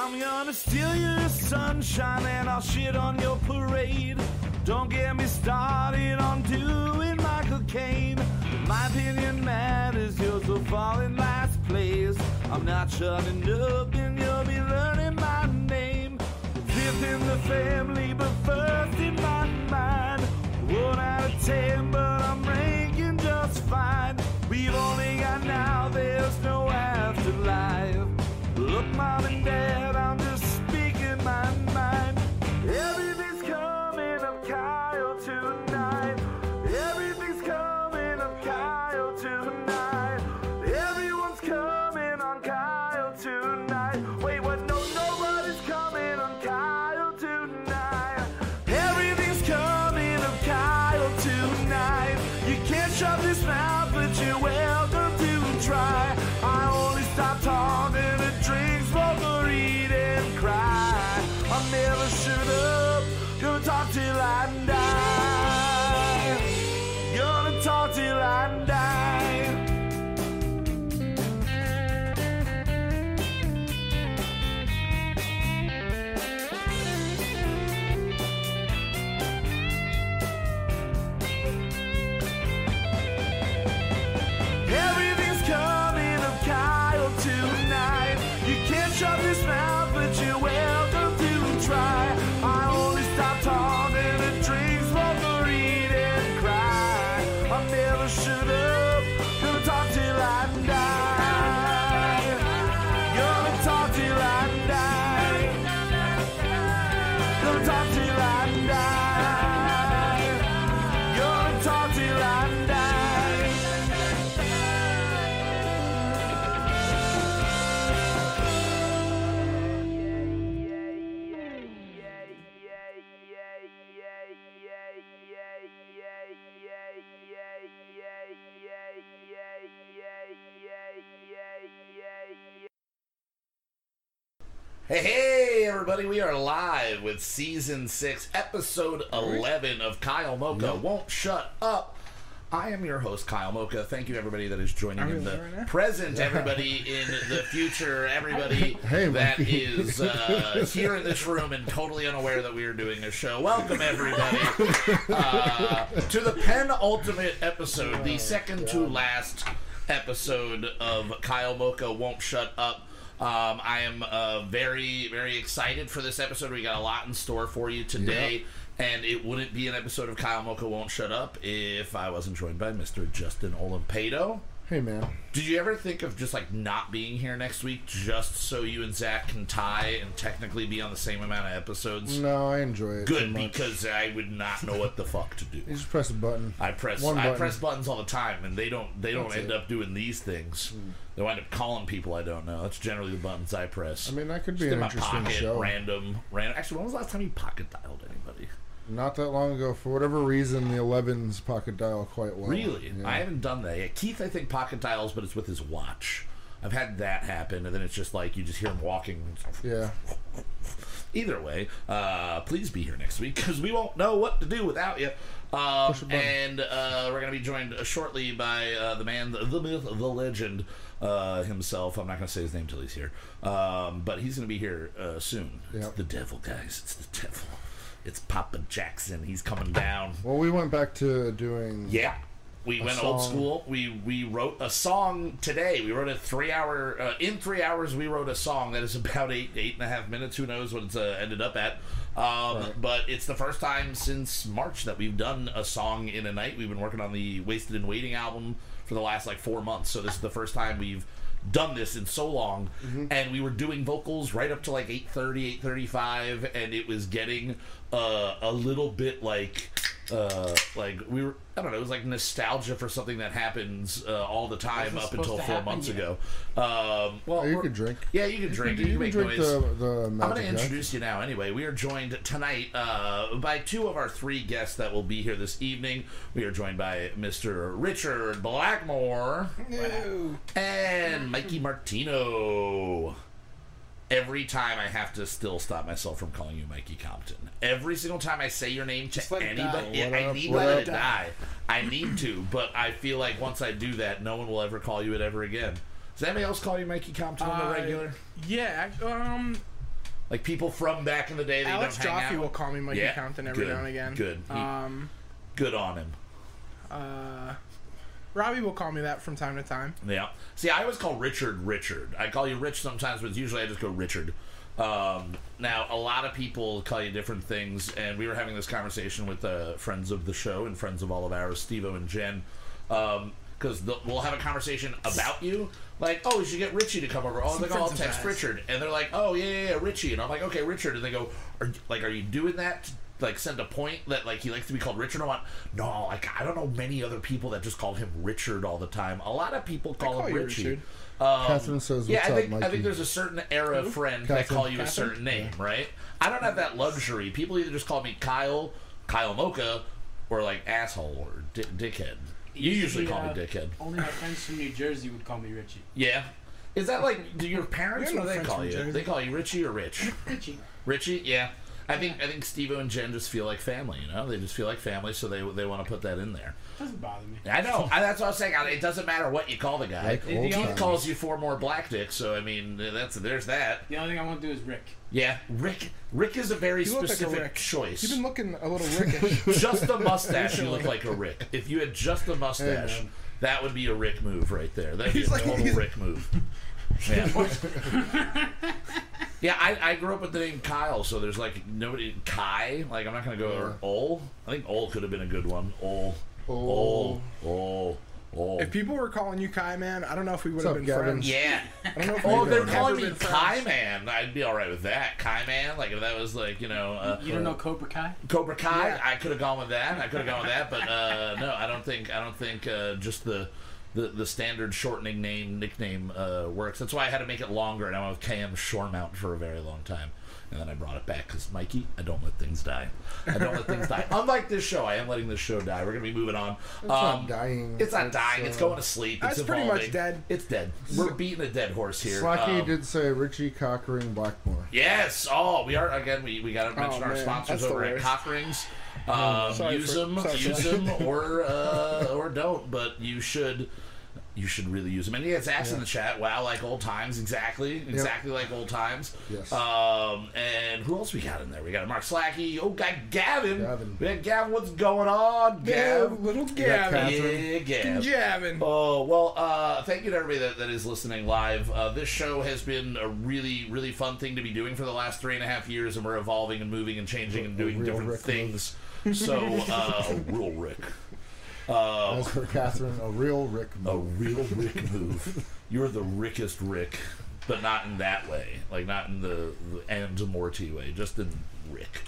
I'm gonna steal your sunshine and I'll shit on your parade. Don't get me started on doing Michael Caine. My opinion matters, yours will fall in last place. I'm not shutting up and you'll be learning my name. Fifth in the family, but first in my mind. One out of ten, but everybody, we are live with season six, episode 11 of Kyle Mocha Won't Shut Up. I am your host, Kyle Mocha. Thank you, everybody that is joining in the right present, everybody in the future, everybody Hey, that is uh, here in this room and totally unaware that we are doing a show. Welcome, everybody, uh, to the penultimate episode, the second to last episode of Kyle Mocha Won't Shut Up. Um, I am uh, very, very excited for this episode. We got a lot in store for you today. And it wouldn't be an episode of Kyle Mocha Won't Shut Up if I wasn't joined by Mr. Justin Olimpado. Hey man, Did you ever think of just like not being here next week just so you and Zach can tie and technically be on the same amount of episodes? no, I enjoy it. Good because I would not know what the fuck to do. you just press a button. I press One I button. press buttons all the time, and they don't they don't That's end it. up doing these things. Hmm. They wind up calling people I don't know. That's generally the buttons I press. I mean, that could Just be in my interesting pocket, show. random, random. Actually, when was the last time you pocket dialed anybody? Not that long ago, for whatever reason, the 11's pocket dial quite well. Really? Yeah. I haven't done that yet. Keith, I think pocket dials, but it's with his watch. I've had that happen, and then it's just like you just hear him walking. Yeah. Either way, uh, please be here next week because we won't know what to do without you. Um, Push a button. and uh, we're going to be joined shortly by uh, the man, the, the myth, the legend uh, himself. I'm not going to say his name till he's here, um, but he's going to be here uh, soon. It's Yep. the devil, guys. It's the devil. It's Papa Jackson. He's coming down. Well, we went back to doing. Yeah. We went old school. We we wrote a song today. We wrote a three hour. Uh, in three hours, we wrote a song that is about eight eight and a half minutes. Who knows what it's uh, ended up at? Um, Right. But it's the first time since March that we've done a song in a night. We've been working on the Wasted and Waiting album for the last like four months. So this is the first time we've done this in so long and we were doing vocals right up to like 8.30 8.35 and it was getting uh, a little bit like uh, like we were I don't know it was like nostalgia for something that happens uh, all the time up until four happen months yet. ago um, well Oh, you we're- drink. yeah you can drink You, you, can can make drink noise the, the I'm going to introduce you now anyway. We are joined tonight uh, by two of our three guests that will be here this evening. We are joined by Mr. Richard Blackmore and Mikey Martino. Every time I have to still stop myself from calling you Mikey Compton. Every single time I say your name to it anybody, What I need to let it die. I need to, but I feel like once I do that, no one will ever call you it ever again. Does anybody else call you Mikey Compton on the Uh, regular? Yeah, um, Like people from back in the day that Alex you don't hang Joffe out will with? call me Mikey Yeah, Compton every good, now and again. good. He- Um, Good on him. uh, Robbie will call me that from time to time. Yeah. See, I always call Richard Richard. I call you Rich sometimes, but usually I just go Richard. Um, now, a lot of people call you different things, and we were having this conversation with uh, friends of the show and friends of all of ours, Stevo and Jen, because we'll have a conversation about you. Like, oh, we should get Richie to come over. Oh, like, oh, I'll text. Richard, and they're like, oh, yeah, yeah, yeah, Richie, and I'm like, okay, Richard, and they go, are, like, are you doing that? To, like, send a point that like he likes to be called Richard. I want no, like I don't know many other people that just call him Richard all the time. A lot of people call call him Richie. Richard. Um, Catherine says, yeah, "What's I up, think I think there's a certain era of friend that call you a certain name, right? I don't have that luxury. People either just call me Kyle, Kyle Mocha, or like asshole or di- dickhead. You usually call me dickhead. Only my friends from New Jersey would call me Richie. Yeah. Is that like do your parents? What do they call you? Jersey. They call you Richie or Rich? Richie. Richie, yeah. I think I think Steve and Jen just feel like family. You know, they just feel like family, so they they want to put that in there. Doesn't bother me. I know. I, that's what I was saying. I- It doesn't matter what you call the guy. Like The old only- Keith times. calls you four more black dicks, so I mean that's there's that. The only thing I won't do is Rick. Yeah, Rick. Rick is a very You look like a specific Rick. choice. You've been looking a little rickish. just a mustache, you look like a Rick. If you had just a mustache, Hey, that would be a Rick move right there. That'd be He's a like- total he's- Rick move. Yeah. yeah, I, I grew up with the name Kyle, so there's like nobody Kai. Like I'm not gonna go or Ol. I think Ol could have been a good one. Ol. Ol. Ol. Ol. if people were calling you Kai Man, I don't know if we would have been Gavin? friends. Yeah. I don't know if we Oh, would they're calling me Kai. Man. I'd be all right with that. Kai Man, like if that was like you know uh, You don't know Cobra Kai? Cobra Kai. Yeah. I could have gone with that. I could have gone with that, but uh, no, I don't think I don't think uh, just the, the the standard shortening name nickname uh, works. That's why I had to make it longer, and I went with KM Shoremount for a very long time. And then I brought it back because Mikey, I don't let things die. I don't let things die. Unlike this show, I am letting this show die. We're gonna be moving on. It's not dying. It's not It's, dying. it's uh, going to sleep. It's pretty much dead. It's dead. We're beating a dead horse here. Slacky Um, did say Richie Cockering Blackmore. Yes. Oh, we are again. We, we got to mention our sponsors that's over at worst. Cock Rings. Um, use for- them, sorry use that. them, or uh, or don't. But you should. You should really use them. And yeah, it's Ax in the chat. Wow, like old times, exactly, exactly like old times. Yes. Um, and who else we got in there? We got Mark Slacky. Oh, got Gavin. Gavin. We got Gavin. What's going on, Yeah, little Gavin. Yeah, Gav. Gavin. Oh well, uh, thank you to everybody that, that is listening live. Uh, this show has been a really, really fun thing to be doing for the last three and a half years, and we're evolving and moving and changing and doing different Rick things. So, uh, real Rick, uh, As for Catherine, a real Rick. move. a real Rick move. You're the Rickest Rick, but not in that way, like not in the, the and Morty way, just in Rick.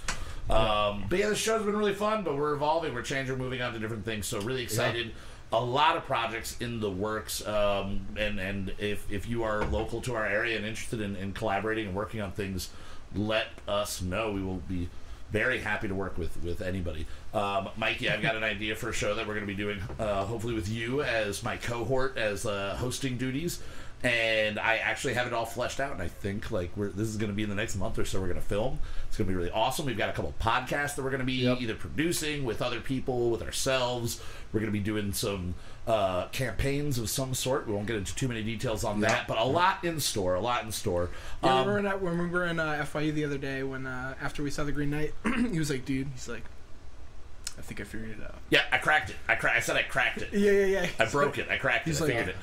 Um, but yeah, the show's been really fun, but we're evolving, we're changing, we're moving on to different things. So really excited. A lot of projects in the works, um, and and if if you are local to our area and interested in, in collaborating and working on things, let us know. We will be very happy to work with with anybody. Um, Mikey, I've got an idea for a show that we're going to be doing, uh, hopefully with you as my cohort as uh, hosting duties. And I actually have it all fleshed out, and I think like we're this is going to be in the next month or so. We're going to film. It's going to be really awesome. We've got a couple podcasts that we're going to be Yep. either producing with other people, with ourselves. We're going to be doing some uh, campaigns of some sort. We won't get into too many details on that, but a lot in store. A lot in store. Yeah, Um, we were in, uh, when we were in uh, FYE the other day, when uh, after we saw the Green Knight, he was like, "Dude," he's like, "I think I figured it out." yeah, I cracked it. I cra- I said I cracked it. Yeah, yeah, yeah. I broke it. I cracked it. He's I like, figured it.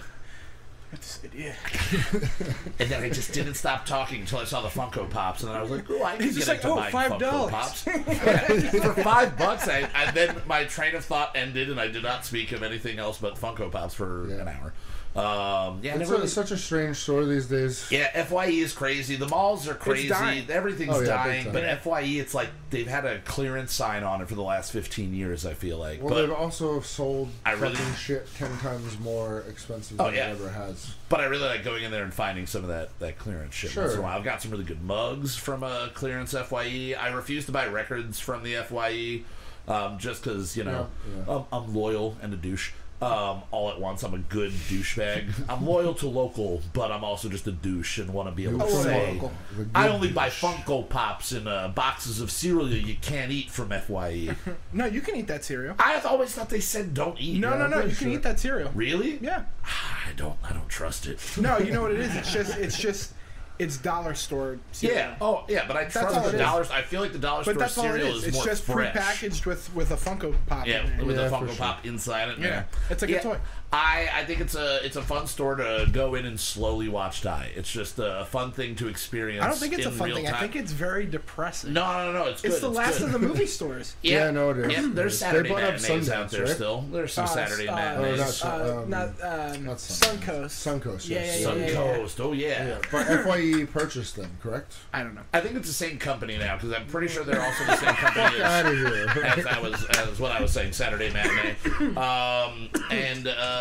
I got this idea. And then I just didn't stop talking until I saw the Funko Pops, and then I was like, "Oh, I can He's get just like, into "Oh, buying five Funko dollars." Pops." For five bucks, I, I then my train of thought ended, and I did not speak of anything else but Funko Pops for Yeah. an hour. Um, yeah, It's, a- really- such a strange store these days. yeah, Fye is crazy. The malls are crazy. dying. Everything's Oh, yeah, dying. But Fye, it's like they've had a clearance sign on it for the last fifteen years. I feel like. Well, but they've also sold I really- fucking shit ten times more expensive Oh, than yeah. it ever has. But I really like going in there and finding some of that, that clearance shit once in a Sure. while. I've got some really good mugs from a clearance Fye. I refuse to buy records from the Fye um, just because you know Yeah, yeah. I'm, I'm loyal and a douche. Um, all at once, I'm a good douchebag. I'm loyal to local, but I'm also just a douche and want to be able to say local. The good I only buy. Funko Pops and uh, boxes of cereal you can't eat from Fye. No, you can eat that cereal. I have always thought they said don't eat. No, no, no, pretty you can eat that cereal. Really? Yeah. I don't. I don't trust it. No, you know what it is? It's just, it's just, it's dollar store. Yeah. Oh, yeah. But I trust the dollars. I feel like the dollar But store that's all it cereal is. is It's more just fresh. prepackaged with with a Funko Pop. Yeah, in with Yeah, the for Funko sure. Pop inside it. Yeah. It's like a Yeah. toy. I I think it's a it's a fun store to go in and slowly watch die. It's just a fun thing to experience. I don't think it's a in fun real thing. I think it's very depressing. no, no, no, no. It's good. it's the last good. of the movie stores. Yeah, Yeah, I know it is. Yeah, It there's is. They Saturday bought up matinees out Sundance, there right? still. There's some Uh, Saturday uh, matinees. Oh, not Sun- Uh, um, not um, not Sun- Suncoast. Suncoast. Yeah, yes. yeah, yeah, yeah. Suncoast. Oh yeah. Yeah, but FYE purchased them, correct? I don't know. I think it's the same company now because I'm pretty sure they're also the same company Out as, of here. as I was as what I was saying Saturday matinee. Um, and uh,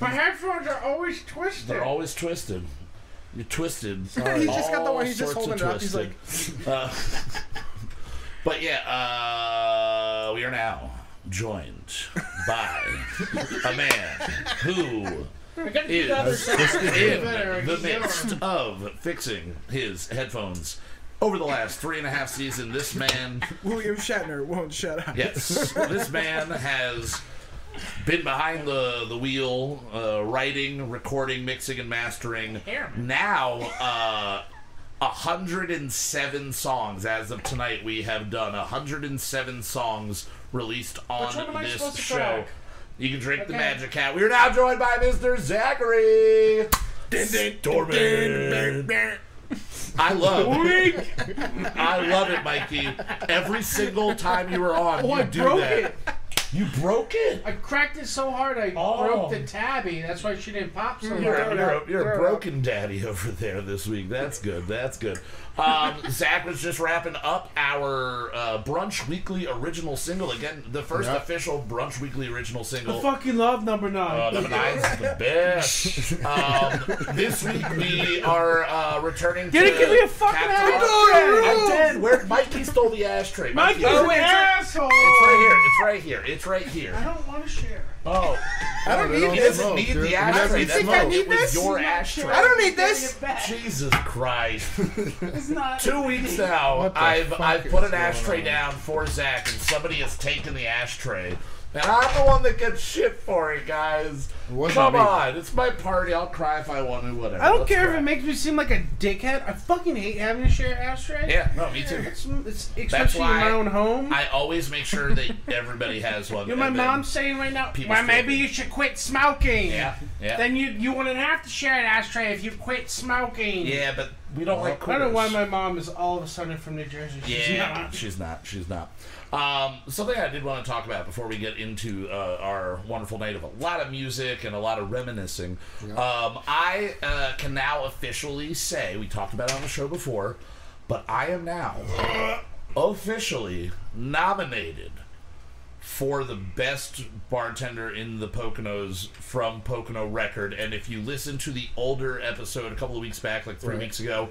My headphones are always twisted. they're always twisted. You're twisted. He's just got the one. He's just holding it up. He's like. Uh, but yeah, uh, we are now joined by a man who I gotta do is the other side. in the midst of fixing his headphones. Over the last three and a half seasons, this man, William Shatner won't shut up. yes, this man has been behind the the wheel, uh, writing, recording, mixing, and mastering. Now, uh, 107 songs as of tonight. We have done 107 songs released on Which one am this supposed to show. crack? You can drink the Magic Hat. We are now joined by Mr. Zachary. Storman. I love I love it, Mikey. Every single time you were on, Oh, you I do broke that. it. You broke it. I cracked it so hard I Oh. broke the tabby. That's why she didn't pop so You're, hard. a, you're, a, you're a broken daddy over there this week. That's good. That's good. Um, Zach was just wrapping up our uh, Brunch Weekly original single. Again, the first Yeah. official Brunch Weekly original single. fucking love number nine. Uh, nine. number nine's the best. Um, this week we are uh, returning Didn't to give me a fucking ashtray. I did. Where Mikey stole the ashtray. Mikey's Mikey, an it's, asshole. it's right here. It's right here. It's right here. I don't want to share. Oh, I don't they need don't this. doesn't smoke, need dude. the ashtray. doesn't think I need this? your I'm ashtray. I don't need this. Jesus Christ. It's not. Two weeks now, I've I've put an ashtray on? down for Zach, and somebody has taken the ashtray. And I'm the one that gets shit for it, guys. It wasn't Come me. on, it's my party. I'll cry if I want to, whatever. I don't Let's care if it makes me seem like a dickhead. I fucking hate having to share ashtray. Yeah, no, me too. It's, it's especially in why my own home. I always make sure that everybody has one. you know, my mom's saying right now, well, maybe do. you should quit smoking. Yeah, yeah. Then you you wouldn't have to share an ashtray if you quit smoking. yeah, but we don't like I don't know why my mom is all of a sudden from New Jersey. She's Yeah, not. she's not. She's not. Um, something I did want to talk about before we get into uh, our wonderful night of a lot of music and a lot of reminiscing. Um, I uh, can now officially say we talked about it on the show before, but I am now officially nominated for the best bartender in the Poconos from Pocono Record. And if you listen to the older episode a couple of weeks back, like three Right. weeks ago,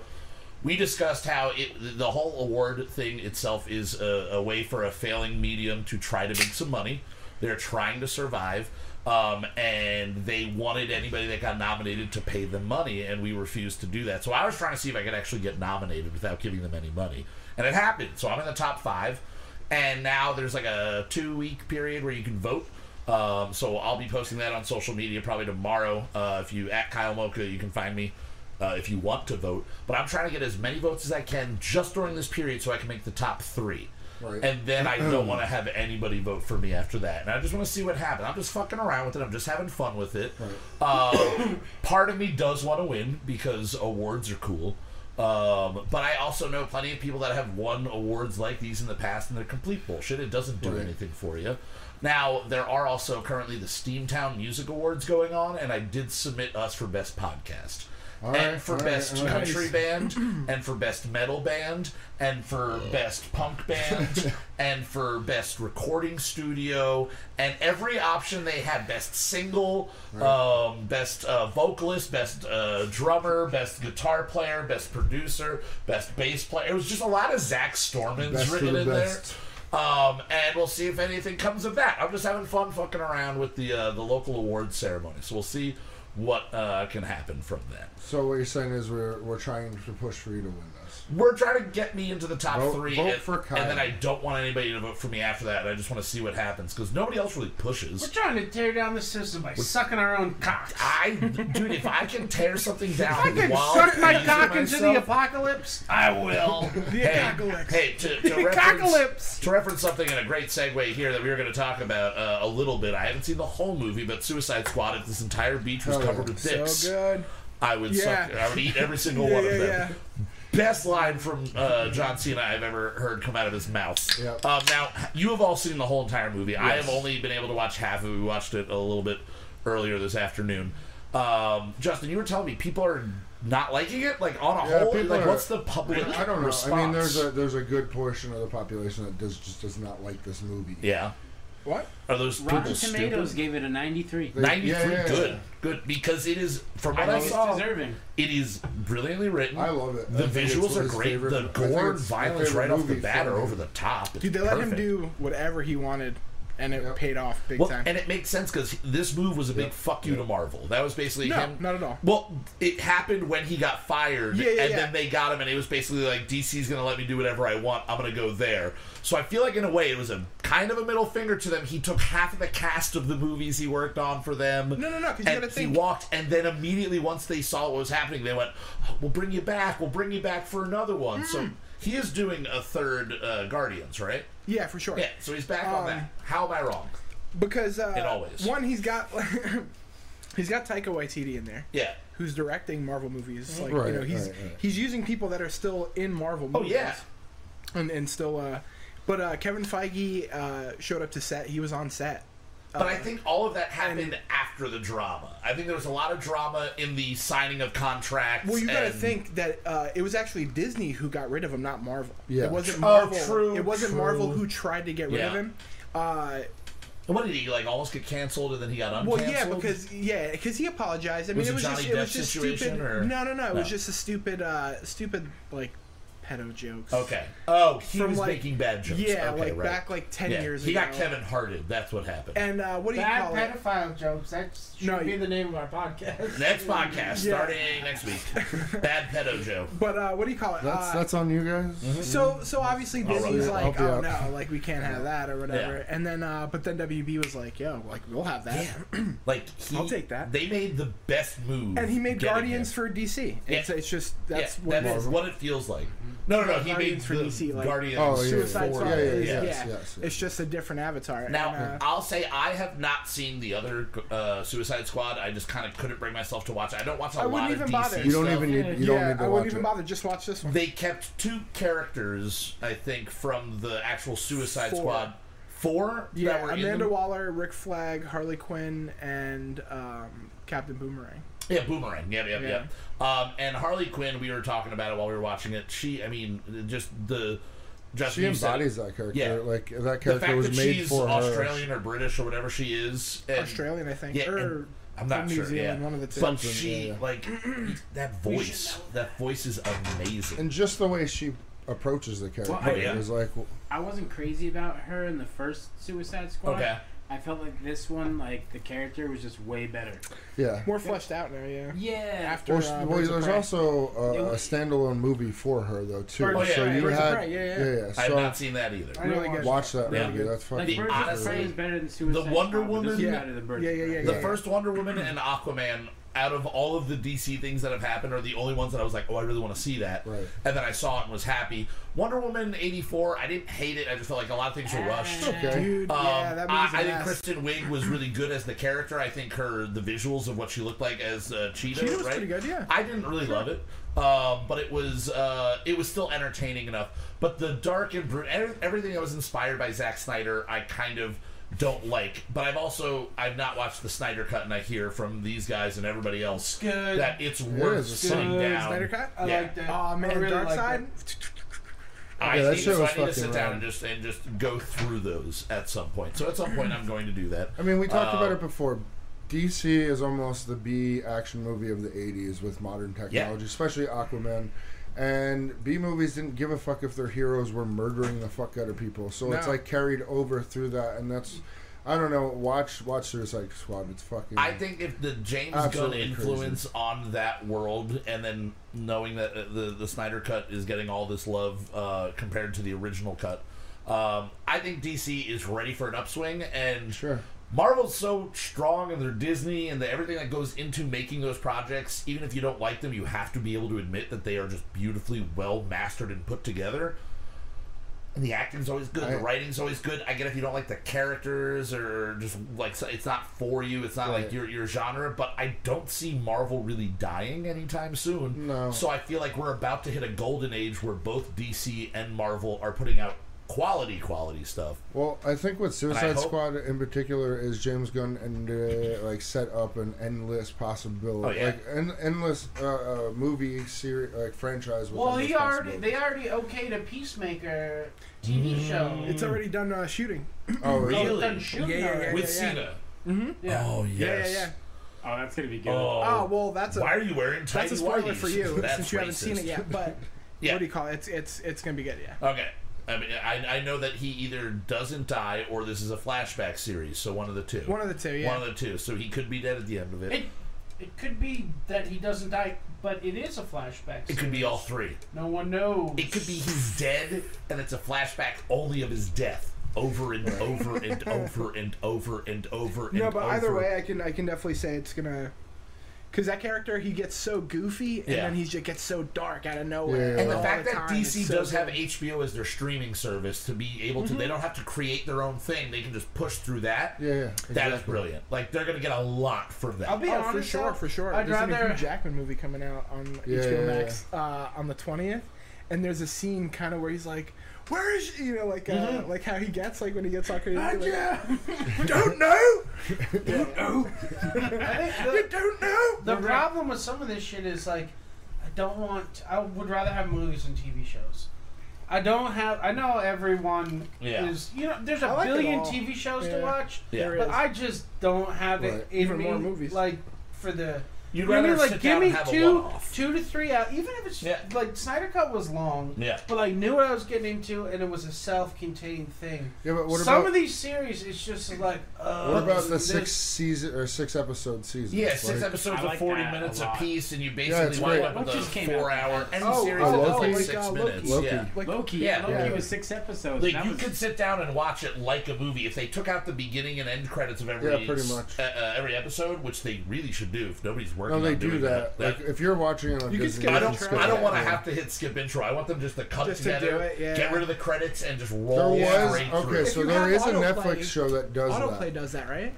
we discussed how it, the whole award thing itself is a, a way for a failing medium to try to make some money. They're trying to survive. Um, and they wanted anybody that got nominated to pay them money, and we refused to do that. So I was trying to see if I could actually get nominated without giving them any money, and it happened. So I'm in the top five, and now there's like a two week period where you can vote. Um, so I'll be posting that on social media probably tomorrow. Uh, if you at Kyle Mocha, you can find me uh, if you want to vote. But I'm trying to get as many votes as I can just during this period so I can make the top three. Right. And then I don't want to have anybody vote for me after that. And I just want to see what happens. I'm just fucking around with it. I'm just having fun with it. Uh, part of me does want to win because awards are cool. Um, but I also know plenty of people that have won awards like these in the past, and they're complete bullshit. It doesn't do Right. anything for you. Now, there are also currently the Steamtown Music Awards going on, and I did submit us for Best Podcast. All and right, for all right, best all right. country band, and for best metal band, and for best punk band, and for best recording studio, and every option they had best single, um, best uh, vocalist, best uh, drummer, best guitar player, best producer, best bass player. It was just a lot of Zach Stormans Best written the in best. there. Um, and we'll see if anything comes of that. I'm just having fun fucking around with the uh, the local awards ceremony, so we'll see what uh, can happen from that. So what you're saying is we're we're trying to push for you to win. We're trying to get me into the top Vote- three, vote and, for Kyle. and then I don't want anybody to vote for me after that. I just want to see what happens because nobody else really pushes. We're trying to tear down the system by sucking our own cocks. I, dude, if I can tear something down if I can suck my pleasing cock into the apocalypse. I will. The Hey, apocalypse. hey, to, to reference, Apocalypse. to reference something in a great segue here that we were going to talk about uh, a little bit. I haven't seen the whole movie, but Suicide Squad. If this entire beach was Hell yeah. covered with So dicks, good. I would Yeah. suck. I would eat every single Yeah, one yeah, of them. yeah. Best line from uh, John Cena I've ever heard come out of his mouth. Yep. Um, now you have all seen the whole entire movie. I have only been able to watch half of it. We watched it a little bit earlier this afternoon. Um, Justin, you were telling me people are not liking it. Like on a Yeah, whole, like are- what's the public I don't know. response? I mean, there's a there's a good portion of the population that does just does not like this movie. yeah. What? Are those Rotten people Tomatoes stupid? gave it a 93. They- 93 yeah, yeah, good yeah. good because it is from what I, think it's saw deserving. it is brilliantly written I love it. The think it's visuals are great favorite- the gore and violence right off the bat from are over the top It's Dude, they let him do whatever he wanted, and it Yep. paid off big well, time. and it makes sense because this move was a big Yep. fuck you to Marvel. That was basically no, him. not at all. Well, it happened when he got fired, Yeah, yeah, and yeah. then they got him, and it was basically like DC's gonna let me do whatever I want. I'm gonna go there. So I feel like in a way it was a kind of a middle finger to them. He took half of the cast of the movies he worked on for them. No, no, no, 'cause you and gotta think- he walked, and then immediately once they saw what was happening, they went, oh, "We'll bring you back. We'll bring you back for another one." Hmm. So he is doing a third uh, Guardians, right? Yeah, for sure. Yeah. So he's back on Um, that. How am I wrong? Because uh, In all ways. one, he's got he's got Taika Waititi in there, Yeah. who's directing Marvel movies. Like Right, you know, he's right, right. he's using people that are still in Marvel Oh movies. yeah. and and still. Uh, but uh, Kevin Feige uh, showed up to set. He was on set. But I think all of that happened after the drama. I think there was a lot of drama in the signing of contracts. Well, you got to and- think that uh, it was actually Disney who got rid of him, not Marvel. Yeah. It wasn't Oh, Marvel. true, it wasn't true. Marvel who tried to get rid of Yeah. him. Uh, What did he like? Almost get canceled, and then he got uncanceled. well, yeah, because yeah, because he apologized. I mean, Was it it was Johnny just it was Depp just situation, stupid. or- No, no, no. It was No. just a stupid, uh, stupid like pedo jokes. okay. Oh, he From, was like- making bad jokes. Yeah, okay, like right. back like ten yeah. years he ago. got Kevin Hearted. That's what happened. And uh, what do you Bad call it? pedophile jokes. That should No, be you- the name of our podcast. Next podcast Yeah. starting next week. Bad pedo Joe. But uh, what do you call it? That's uh, that's on you guys. Mm-hmm. So so obviously I'll run Disney's like, I'll be oh up. no, like we can't have that or whatever. Yeah. And then uh, but then WB was like, yo, like we'll have that. Yeah. Like he, I'll take that. They made the best move. And he made getting Guardians him. for DC. It's, Yeah. it's just that's yeah, what it is. what it feels like. No, no, no. He Guardians made for the DC, like- Guardians. Oh, yeah, Suicide yeah, Squad yeah, yeah, is- yes, yeah. yes, yes. It's just a different avatar. Now, and, uh, I'll say I have not seen the other uh, Suicide Squad. I just kind of couldn't bring myself to watch it. I don't watch a I lot wouldn't of even DC bother. You don't stuff. even need. You don't yeah, need to I wouldn't even it. bother. Just watch this one. They kept two characters, I think, from the actual Suicide Four. Squad. Four. that yeah, were in Amanda the- Waller, Rick Flag, Harley Quinn, and um, Captain Boomerang. Yeah, Boomerang. Yep, yep, Yeah. yep. Um, and Harley Quinn, we were talking about it while we were watching it. She, I mean, just the. Just She embodies that character. Yeah. Like that the character fact was that made she's for her. Australian or British or whatever she is. and- Australian, I think, Yeah, or I'm not New sure. Zealand, yeah. one of the two. But she, yeah, yeah. like, that voice, that voice is amazing. And just the way she approaches the character Well, I- it was like I wasn't crazy about her in the first Suicide Squad. Okay. I felt like this one, like the character was just way better. yeah. more fleshed out now. Yeah. Yeah. After Well, uh, well, there's also uh, It a standalone movie for her though too. Birds of so Prey. you Birds had Prey, yeah, yeah. yeah, I have not seen that either. I Really good. watch that Yeah. movie. That's like fucking. Birds honestly, of Prey is better than Suicide the Wonder Squad, but this is Woman- better than Birds Yeah, yeah, yeah, The yeah. first Wonder Woman and Aquaman, out of all of the DC things that have happened, are the only ones that I was like, oh, I really want to see that. Right. And then I saw it and was happy. Wonder Woman '84, I didn't hate it. I just felt like a lot of things were rushed. Okay. Dude, Um, yeah, that I, movie's a I think. Kristen Wiig was really good as the character. I think her the visuals of what she looked like as uh, Cheetah, Cheetah was right? pretty good, yeah. I didn't really love it, um, but it was uh, it was still entertaining enough. But the dark and brute, everything that was inspired by Zack Snyder, I kind of don't like. But I've also I've not watched the Snyder cut, and I hear from these guys and everybody else Good. that it's worth it's sitting good. down. Snyder Cut? I yeah. like that. Oh man, I really Dark like Side. I Yeah, that need, shit so was I need to fucking sit down rad. and just and just go through those at some point. So at some point, I'm going to do that. I mean, we talked Uh, about it before. DC is almost the B action movie of the '80s with modern technology, especially Aquaman. And B movies didn't give a fuck if their heroes were murdering the fuck out of people. So it's like carried over through that, and that's. I don't know. Watch watch Suicide Squad. It's fucking. I think if the James Gunn influence on that world, and then knowing that uh, the the Snyder cut is getting all this love uh, compared to the original cut, um, I think DC is ready for an upswing. And Sure. Marvel's so strong, and they're Disney, and the, everything that goes into making those projects. Even if you don't like them, you have to be able to admit that they are just beautifully well mastered and put together. And the acting's always good. the writing's always good. I get if you don't like the characters or just like so- it's not for you. It's not like your your genre. But I don't see Marvel really dying anytime soon. No. So I feel like we're about to hit a golden age where both DC and Marvel are putting out quality quality stuff. Well, I think with I Suicide hope- Squad in particular is James Gunn and uh, like set up an endless possibility, Oh, yeah. like an endless uh, uh, movie series, like franchise. With Well, he already they already okayed a Peacemaker TV show. It's already done uh, shooting. Oh, is Oh, Really? done shooting Yeah, yeah, yeah, With yeah. Cena. Mm-hmm. Yeah. Oh Yeah, yes. yeah, yeah. Oh, that's gonna be good. Oh, Oh well, that's a why are you wearing tight that's a spoiler whities? for you since you haven't seen it yet. But Yeah. what do you call it? It's it's it's gonna be good. Yeah. Okay. I mean, I, I know that he either doesn't die or this is a flashback series, so one of the two. One of the two. Yeah. One of the two. So he could be dead at the end of it. It it could be that he doesn't die, but it is a flashback. It could be all three. No one knows. It could be he's dead and it's a flashback only of his death. Over and over and over and over and over and over. no, but either way, I can I can definitely say it's gonna. Because that character, he gets so goofy, and Yeah. then he just gets so dark out of nowhere. Yeah. And the all fact that time. DC so does have good. HBO as their streaming service to be able to, Mm-hmm. they don't have to create their own thing. They can just push through that. Yeah, yeah. That is exactly. brilliant. Like they're gonna get a lot from that. I'll be Oh, honest. for sure, though, for sure. I'd there's a rather. new Hugh Jackman movie coming out on Yeah, HBO yeah, Max uh, on the twentieth, and there's a scene kind of where he's like, "Where is she?" you know like uh, Mm-hmm. like how he gets like when he gets all crazy. Like, yeah. Don't know. I think You don't know. the problem with some of this shit is like, I don't want. I would rather have movies and TV shows. I don't have. I know everyone Yeah. is. You know, there's a like billion. TV shows to watch, Yeah. But. I just don't have it Right. in Even me. more movies. Like for the. You'd You I rather mean? sit Like, down give me and have a two, one-off. two to three out. Even if it's Yeah. like Snyder Cut was long, Yeah. but I knew what I was getting into, and it was a self-contained thing. Yeah, but what Some about of these series, it's just like. Uh, what about the this- six season or six episode season? Yeah, six like, episodes I of 40 minutes a piece, and you basically it's wind up with What a just came four-hour Any Oh, series oh, that's Loki? like like, six minutes. Loki. Yeah. Like Loki. Yeah. Loki Yeah. was six episodes. Like you was- could sit down and watch it like a movie. If they took out the beginning and end credits of every Yeah, pretty much. uh, uh, every episode, which they really should do if nobody's working. No, they on do doing that. that. Like if you're watching it on You can Disney, skip I don't. can. I don't want to have to hit skip intro. I want them just to cut Just to together, do it, yeah. get rid of the credits, and just There roll was straight okay, through. so there is there a Netflix show that does that. Autoplay that. does that, right?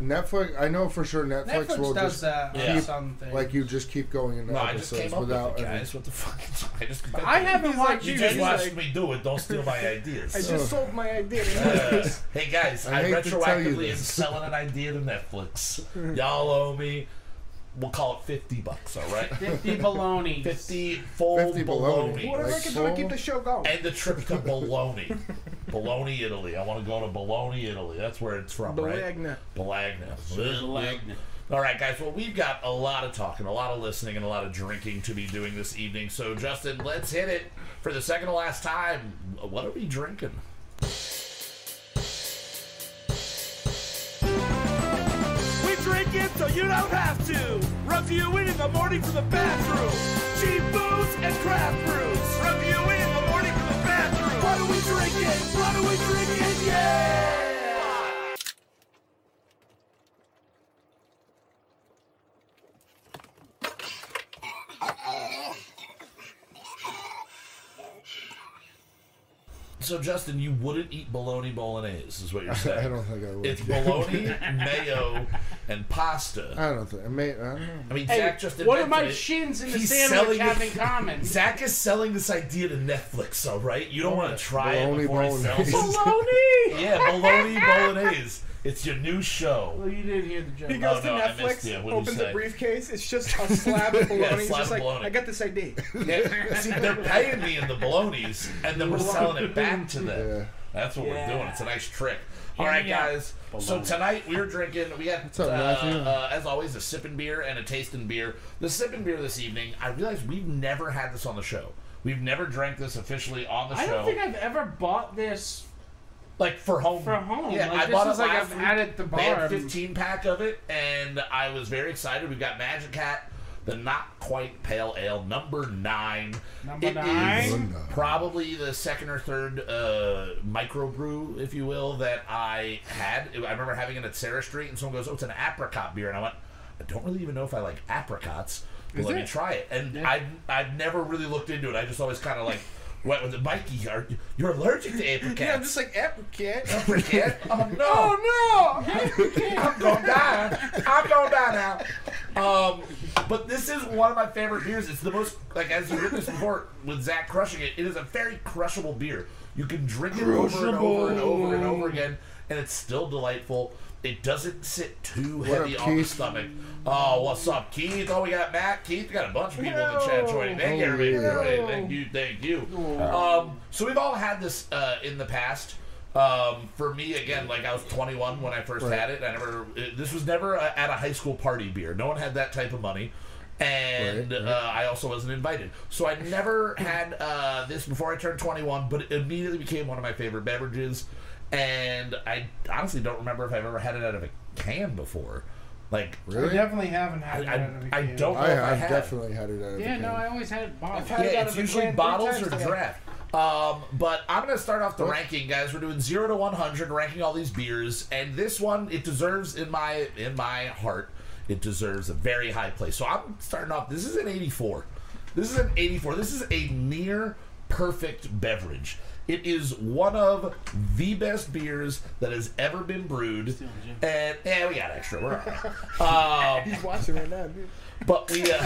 Netflix, I know for sure Netflix, Netflix will does just that Yeah. like you just keep going into no, I just episodes came up without with it, any- guys. What the fuck? I just. I haven't He's watched. You He's just like- watched me do it. Don't steal my ideas. I just Oh. sold my idea. Uh, hey guys, I I, hate to tell you retroactively am selling an idea to Netflix. Y'all owe me. We'll call it fifty bucks. All right, Fifty baloney. fifty full 50 bologna. bologna. Whatever I Like can do to keep the show going. And the trip to Bologna. Bologna, Italy. I want to go to Bologna, Italy. That's where it's from, right? Bologna. Bologna. Bologna. All right, guys. Well, we've got a lot of talking, a lot of listening, and a lot of drinking to be doing this evening. So, Justin, let's hit it for the second to last time. What are we drinking? It so you don't have to. Reviewing in the morning for the bathroom. Cheap booze and craft brews. Reviewing in the morning for the bathroom. What are we drinking? What are we drinking? Yeah! So, Justin, you wouldn't eat bologna bolognese, is what you're saying? I don't think I would. It's bologna, mayo, and pasta. I don't think. I, may, I uh, don't know. I mean, Hey, Zach just what do invented my it. shins in the He's sandwich selling have in common? Zach is selling this idea to Netflix, all right? You don't want to try it Bologna before he sells it. Baloney. Yeah, bologna bolognese. It's your new show. Well, you didn't hear the joke. He goes Oh, to no, Netflix, you. What'd opens say? a briefcase. It's just a slab of bologna. He's slab just of like, bologna. I got this ID. Yeah, see, they're paying me in the bolognas, and then we're selling it back to them. Yeah. That's what we're doing. It's a nice trick. All right, Hear right, guys. So tonight we're drinking. We got, What's up, uh, uh, as always, a sipping beer and a tasting beer. The sipping beer this evening. I realize we've never had this on the show. We've never drank this officially on the I show. I don't think I've ever bought this like for home. For home. Yeah, Like, I this bought is it like last I've week. had it at the They had bar. a 15 pack of it, and I was very excited. We've got Magic Hat, the not quite pale ale, number nine. Number It is nine? probably the second or third uh, microbrew, if you will, that I had. I remember having it at Sarah Street, and someone goes, "Oh, it's an apricot beer," and I went, "I don't really even know if I like apricots." But Is let me try it. And Yeah. I I've never really looked into it. I just always kind of like went with it. Mikey, are, you're allergic to apricots. Yeah, I'm just like apricot. Apricot? Oh no! Oh no! I'm gonna die. I'm gonna die now. Um, but this is one of my favorite beers. It's the most like as you witnessed before with Zach crushing it. It is a very crushable beer. You can drink it over and over and over and over again, and it's still delightful. It doesn't sit too What heavy on the stomach. Oh, what's up, Keith? Oh, we got Matt. Keith, we got a bunch of people in the chat joining. Thank you, everybody. for joining. Thank you, thank you. Um, so we've all had this uh, in the past. Um, for me, again, like I was 21 when I first Right. had it. I never. It, this was never a, at a high school party beer. No one had that type of money, and Right, right. Uh, I also wasn't invited. So I never had uh, this before I turned 21. But it immediately became one of my favorite beverages, and I honestly don't remember if I've ever had it out of a can before. Like really? I definitely haven't I, had it out of a I, I can. don't know I, if I I've have. definitely had it out of Yeah, a no. I always had it bottled. I've had it Yeah, out it's of a usually can bottles or draft. Um, but I'm going to start off the What? ranking, guys. We're doing zero to 100, ranking all these beers, and this one it deserves in my in my heart, it deserves a very high place. So I'm starting off. This is an 84. This is an 84. This is a near perfect beverage. It is one of the best beers that has ever been brewed. And yeah, we got extra. We're all right. Um, He's watching right now, dude. But we, uh,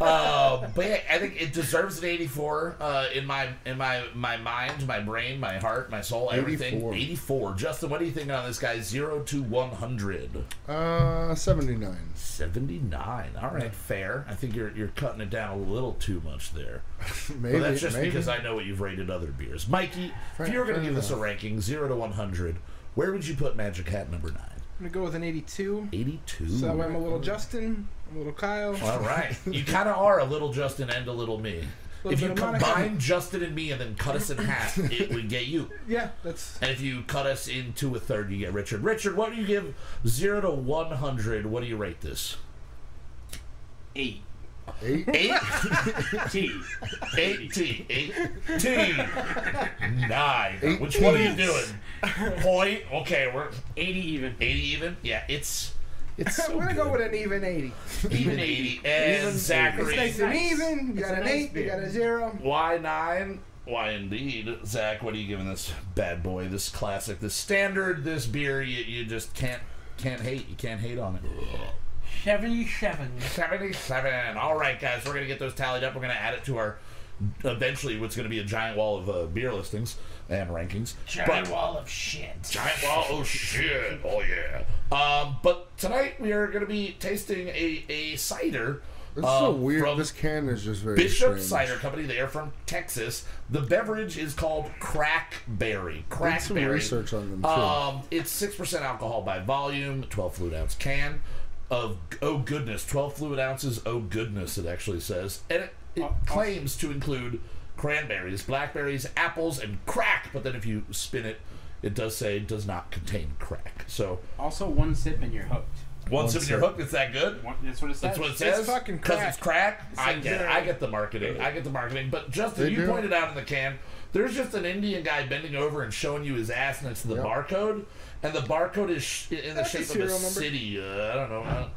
uh, but yeah, I think it deserves an 84 uh, in my in my my mind, my brain, my heart, my soul, everything. 84. 84. Justin, what do you think on this guy? Zero to 100. Uh, 79. 79. All right, fair. I think you're you're cutting it down a little too much there. Maybe. But that's just maybe. because I know what you've rated other beers. Mikey, if you were going to fair give this a ranking, zero to 100, where would you put Magic Hat number nine? I'm gonna go with an 82. 82. So I'm a little Justin, I'm a little Kyle. All right. You kind of are a little Justin and a little me. Little If you bit of Monica. combine Justin and me and then cut us in half, it would get you. Yeah, that's And if you cut us into a third, you get Richard. Richard, what do you give 0 to 100? What do you rate this? Eight. Eight? 8? T. 8 T. 8 T. 9. Eight Which one are you doing? Point? Okay, we're Eighty even. 80 even? Yeah, it's. It's so I'm gonna good. go with an even 80. even 80. And Even Zachary. It's nice and even. You got an nice 8, you got a 0. Why nine? Why indeed, Zach? What are you giving this bad boy, this classic, this standard, this beer? You, you just can't can't hate. You can't hate on it. Seventy-seven. Seventy-seven. All right, guys, we're gonna get those tallied up. We're gonna add it to our eventually what's gonna be a giant wall of uh, beer listings and rankings. Giant But- wall of shit. Giant wall. Oh shit. Oh yeah. Um, but tonight we are gonna be tasting a a cider. This is so um, weird. from- This can is just very Bishop strange. Cider Company. They are from Texas. The beverage is called Crackberry. Did some Crackberry. research on them, too. Um, it's six percent alcohol by volume. Twelve fluid ounce can of oh goodness, twelve fluid ounces. Oh goodness, it actually says, and it, it Uh, claims to include cranberries, blackberries, apples, and crack. But then if you spin it, it does say it does not contain crack. So Also, one sip and you're hooked. one, One sip and you're hooked. It's that good. One, that's what it says. That's what it It's says. fucking Because crack. it's crack. I get it. I get the marketing. I get the marketing. But Justin, They you do. pointed out in the can, there's just an Indian guy bending over and showing you his ass next to the Yep. barcode, and the barcode is sh- in the That's a shape of a number. city. Uh, I don't know. Uh,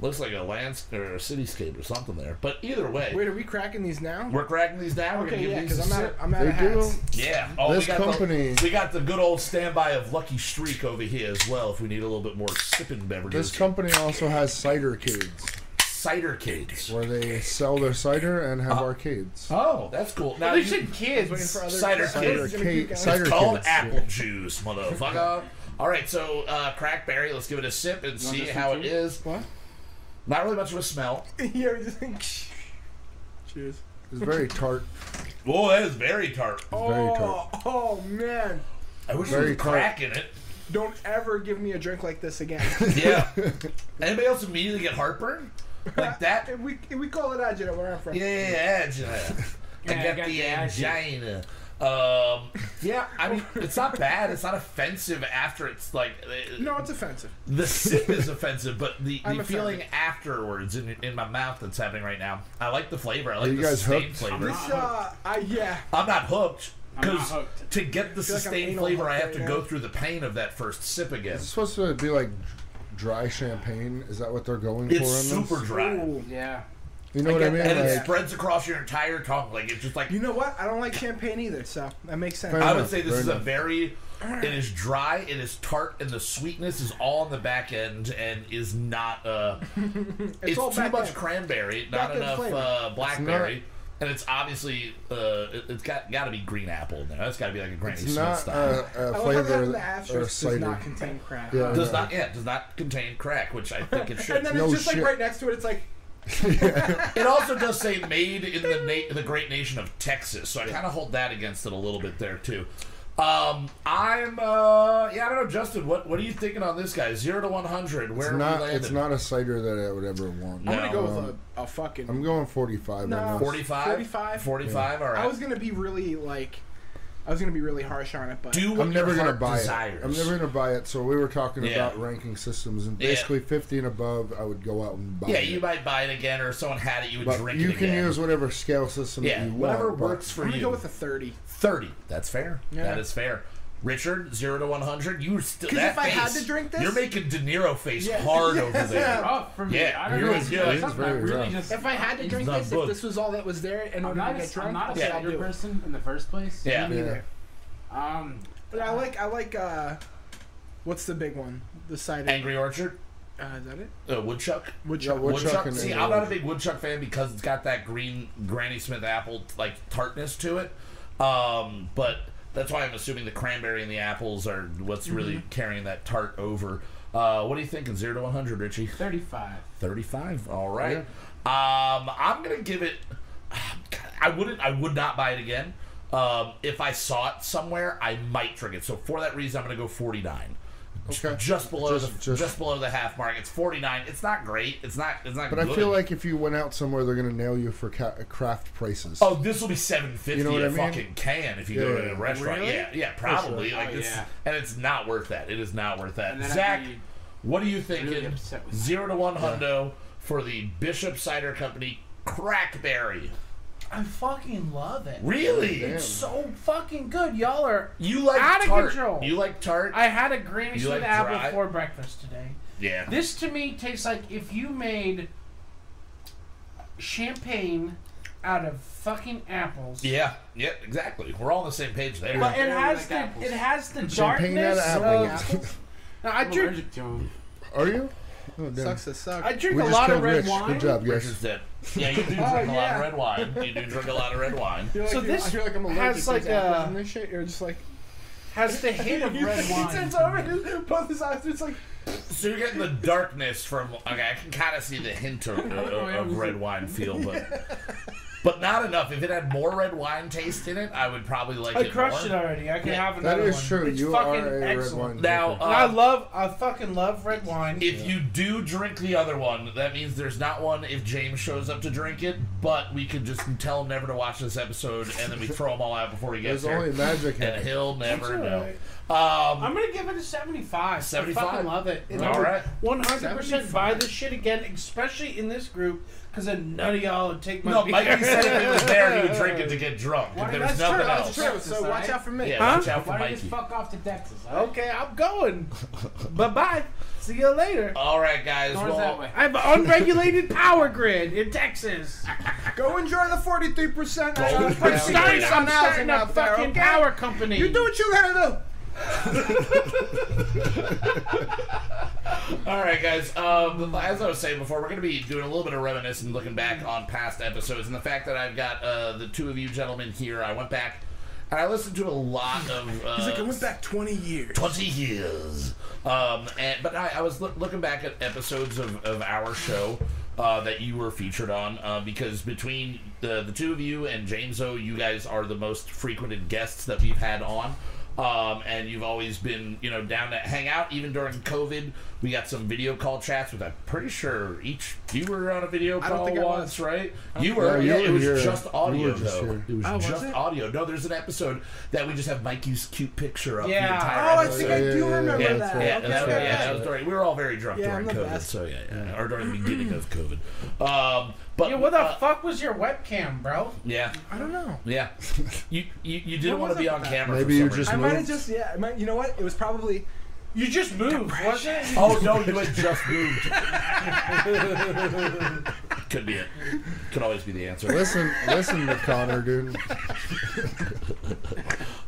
looks like a landscape or a cityscape or something there. But either way, Wait, are we cracking these now? we're cracking these now. We're okay, gonna yeah, give these because a I'm out, sip. I'm out They of do. hats. Yeah. Oh, This we got company- The, we got the good old standby of Lucky Streak over here as well. If we need a little bit more sipping beverages, This company also has Cidercade. cider kids, where they sell their cider and have Uh, arcades. Oh, that's cool. Now They you, said kids. Waiting for other Cider Cider Gonna keep cake, going. cider It's called kids. apple yeah. juice, motherfucker. All right, so uh, crackberry. Let's give it a sip and see how one it too? is. What? Not really much of a smell. yeah, just think. Cheers. It's very tart. Oh, that is very tart. Oh, very tart. oh man! I wish there was tart. crack in it. Don't ever give me a drink like this again. Yeah. Anybody else immediately get heartburn like that? If we if we call it agita where I'm from. Yeah, angina. I Yeah, I got got the the agita. angina. Um, Yeah, I mean, it's not bad. It's not offensive after it's like uh, No, it's offensive. the sip is offensive, but the, I'm the offended. feeling afterwards in, in my mouth that's happening right now. I like the flavor. I like you the guys sustained hooked? flavor. This, uh, I yeah. I'm not hooked because to get the feel like sustained flavor, I hooked have to right go now. through the pain of that first sip again. It's supposed to be like dry champagne. Is that what they're going It's for? in super this? dry, Ooh. Yeah. You know I what I mean? that. and it Like, spreads across your entire tongue. Like it's just like You know what? I don't like champagne either, so that makes sense. Fair I would say this fair is a very. It is dry. It is tart, and the sweetness is all on the back end, and is not. Uh, it's all too back much end. cranberry, not Back end enough flavor. uh, blackberry, and it's obviously uh, it, it's got got to be green apple in there. That's got to be like a Granny it's Smith not style. a, a I love how that in flavor the or asterisk does cider. not contain crack. Yeah. does not yeah does not contain crack, which I think it should. And then No it's just shit. like right next to it. It's like It also does say made in the na- the great nation of Texas, so I kind of hold that against it a little bit there too. Um, I'm uh, yeah, I don't know, Justin. What what are you thinking on this guy? Zero to one hundred. Where It's are we not. landing? It's not a cider that I would ever want. No. I'm gonna go Um, with a, a fucking. I'm going 45 No. on this. 45? 45? 45, all right. I was gonna be really like, I was gonna be really harsh on it, but Do what I'm never your gonna heart buy desires. it. I'm never gonna buy it. So we were talking Yeah. about ranking systems, and Yeah. basically 50 and above, I would go out and buy Yeah, it. you might buy it again, or if someone had it, you would but drink you it can again. use whatever scale system yeah, that you whatever want. works for I'm gonna you. go with a 30. 30. That's fair. Yeah. That is fair. Richard, zero to one hundred. You still 'Cause that if I had face, to drink this- you're making De Niro face Yeah. hard over there. Yeah. Oh, for me, Yeah, I don't he know. is- yeah, It's very I really just- If I had to drink this, good. if this was all that was there and I'm order not, to a, get drunk, I'm not a I'll say I'll cider do person in the first place. Yeah. Me neither. Um, But I like, I like, uh, what's the big one? The cider. Angry Orchard, Uh, is that it? uh, Woodchuck. Woodchuck. Yeah, Woodchuck Woodchuck. See, I'm not a big Woodchuck fan because it's got that green Granny Smith apple like tartness to it. Um, but that's why I'm assuming the cranberry and the apples are what's really Mm-hmm. carrying that tart over. Uh, what are you thinking? Zero to 100, Richie? 35. 35. All right. Um, I'm gonna give it. I wouldn't. I would not buy it again. Um, if I saw it somewhere, I might drink it. So for that reason, I'm gonna go 49. Okay. Just below Just- the just- just, below the half mark. It's 49. It's not great. It's not. It's not. But I feel like if you went out somewhere, they're gonna nail you for ca- craft prices. Oh, this will be seven fifty You know what a I mean? fucking can if you go Yeah. to a restaurant. Really? Yeah, yeah, probably. sure. Like Oh, it's, yeah. and it's not worth that. It is not worth that. And then I'd Zach, be what are you thinking? really Zero to one hundo for the Bishop Cider Company Crackberry. I fucking love it. Really? Damn. It's so fucking good. Y'all are. You like Out of tart? control. You like tart? I had a Granny You Smith like apple dry? for breakfast today. yeah. This to me tastes like if you made champagne out of fucking apples. Yeah. Yeah. Exactly. We're all on the same page there. But it has like the apples. it has the Champagne darkness of of. apples. Now, I I'm drink allergic to them. Are you? Oh, damn. Sucks to suck. I drink We a lot of red Rich. wine. Good job, guys. Richard's dead. Yeah, you do drink Oh, a lot of red wine. You do drink a lot of red wine. You're So like, this I feel like I'm allergic has like these uh, a- and this shit. You're just like Has the hint of red He wine. turns over his, both his eyes. It's like So you're getting the darkness from. Okay, I can kind of see the hint of, of, of red wine feel, but but not enough. If it had more red wine taste in it, I would probably like I it I crushed more. it already. I can Yeah. have That another is one. true. It's you fucking are a red excellent. wine. Now, uh, I love, I fucking love red wine. If you do drink the other one, that means there's not one if James shows up to drink it, but we could just tell him never to watch this episode and then we throw him all out before he gets there's only magic And it. he'll never It's know. Um, I'm gonna give it a 75. 75? I fucking love it. And All I would right. 100% buy this shit again, especially in this group, because then none of y'all would take my no, beer. Mikey said if it was there, he would drink it to get drunk. Why, there was that's nothing true, that's else. true. true. So watch out for me. Yeah, Huh? watch out for Why don't you Mikey. just fuck off to Texas? alright? Okay, I'm going. bye bye. See you later. All right, guys. Well, that way. I have an unregulated power grid in Texas. Go enjoy the 43% Go enjoy price the Starting, I'm starting a out there, fucking okay? power company. You do what you gotta All right, guys. Um, as I was saying before, we're going to be doing a little bit of reminiscing, looking back on past episodes, and the fact that I've got uh, the two of you gentlemen here. I went back and I listened to a lot of. Uh. He's like, I went back 20 years. 20 years. Um, and but I, I was loo- looking back at episodes of, of our show uh, that you were featured on uh, because between the, the two of you and James O, you guys are the most frequented guests that we've had on. Um, and you've always been, you know, down to hang out. Even during COVID, we got some video call chats with. I'm pretty sure each you were on a video I don't call think I once, was. right? You were. Yeah, Yeah, you it were was here. just audio were just though. here. It was Oh, was just it? audio. No, there's an episode that we just have Mikey's cute picture up the Yeah. entire Oh, I think I do Yeah, remember Yeah, that. yeah, Okay, that, okay, yeah, that was during. We were all very drunk Yeah, during COVID, best. so yeah, yeah, or during the beginning of COVID. Um, but Yeah, what the uh, fuck was your webcam, bro? yeah, I don't know. yeah. You you, you didn't want to be on that? camera. Maybe for you some just I might have just yeah. I might, you know what? It was probably You just moved, was it? Oh no, you had just moved. Could be it. Could always be the answer. Listen, listen to Connor, dude.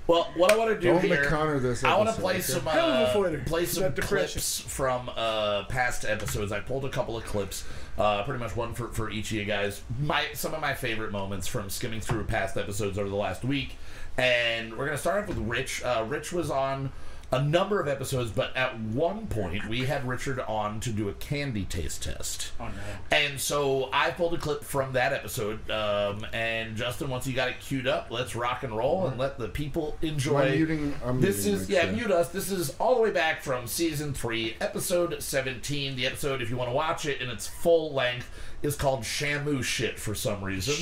Well, what I want to do Don't here, McConnor this. I want to play okay? some Hell of a uh, play some clips from uh, past episodes. I pulled a couple of clips, uh, pretty much one for, for each of you guys. My some of my favorite moments from skimming through past episodes over the last week, and we're gonna start off with Rich. Uh, Rich was on a number of episodes, but at one point we had Richard on to do a candy taste test. Oh no. And so I pulled a clip from that episode. Um, and Justin, once you got it queued up, let's rock and roll and let the people enjoy. Am muting? I'm this muting is Rick, yeah, so- mute us. This is all the way back from season three, episode seventeen. The episode, if you want to watch it in its full length, is called Shamu Shit for some reason.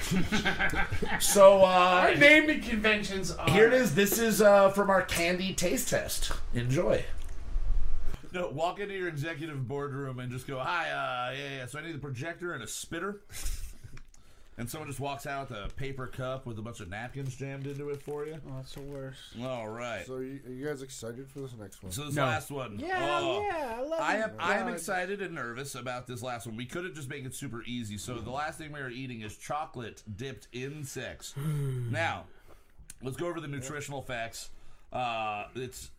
so Our uh, naming conventions are. here it is. This is uh, from our candy taste test. Enjoy. No, walk into your executive boardroom and just go, "Hi, uh, yeah, yeah. So I need a projector and a spitter." And someone just walks out with a paper cup with a bunch of napkins jammed into it for you. Oh, that's the worst. All right. So, you, are you guys excited for this next one? So this No. last one. Yeah, oh, yeah, I love I it. am I am excited and nervous about this last one. We couldn't just make it super easy. So the last thing we are eating is chocolate dipped insects. now, let's go over the nutritional facts. Uh, it's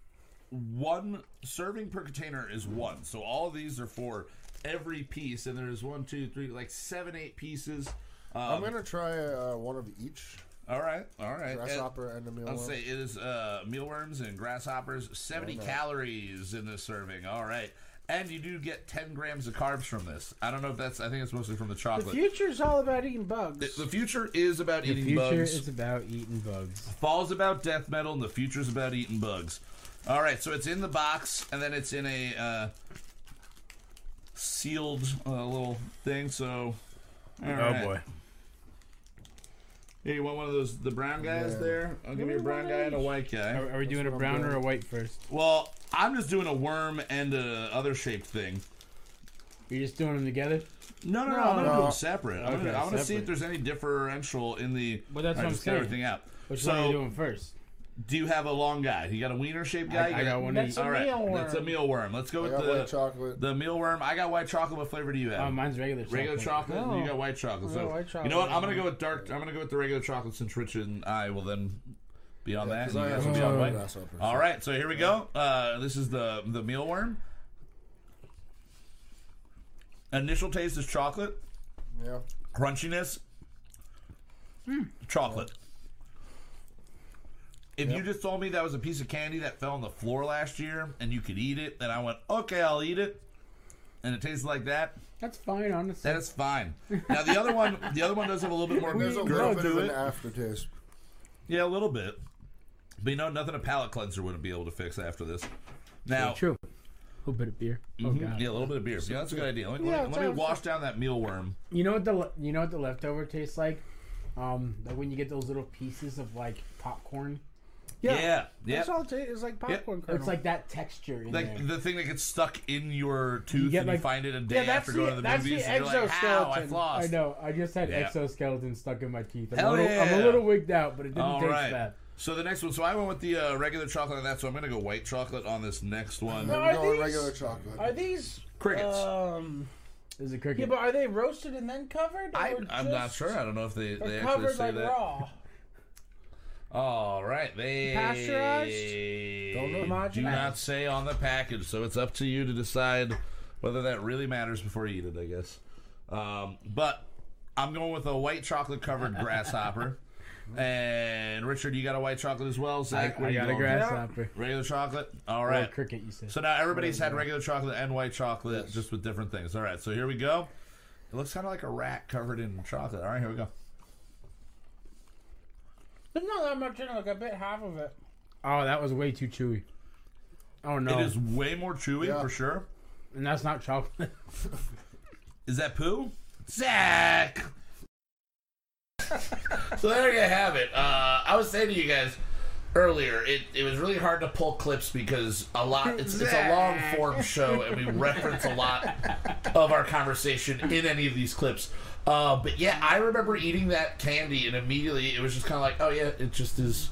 one serving per container is one. So all of these are for every piece, and there's one, two, three, like seven, eight pieces. Um, I'm gonna try uh, one of each all right, all right. Grasshopper and the mealworm. I'll say it is uh, mealworms and grasshoppers. 70 no. calories in this serving. All right. And you do get 10 grams of carbs from this. I don't know if that's, I think it's mostly from the chocolate. The chocolate. future's all about eating bugs. The, the future is about The eating future bugs. Future is about eating bugs. Fall's about death metal, and the future's about eating bugs. All right, so it's in the box, and then it's in a uh, sealed uh, little thing. So, all right. Hey, you want one of those the brown guys Yeah. there? I'll give you a brown guy and a white guy. Are, are we doing a what I'm brown or a white first? Well, I'm just doing a worm and a other shaped thing. You're just doing them together? No, no, no. No. I'm gonna do them separate. I'm Okay, gonna, I want to see if there's any differential in the. Well, that's I what I'm saying. everything out. Which So- one are you doing first? Do you have a long guy? You got a wiener shaped guy? I- I got one That's of a All right, mealworm. that's a mealworm. Let's go I with got the white chocolate. the mealworm. I got white chocolate. What flavor do you have? Oh, mine's regular chocolate. regular chocolate. No. You got white chocolate. I So got white you know what? chocolate. I'm gonna go with dark. I'm gonna go with the regular chocolate since Richard and I will then be on Yeah, that. 'cause and I guys have will be on white. grasshopper, All so- so here we go. Uh, this is the the mealworm. Initial taste is chocolate. Yeah. Crunchiness, chocolate. If you just told me that was a piece of candy that fell on the floor last year and you could eat it, then I went, okay, I'll eat it, and it tastes like that, That's fine, honestly. then it's fine. Now the other one, the other one does have a little bit more There's a girl little bit of an aftertaste. Yeah, a little bit. But you know, nothing a palate cleanser wouldn't be able to fix after this. Now, True. A little bit of beer. Oh Mhm, god. yeah, a little bit of beer. Yeah, that's a good idea. Let me, Yeah, let me, let me sounds- wash down that mealworm. You know what the you know what the leftover tastes like? Um, like when you get those little pieces of like popcorn. Yeah, yeah. That's all it is. It's like popcorn kernel. It's like that texture in Like there. the thing that gets stuck in your tooth get, and you like- find it a day Yeah, that's after going the- to the that's the movies. and you're like, how? I exoskeleton. flossed. I know. I just had Yeah. exoskeleton stuck in my teeth. I'm, Hell a little, I'm yeah. a little wigged out, but it didn't All taste right. bad. So the next one. So I went with the uh, regular chocolate on that. So I'm gonna go white chocolate on this next one. No, Are these- regular chocolate. Are these Crickets. Um, is it cricket. yeah, but are they roasted and then covered? I, or I'm not just- sure. I don't know if they, or they actually covered say like that. raw. All right, they Pasteurized? Don't know. do not say on the package, so it's up to you to decide whether that really matters before you eat it. I guess, um, but I'm going with a white chocolate covered grasshopper. And Richard, you got a white chocolate as well. Zach, where I got a going? grasshopper. Regular chocolate. All right. Or cricket, you said. So now everybody's had regular chocolate and white chocolate, just with different things. All right, so here we go. It looks kind of like a rat covered in chocolate. All right, here we go. There's not that much in it. Like I bit half of it. Oh, that was way too chewy. Oh no, It is way more chewy Yeah. for sure. and that's not chocolate. Is that poo? Zach. so there you have it. Uh, I was saying to you guys earlier, it, it was really hard to pull clips because a lot it's, it's a long form show and we reference a lot of our conversation in any of these clips. Uh, but yeah, I remember eating that candy and immediately it was just kind of like, oh yeah, it just is.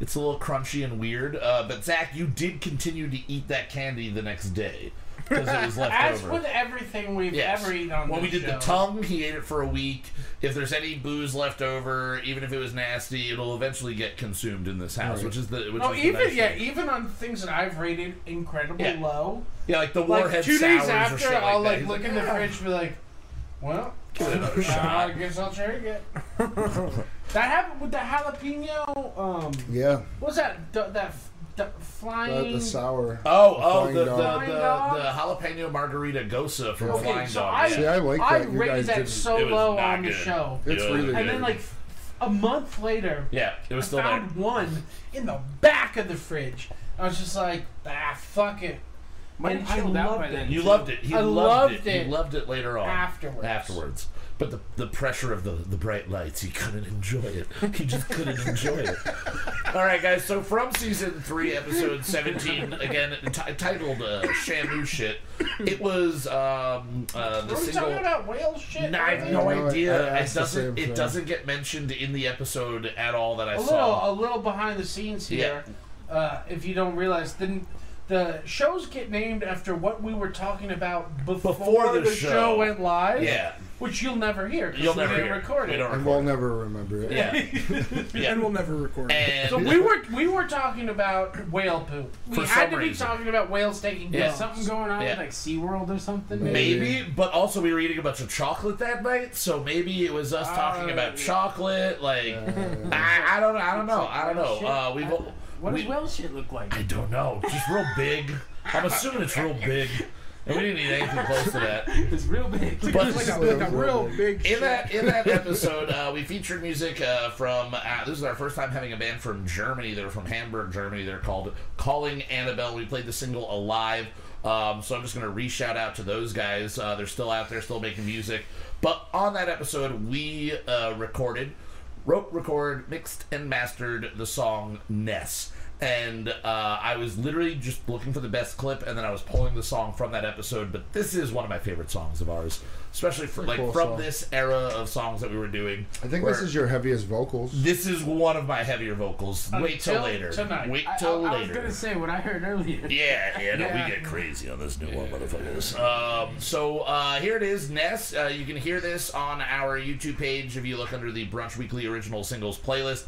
It's a little crunchy and weird. Uh, but Zach, you did continue to eat that candy the next day because it was left As over. with everything we've Yes. ever eaten on when we this did the tongue, he ate it for a week. If there's any booze left over, even if it was nasty, it'll eventually get consumed in this house, Right. which is the which No, is the even nice yeah, thing. even on things that I've rated incredibly Yeah. low. yeah, like the Like warhead two sours days or after, shit like I'll that. like He's look in the "Ah, fridge and be like, "Well, give it another uh, shot." I guess I'll try it that happened with the jalapeno. Um, Yeah, What's that? D- that f- d- the, flying. the sour. Oh, oh, Flying the, the, the, the jalapeno margarita gose from Okay, Flying so Dog. I- yeah. See, I like I that. You rated guys that didn't. so It was low not on the good. show, It's Yeah. really and then like f- a month later, yeah, it was I still there. found one in the back of the fridge. I was just like, ah, fuck it. Might And have I chilled out loved by it. then. You too. loved it. He I loved, loved it. it He loved it later on. Afterwards. Afterwards. But the, the pressure of the, the bright lights, he couldn't enjoy it. He just couldn't enjoy it. All right, guys. So from season three, episode seventeen, again t- titled uh, "Shamu Shit," it was um, uh, the Were we single. talking about whale shit? No, I have no No, idea. I it doesn't. It doesn't get mentioned in the episode at all that I a little, saw. a little behind the scenes here. Uh, if you don't realize, the the shows get named after what we were talking about before, Before the the, show. show. went live. Yeah, which you'll never hear. 'cause you'll we never didn't hear. it. record We it. don't And we'll it. never remember it. Yeah, yeah. and we'll never record it. And So we were we were talking about whale poop. We For had some to be reason. talking about whales taking Yeah. dumps. something going on Yeah. with like SeaWorld or something. Maybe. Maybe, but also we were eating a bunch of chocolate that night, so maybe it was us talking Uh, about chocolate. Like, Uh, I, I don't, I don't know, I don't know. Uh, we've, What does we- whale shit look like? I don't know, just real big. I'm assuming it's real big, and we didn't eat anything close to that. It's real big. But It's like a, like a real big. in that in that episode, uh, we featured music uh, from. Uh, this is our first time having a band from Germany. They're from Hamburg, Germany. They're called Calling Annabelle. We played the single Alive. Um, so I'm just going to re shout out to those guys. Uh, they're still out there, still making music. But on that episode, we uh, recorded, wrote, recorded, mixed, and mastered the song Ness. And uh, I was literally just looking for the best clip, and then I was pulling the song from that episode. But this is one of my favorite songs of ours, especially for, like cool from song. this era of songs that we were doing. I think this is your heaviest vocals. this is one of my heavier vocals. Wait till later. tonight. Wait till I, I was gonna say what I heard earlier. Yeah, yeah, no, Yeah. we get crazy on this new one, motherfuckers. Um, so uh, here it is, Ness. Uh, you can hear this on our YouTube page if you look under the Brunch Weekly Original Singles playlist,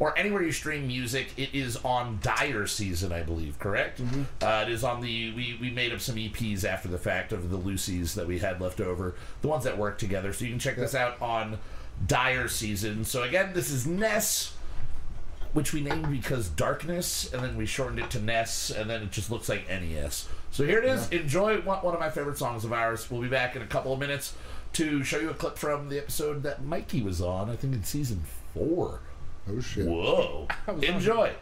or anywhere you stream music. It is on Dire Season, I believe. Correct? Uh, it is on the. We we made up some EPs after the fact of the Lucy's that we had left over, the ones that work together. So you can check this out on Dire Season. So again, this is Ness which we named because darkness, and then we shortened it to Ness, and then it just looks like NES. So here it is. Enjoy one, one of my favorite songs of ours. We'll be back in a couple of minutes to show you a clip from the episode that Mikey was on. I think in season four. Oh shit. Whoa! Enjoy.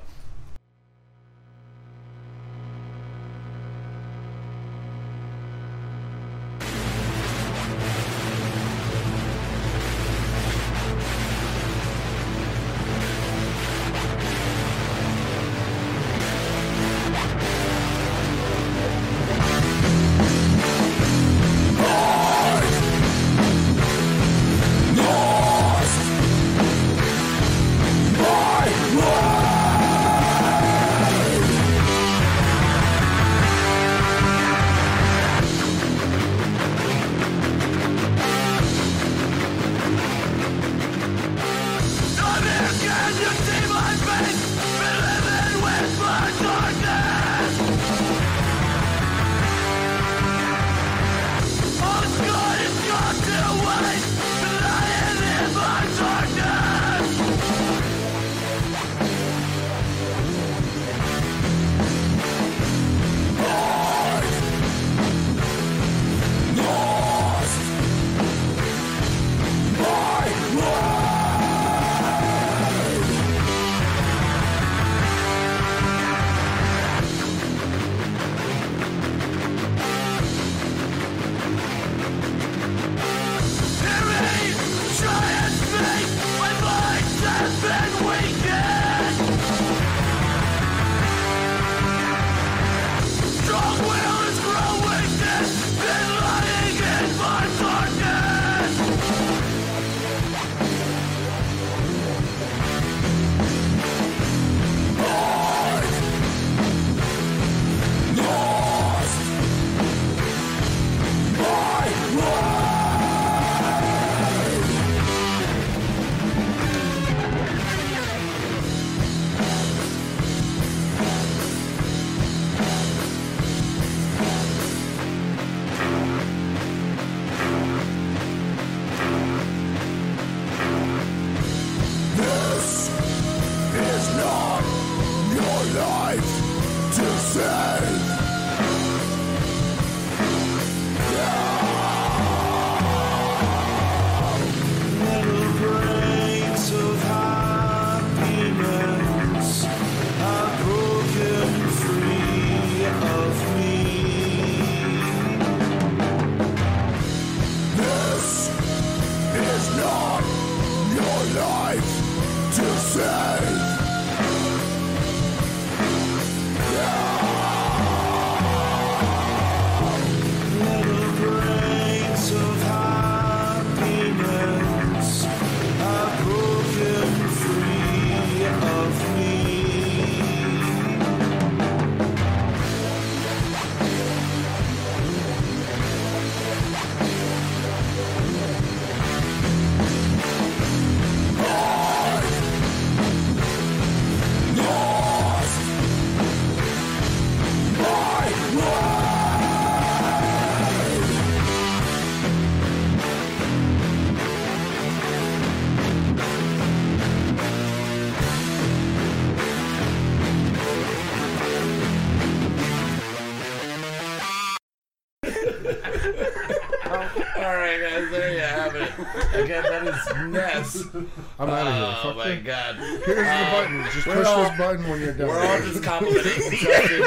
Again, that is Ness. I'm out of here. Oh Fuck my you. god. Here's the button. Just push all- this button when you're done. We're all just complimenting Justin,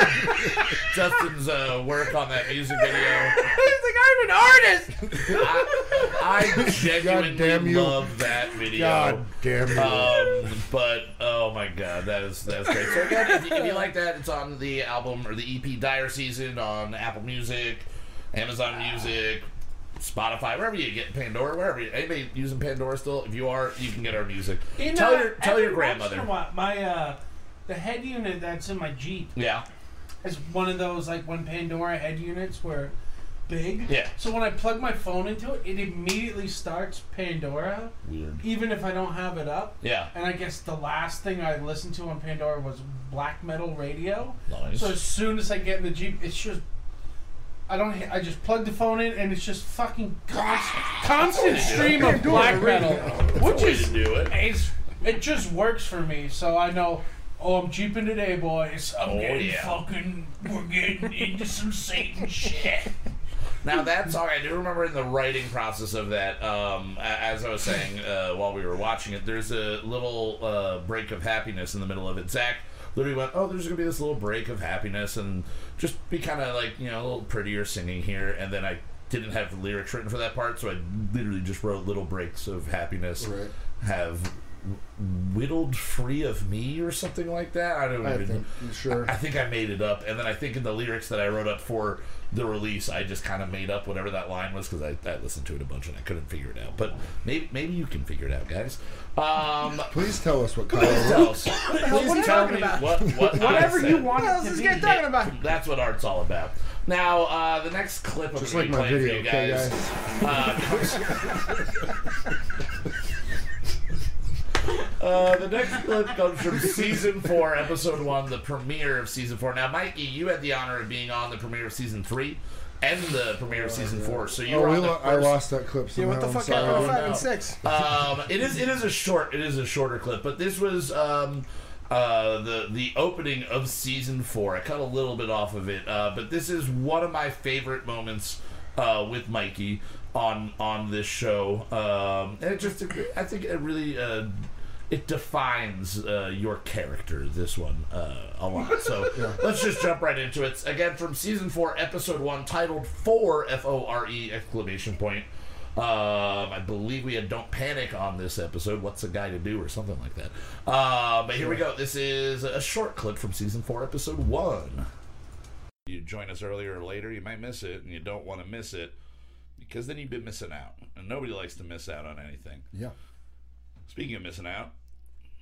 Justin's uh, work on that music video. He's like, I'm an artist. I, I genuinely damn you. love that video. God damn you. Um, but oh my god, that is that's great. So again, if you, if you like that, it's on the album or the EP Dire Season on Apple Music, Amazon Music, Spotify, wherever you get Pandora, wherever you, anybody using Pandora still. If you are, you can get our music. In, tell your tell your grandmother. once in a while, my uh, the head unit that's in my Jeep Yeah, is one of those like when Pandora head units were big. Yeah. So when I plug my phone into it, it immediately starts Pandora, weird. even if I don't have it up. Yeah, And I guess the last thing I listened to on Pandora was black metal radio. nice. So as soon as I get in the Jeep, it's just. I don't. I just plug the phone in, and it's just fucking constant, constant stream of black metal, which is do it. it's, it just works for me. So I know. Oh, I'm jeeping today, boys. I'm Oh, getting yeah. fucking. We're getting into some Satan shit. Now that's song, I do remember in the writing process of that. Um, a- as I was saying uh, while we were watching it, there's a little uh, break of happiness in the middle of it. Zach literally went, "Oh, there's gonna be this little break of happiness, and just be kind of like you know a little prettier singing here." And then I didn't have lyrics written for that part, so I literally just wrote little breaks of happiness. Right. Have whittled free of me or something like that. I don't I even. think, sure. I think I made it up, and then I think in the lyrics that I wrote up for the release, I just kind of made up whatever that line was because I, I listened to it a bunch and I couldn't figure it out. But maybe maybe you can figure it out, guys. Um, Please tell us what Kyle please wrote. tell us. hell- Please what are you tell talking me about? what what Whatever I you want What else it is to this be. talking about? That's what art's all about. Now, uh, the next clip I'm Just like my video, for you okay, guys. guys? Uh, Uh, the next clip comes from season four, episode one, the premiere of season four. Now, Mikey, you had the honor of being on the premiere of season three and the premiere of season four. So you Oh, were we on the lo- I lost that clip Yeah, somehow. what the fuck happened five and six? Um, it is it is a short it is a shorter clip, but this was um, uh, the the opening of season four. I cut a little bit off of it, uh, but this is one of my favorite moments uh, with Mikey on on this show. Um, and it just I think it really. It defines uh, your character, this one, uh, a lot. So let's just jump right into it. Again, from season four, episode one, titled "Four F O R E!" exclamation point. Um, I believe we had "Don't Panic" on this episode. What's a guy to do, or something like that. Uh, but here we go. This is a short clip from season four, episode one. You join us earlier or later, you might miss it, and you don't want to miss it because then you've been missing out, and nobody likes to miss out on anything. Yeah. Speaking of missing out,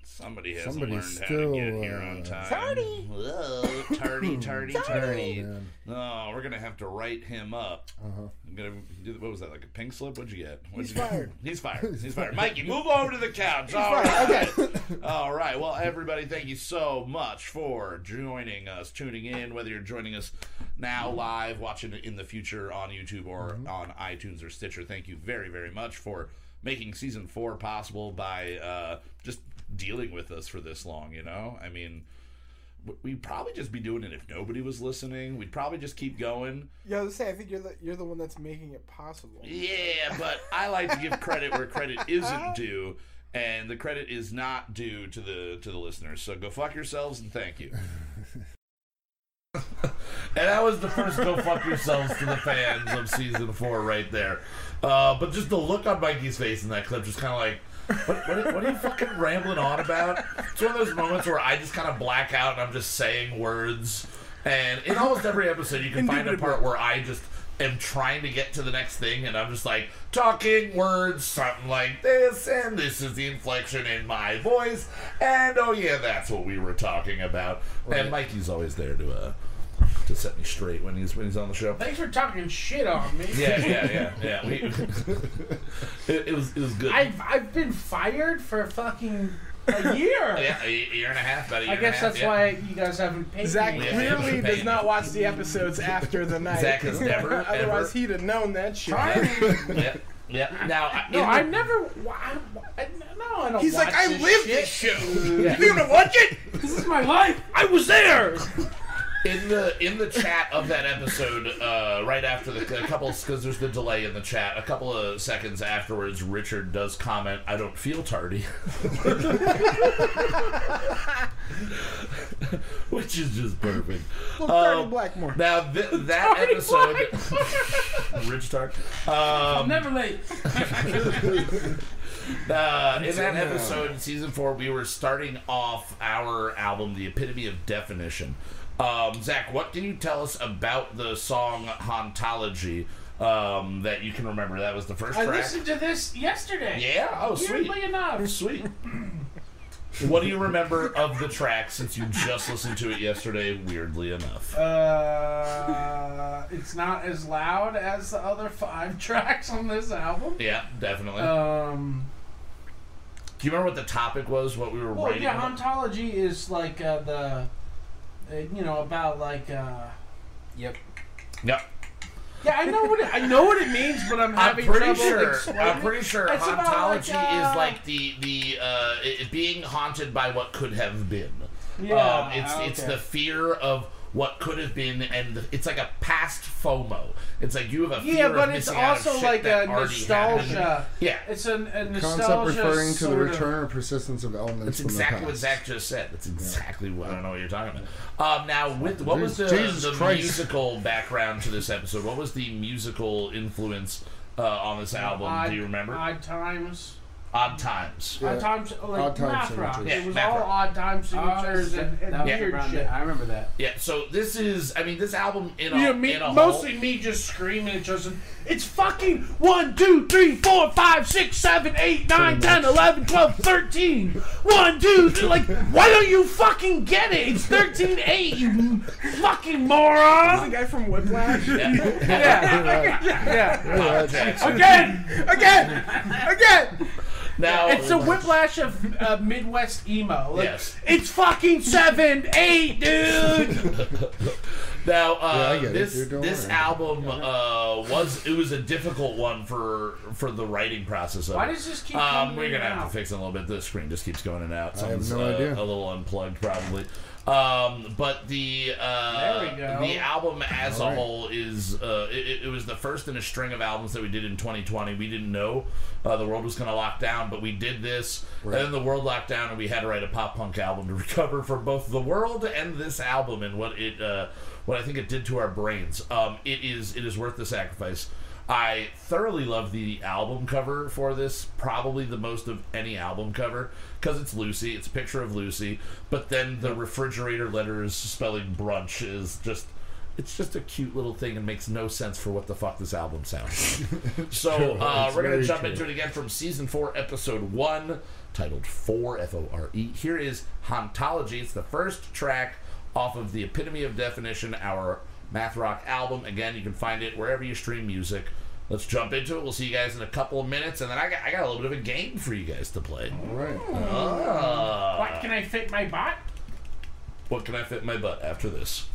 somebody hasn't Somebody's learned how to get still, here uh, on time. Tardy. Whoa, tardy, tardy, tardy. Oh, man. No, we're gonna have to write him up. Uh-huh. I'm gonna do what was that? Like a pink slip? What'd you get? What'd He's you get? fired. He's fired. He's fired. Mikey, move over to the couch. All right. Okay. All right. Well, everybody, thank you so much for joining us, tuning in. Whether you're joining us now live, watching it in the future on YouTube or on iTunes or Stitcher, thank you very, very much for making season four possible by uh, just dealing with us for this long. You know, I mean. we'd probably just be doing it if nobody was listening. We'd probably just keep going. Yeah, I was say I think you're the you're the one that's making it possible. Yeah, but I like to give credit where credit isn't due, and the credit is not due to the to the listeners. So go fuck yourselves and thank you. and that was the first go fuck yourselves to the fans of season four right there. Uh, but just the look on Mikey's face in that clip, just kind of like. What, what, are- what are you fucking rambling on about? It's one of those moments where I just kind of black out and I'm just saying words. And in almost every episode, you can find a part where I just am trying to get to the next thing and I'm just like talking words, something like this, and this is the inflection in my voice. And oh, yeah, that's what we were talking about. And Mikey's always there to, uh, to set me straight when he's when he's on the show. Thanks for talking shit on me. Yeah, yeah, yeah, yeah. We, it, it was it was good. I've I've been fired for fucking a year. yeah, a year and a half, about a year I and a guess half, that's yeah. why you guys haven't paid Zach me. Yeah, clearly yeah. does not watch the episodes after the night. Zach has never, Otherwise, ever- he'd have known that shit. Yeah, yeah. Now, I- No, in I the- never. I, I, no, I don't. He's like, watch I this lived shit. this show. Yeah. You gonna watch it? This is my life. I was there. In the in the chat of that episode, uh, right after the a couple because there's the delay in the chat. A couple of seconds afterwards, Richard does comment, "I don't feel tardy," which is just perfect. Well, Barney Um, Blackmore. Now th- that episode, Rich Tart. Um, Never late. Uh, in that episode, in season four, we were starting off our album, "The Epitome of Definition." Um, Zach, what can you tell us about the song "Hauntology" um, that you can remember? That was the first I track. listened to this yesterday. Yeah. Oh, sweet. Weirdly enough. Sweet. what do you remember of the track since you just listened to it yesterday? Weirdly enough. Uh, it's not as loud as the other five tracks on this album. Yeah, definitely. Um, do you remember what the topic was? What we were well, writing? yeah, ontology is like uh, the, you know, about like. Uh, Yep. Yep. yeah, I know what it, I know what it means, but I'm I'm having pretty trouble sure. explaining. I'm pretty sure It's about, hauntology like, uh, is like the the uh, it being haunted by what could have been. Yeah, um, it's it's okay. the fear of what could have been, and it's like a past FOMO. It's like you have a fear Yeah, of but it's missing out of also like a nostalgia. Yeah, It's a, a nostalgia Concept referring to the sort of- return or persistence of elements That's from exactly the what. Zach just said. That's exactly what I don't know what you're talking about. Um, now, with what was the, Jesus the Christ. musical background to this episode? What was the musical influence uh, on this album? Odd, Do you remember? Odd times. Odd Times. Yeah. Odd times, like Odd time math rock. signatures. It was math all rock. odd time Oh, and, and that weird around shit. it. I remember that. Yeah, so this is, I mean, this album in a, Yeah, me, in a mostly whole, me just screaming at Justin. It's fucking 1, 2, 3, 4, 5, 6, 7, 8, 9, 10, 11, 12, 13. 1, 2, 3. Like, why don't you fucking get it? It's 13, 8, you fucking moron. the guy from Whiplash. yeah, Yeah. yeah. Yeah, Jackson. Again. again, again. Now, It's a whiplash of uh, Midwest emo. Like, Yes. It's fucking 7, 8, dude. Now, uh, get it, this this worry. album uh, was it was a difficult one for for the writing process of Why does this keep Um, coming we're gonna and have out? to fix it a little bit. The screen just keeps going in and out. I have no uh, idea. A little unplugged, probably. Um, but the uh, There we go. the album as All a right. whole is uh, it, it was the first in a string of albums that we did in 2020. We didn't know uh, the world was going to lock down, but we did this, Right. and then the world locked down, and we had to write a pop punk album to recover from both the world and this album and what it uh, what I think it did to our brains. Um, it is it is worth the sacrifice. I thoroughly love the album cover for this, probably the most of any album cover, because it's Lucy. It's a picture of Lucy, but then the refrigerator letters spelling brunch is just. It's just a cute little thing and makes no sense for what the fuck this album sounds like. so uh, we're gonna jump true. into it again from season four, episode one, titled Four F O R E. Here is Hauntology. It's the first track off of the Epitome of Definition, our math rock album. Again, you can find it wherever you stream music. Let's jump into it. We'll see you guys in a couple of minutes, and then I got, I got a little bit of a game for you guys to play. All right. Ah. What can I fit my butt? What can I fit my butt after this?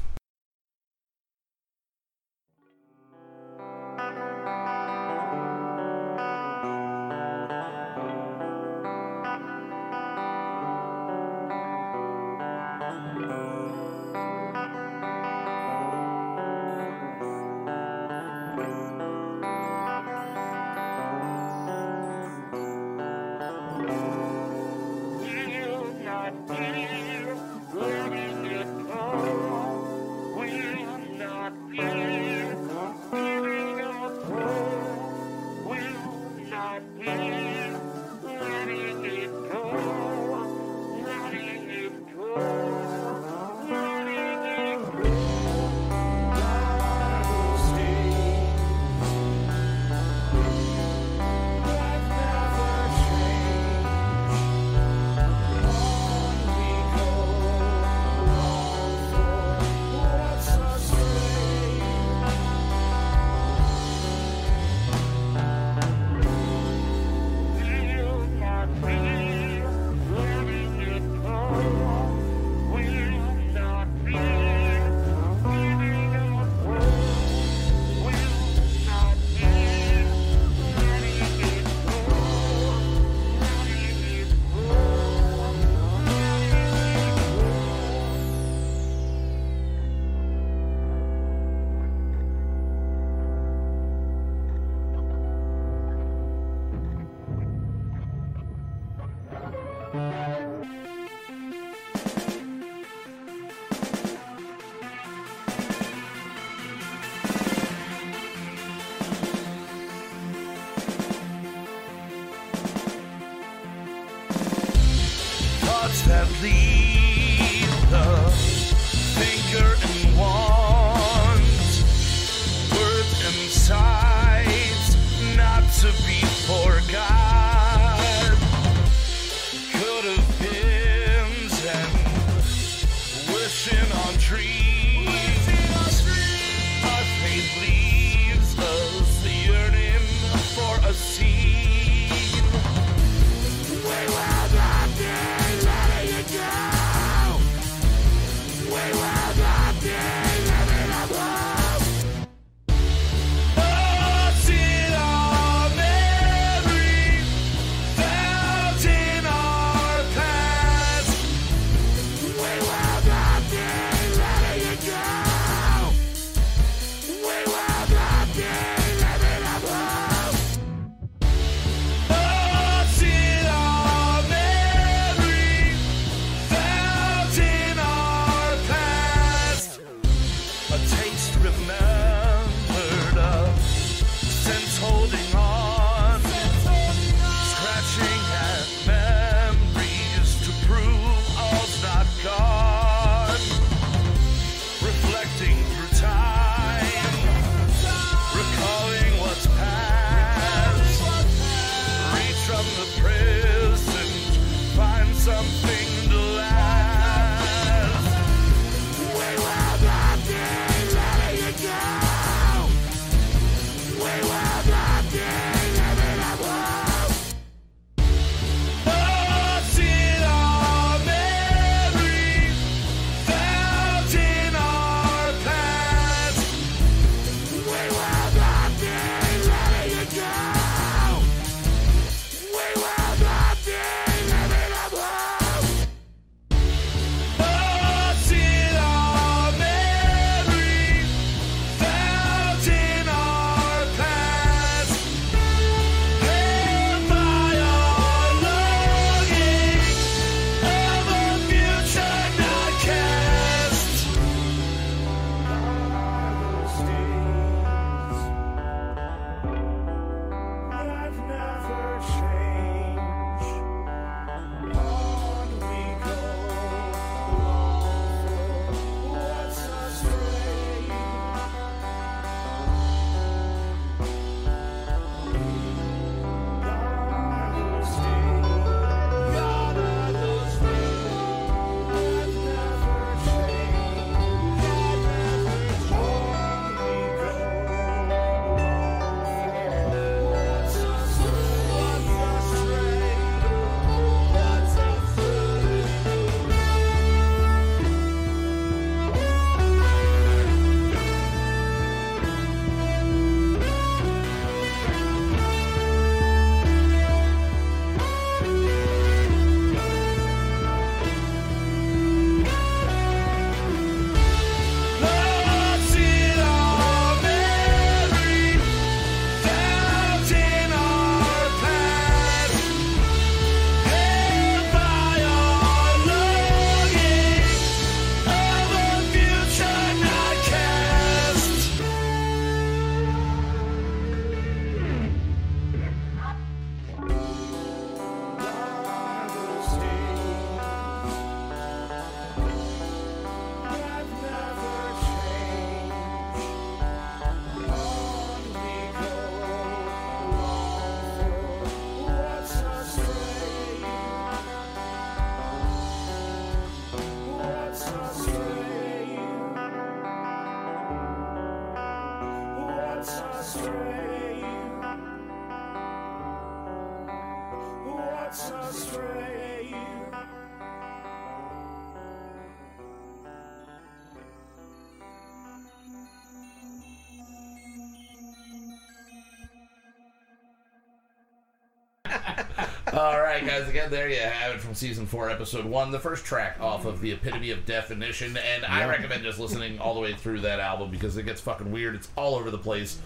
Right, guys. Again, there you have it from season four, episode one, the first track off of the Epitome of Definition, and I recommend just listening all the way through that album because it gets fucking weird. It's all over the place,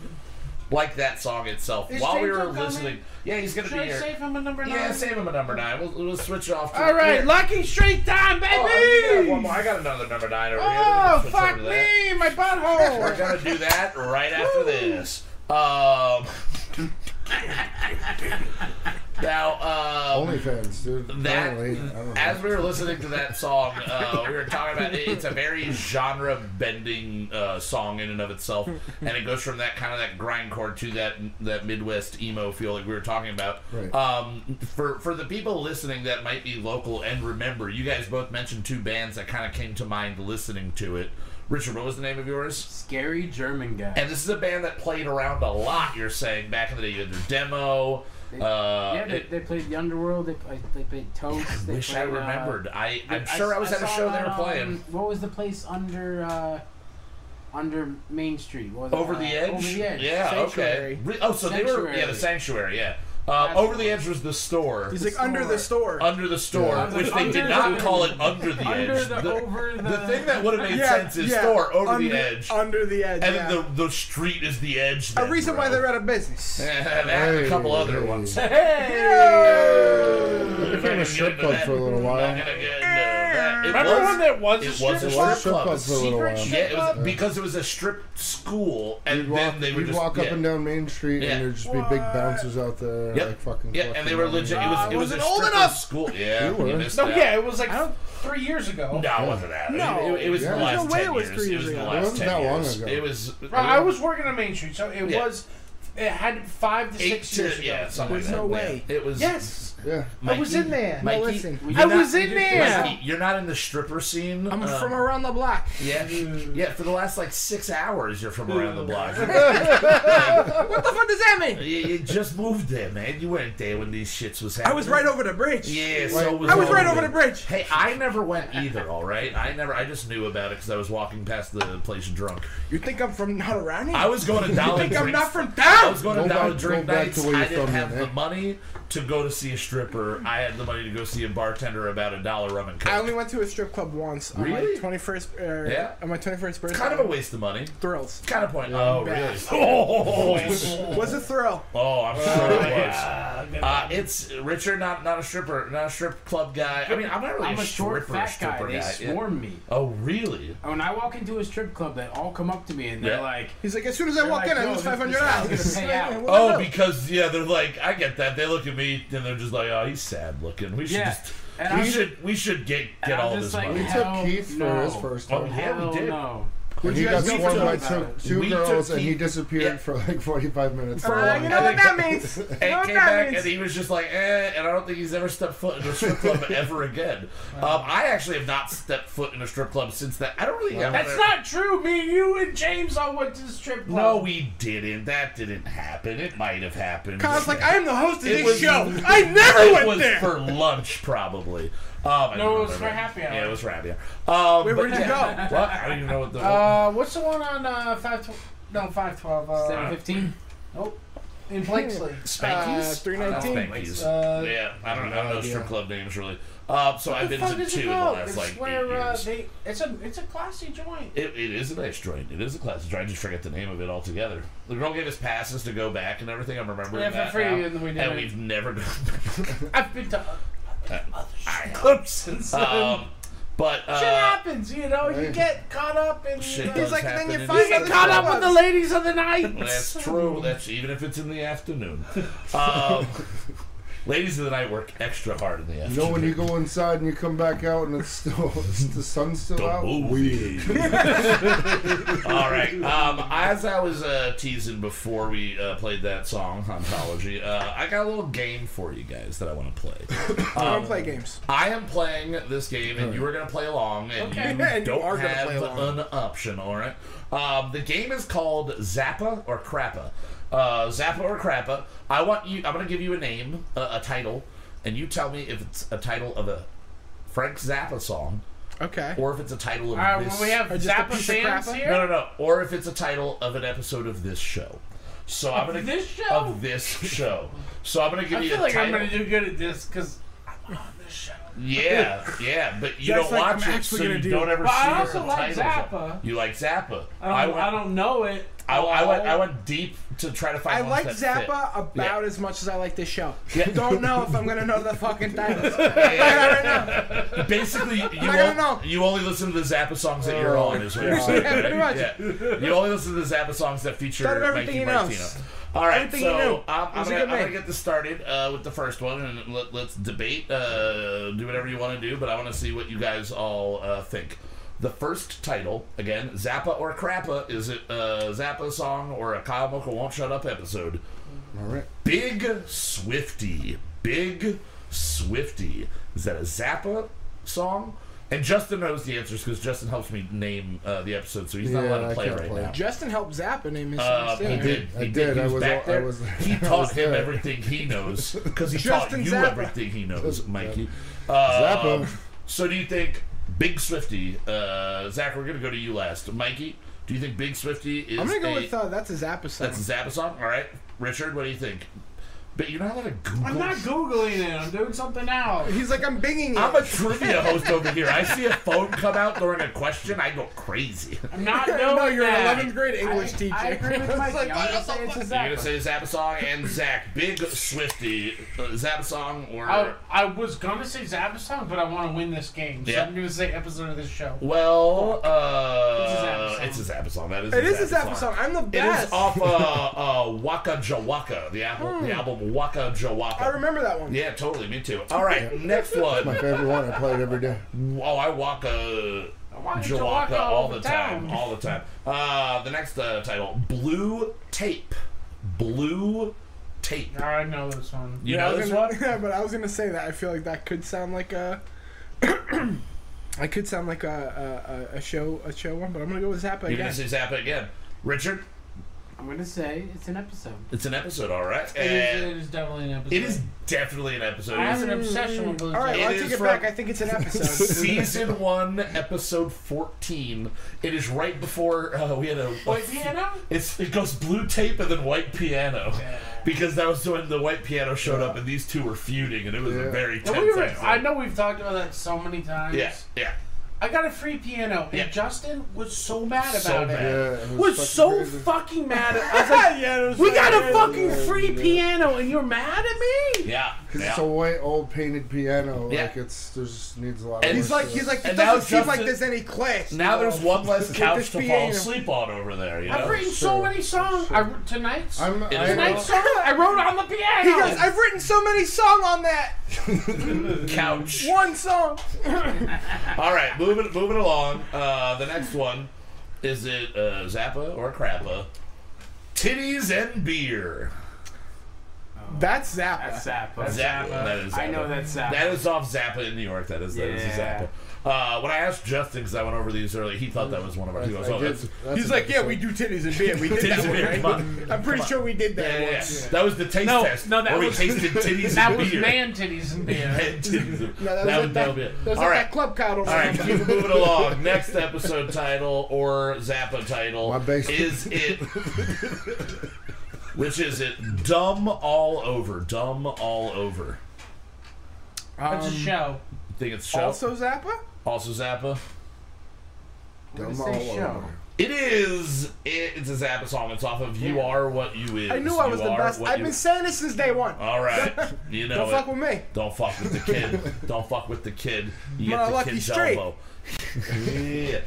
like that song itself. Is While we James were coming? listening, yeah, he's gonna Should be I here. save him a number nine? Yeah, save him a number nine. We'll, we'll switch off. To All right, here. lucky straight time, baby. Oh, I got one more. I got another number nine over here. Oh, Let me fuck that. me, my butthole. We're gonna do that right after this. Um, now, um, OnlyFans, dude. that I don't know. as we were listening to that song, uh, we were talking about it, it's a very genre bending uh, song in and of itself, and it goes from that kind of that grindcore to that that Midwest emo feel like we were talking about. Right. Um, for for the people listening that might be local and remember, you guys both mentioned two bands that kind of came to mind listening to it. Richard, what was the name of yours? Scary German guy. And this is a band that played around a lot. You're saying back in the day, you had their demo. They- Uh, yeah, they, it- they played the Underworld. They played, they played Toast. They wish I played, uh, remembered. I I'm I- sure I, was at a show they were playing. What was the place under uh, under Main Street? What was it? Over Uh, the edge. Over the edge. Yeah. Sanctuary. Okay. Oh, so they were yeah the sanctuary. Yeah. Uh, over the the edge was the store. He's like under the store. under the store, Yeah. which they Under did the- not call it under the Under edge. the, over the. the thing that would have made Yeah, sense is yeah, store over under, the edge, Under the edge. and yeah. then the the street is the edge. a then, reason bro. why they're out of business. that and a couple Hey, other hey. ones. It became a strip club for a little while. Not gonna get into that. It Remember was- when there was a it strip was a strip was a strip club. club for a little secret while. strip Yeah, it was club? because it was a strip school, and You'd then walk, they were you'd just walk yeah. up and down Main Street, Yeah. and there'd just be big bouncers out there, Yep. like fucking. Yeah, and they collecting were money. legit. It was it was wasn't a old stripper enough. school. Yeah, You were. missed No, that. yeah, it was like I don't- three years ago. No, it wasn't that. No. it, it was Yeah. the There's last no way 10 it was years. three It years was the ago. last It wasn't 10 that long years. ago. It was. Bro, I was working on Main Street, so it Yeah. was. It had five to eight six to years ago. yeah, something There's like no that. way. It was. Yes, Yeah. I was in there. Mikey, No, listen. I not- was in there. Mikey, you're not in the stripper scene. I'm uh, from around the block. Yeah, yeah. For the last like six hours, you're from around the block. What the fuck does that mean? you, you just moved there, man. You weren't there when these shits was happening. I was right over the bridge. Yeah, so was I was right over the bridge. Hey, I never went either. All right, I never. I just knew about it because I was walking past the place drunk. You think I'm from not around here? I was going to Dollar think I'm not from I was going Go to Dollar back- Drink go back nights. to where I you're didn't have man, the money to go to see a stripper. I had the money to go see a bartender about a dollar rum and coke. I only went to a strip club once on Really? my 21st. Uh, Yeah. On my 21st birthday. kind of a waste of money. thrills. Kind of point. Oh, bad. really? Oh, Was a thrill. oh, I'm sure it was. Uh, it's Richard, not not a stripper, not a strip club guy. I mean, I'm not really I'm a short, stripper, fat guy. stripper They guy. Yeah. swarm me. Oh, really? When I walk into a strip club, they all come up to me and they're Yeah. like, He's like, as soon as I walk like, in, I lose five hundred dollars. gonna pay out." Oh, because yeah, they're like, I get that. They look at me and they're just like, oh, he's sad looking. We should Yeah. just, And we I'm- should, we should get get all this like, money. We took Hell Keith for his first Oh, time. yeah, we did. no. Where'd He got guys go swarmed to? by two, two girls, and he disappeared yeah. for like 45 minutes. Uh, you know what that means? You know And what came that back means? and he was just like, eh, and I don't think he's ever stepped foot in a strip club ever again. Um, I actually have not stepped foot in a strip club since that. I don't really have. That's not true. Me, you, and James all went to the strip club. No, we didn't. That didn't happen. It might have happened. Kyle's like, I am the host of It this was- show. I never it went was there. for lunch, probably. Um, No, it was remember. for happy hour. Yeah, it was for happy hour. Um, Wait, where'd you go? What? I don't even know what the. Uh, what's the one on uh, five? Tw- no, five twelve. Uh, 715? in Blakeslee. Spankies? uh, 319. Not Spankies. Uh, yeah, I don't know. I don't know idea. strip club names really. Uh, so I've been to two in the last It's like where eight uh, years. they. It's a it's a classy joint. It, it is a nice joint. It is a classy joint. I just forget the name of it altogether. The girl gave us passes to go back and everything. I'm remembering Yeah, for that free, now. and we and we've never done. I've been to I clips and stuff. um, but Shit uh, happens, you know. You get caught up in. shit uh, does like, then you in find this you get caught up with the ladies of the night. That's true. That's even if it's in the afternoon. Um, ladies of the night work extra hard in the afternoon. You know when you go inside and you come back out and it's still it's, the sun's still The out. movie. Weird. All right. Um, as I was uh, teasing before we uh, played that song, Ontology, uh, I got a little game for you guys that I want to play. I Um, don't play games. I am playing this game, and you are going to play along, and Okay. you And don't are gonna have play along. an option. All right. Um, the game is called Zappa or Crappa. Uh, Zappa or Crappa. I want you. I'm gonna give you a name, a, a title, and you tell me if it's a title of a Frank Zappa song Okay. or if it's a title of All right, this. well, we have Or Zappa fans here. no, no, no. Or if it's a title of an episode of this show. So I'm gonna this show? of this show. So I'm gonna give I you feel a like I'm gonna do good at this because I'm on this show. Yeah, yeah, but you That's don't like watch I'm it, so you do- don't ever But see I what also like titles. Zappa. You like Zappa? I don't, went, I don't know it. I, I went. I went deep to try to find. I like Zappa fit. about Yeah. as much as I like this show. Yeah. Don't know if I'm gonna know the fucking titles. Yeah. now. Basically, you, I gotta on- know. you only listen to the Zappa songs that you're Oh, on, is what you're saying. Yeah, pretty much. Yeah. You only listen to the Zappa songs that feature Thought of everything Mikey. Martino. All right, Everything so um, I'm, gonna, I'm gonna get this started uh, with the first one, and let, let's debate. Uh, do whatever you want to do, but I want to see what you guys all uh, think. The first title, again, Zappa or Crappa. Is it a Zappa song or a Kyle Mocha Won't Shut Up episode? All right. Big Swifty. Big Swifty. Is that a Zappa song? And Justin knows the answers because Justin helps me name uh, the episode, so he's not Yeah, allowed to play right play. now. Justin helped Zappa name his Uh, he too. did. I He did. He I was, was back all- I there. was- he taught was him there. everything he knows because he Justin taught you Zappa. everything he knows, Mikey. Uh, Zappa. So do you think Big Swifty? Uh, Zach, we're gonna go to you last. Mikey, do you think Big Swifty is? I'm gonna go a, with uh, that's a Zappa song. That's a Zappa song. All right, Richard, what do you think? But you're not allowed to Google. I'm not googling it. I'm doing something else. He's like, I'm binging it. I'm a trivia host over here. I see a phone come out during a question, I go crazy. I'm not doing no, you're that. an 11th grade English I, teacher. I agree with Mikey. like, I'm gonna say it's a You're gonna say Zappa song and Zach, Big Swifty, uh, Zappa song or I, I was gonna say Zappa song, but I want to win this game, so Yeah. I'm gonna say episode of this show. well, It's a Zappa uh, song. it's a Zappa song. That is. It is a Zappa song. I'm the best. is off uh, uh, Waka Jawaka, the album, the album Waka Jawaka. I remember that one. Yeah, totally. Me too. All right, next one. My favorite one. I play it every day. Oh, I walk a want Jawaka all the time, time. all the time. Uh, the next uh, title, Blue Tape. Blue Tape. I know this one. You Yeah, know this gonna, one? Yeah, but I was gonna say that I feel like that could sound like a. I could sound like a, a, a- show a show one, but I'm gonna go with Zappa You're again. gonna say Zappa again, Richard. I'm gonna say it's an episode. It's an episode, all right. It is, And it is definitely an episode. it is definitely an episode. I have an obsession with Blue All right, It well, I is take it from- back. I think it's an episode. season one, episode fourteen. It is right before uh, we had a White piano? It's it goes blue tape and then white piano because that was when the white piano showed up and these two were feuding and it was a Yeah. very And tense. we were, episode. I know we've talked about that so many times. Yeah, yeah. I got a free piano, and Yeah. Justin was so mad about So it. mad. Yeah, it Was fucking so crazy. fucking mad. At, I was like, yeah, it was "We got a fucking free yeah. piano, and you're mad at me." Yeah, Because yeah. it's a white old painted piano. Yeah. Like it's there's needs a lot. And of He's like, to he's like, it And doesn't seem like there's any clash. now you there's know? one less couch this to fall asleep on over there. You know? I've know, written so many songs. sure. I wrote tonight's I'm, It is I, song. I wrote on the piano. He goes, I've written so many songs on that couch. one song. All right, moving moving along. Uh, the next one is it uh, Zappa or Crappa? Titties and beer. That's Zappa. That's Zappa. Zappa. That is Zappa. I know that's Zappa. That is off Zappa in New York. That is that is a Yeah. Zappa. Uh, when I asked Justin, because I went over these earlier, he thought that was one of our. He goes, I "Oh, did- that's that's He's like, yeah, we do titties and beer. We did Titties that and one, beer, right? come on. I'm pretty sure we did that yeah, yeah, once. yeah. That was the taste No, test. no, that where was- we tasted titties that and was beer. man titties and beer. Man titties. No, that was that like would that, that would be it. that was All like right. that club card over All right, keep moving along. Next episode title or Zappa title My basement. is it? Which is it? Dumb all over. Dumb all over. It's a Um, show. Think it's show. Also Zappa? Also Zappa. Dumb gonna all show. over. It is. It, it's a Zappa song. It's off of "You Yeah. Are What You Is." I knew I was You the best. I've You- been saying this since day one. All right, you know Don't it. fuck with me. Don't fuck with the kid. Don't fuck with the kid. You My get the lucky kid's straight. elbow. Yeah.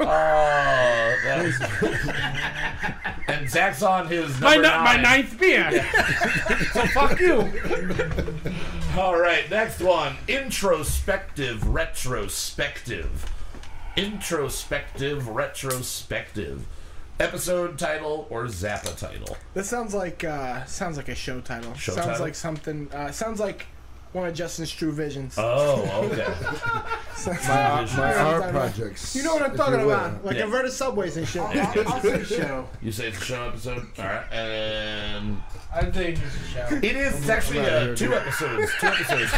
Oh, that was... and Zach's on his My, number ni- my ninth beer. so fuck you. All right, next one. Introspective, retrospective. Introspective, retrospective. Episode title or Zappa title? This sounds like uh, sounds like a show title. Show sounds title? like something. Uh, sounds like one of Justin's True Visions. Oh, okay. my, my Yeah, art projects. You know what I'm talking about? Like Yeah. inverted subways and shit. I'll, I'll say show. You say it's a show episode? Alright. And I think it's a show. it is it's actually uh, two dude. episodes. Two episodes.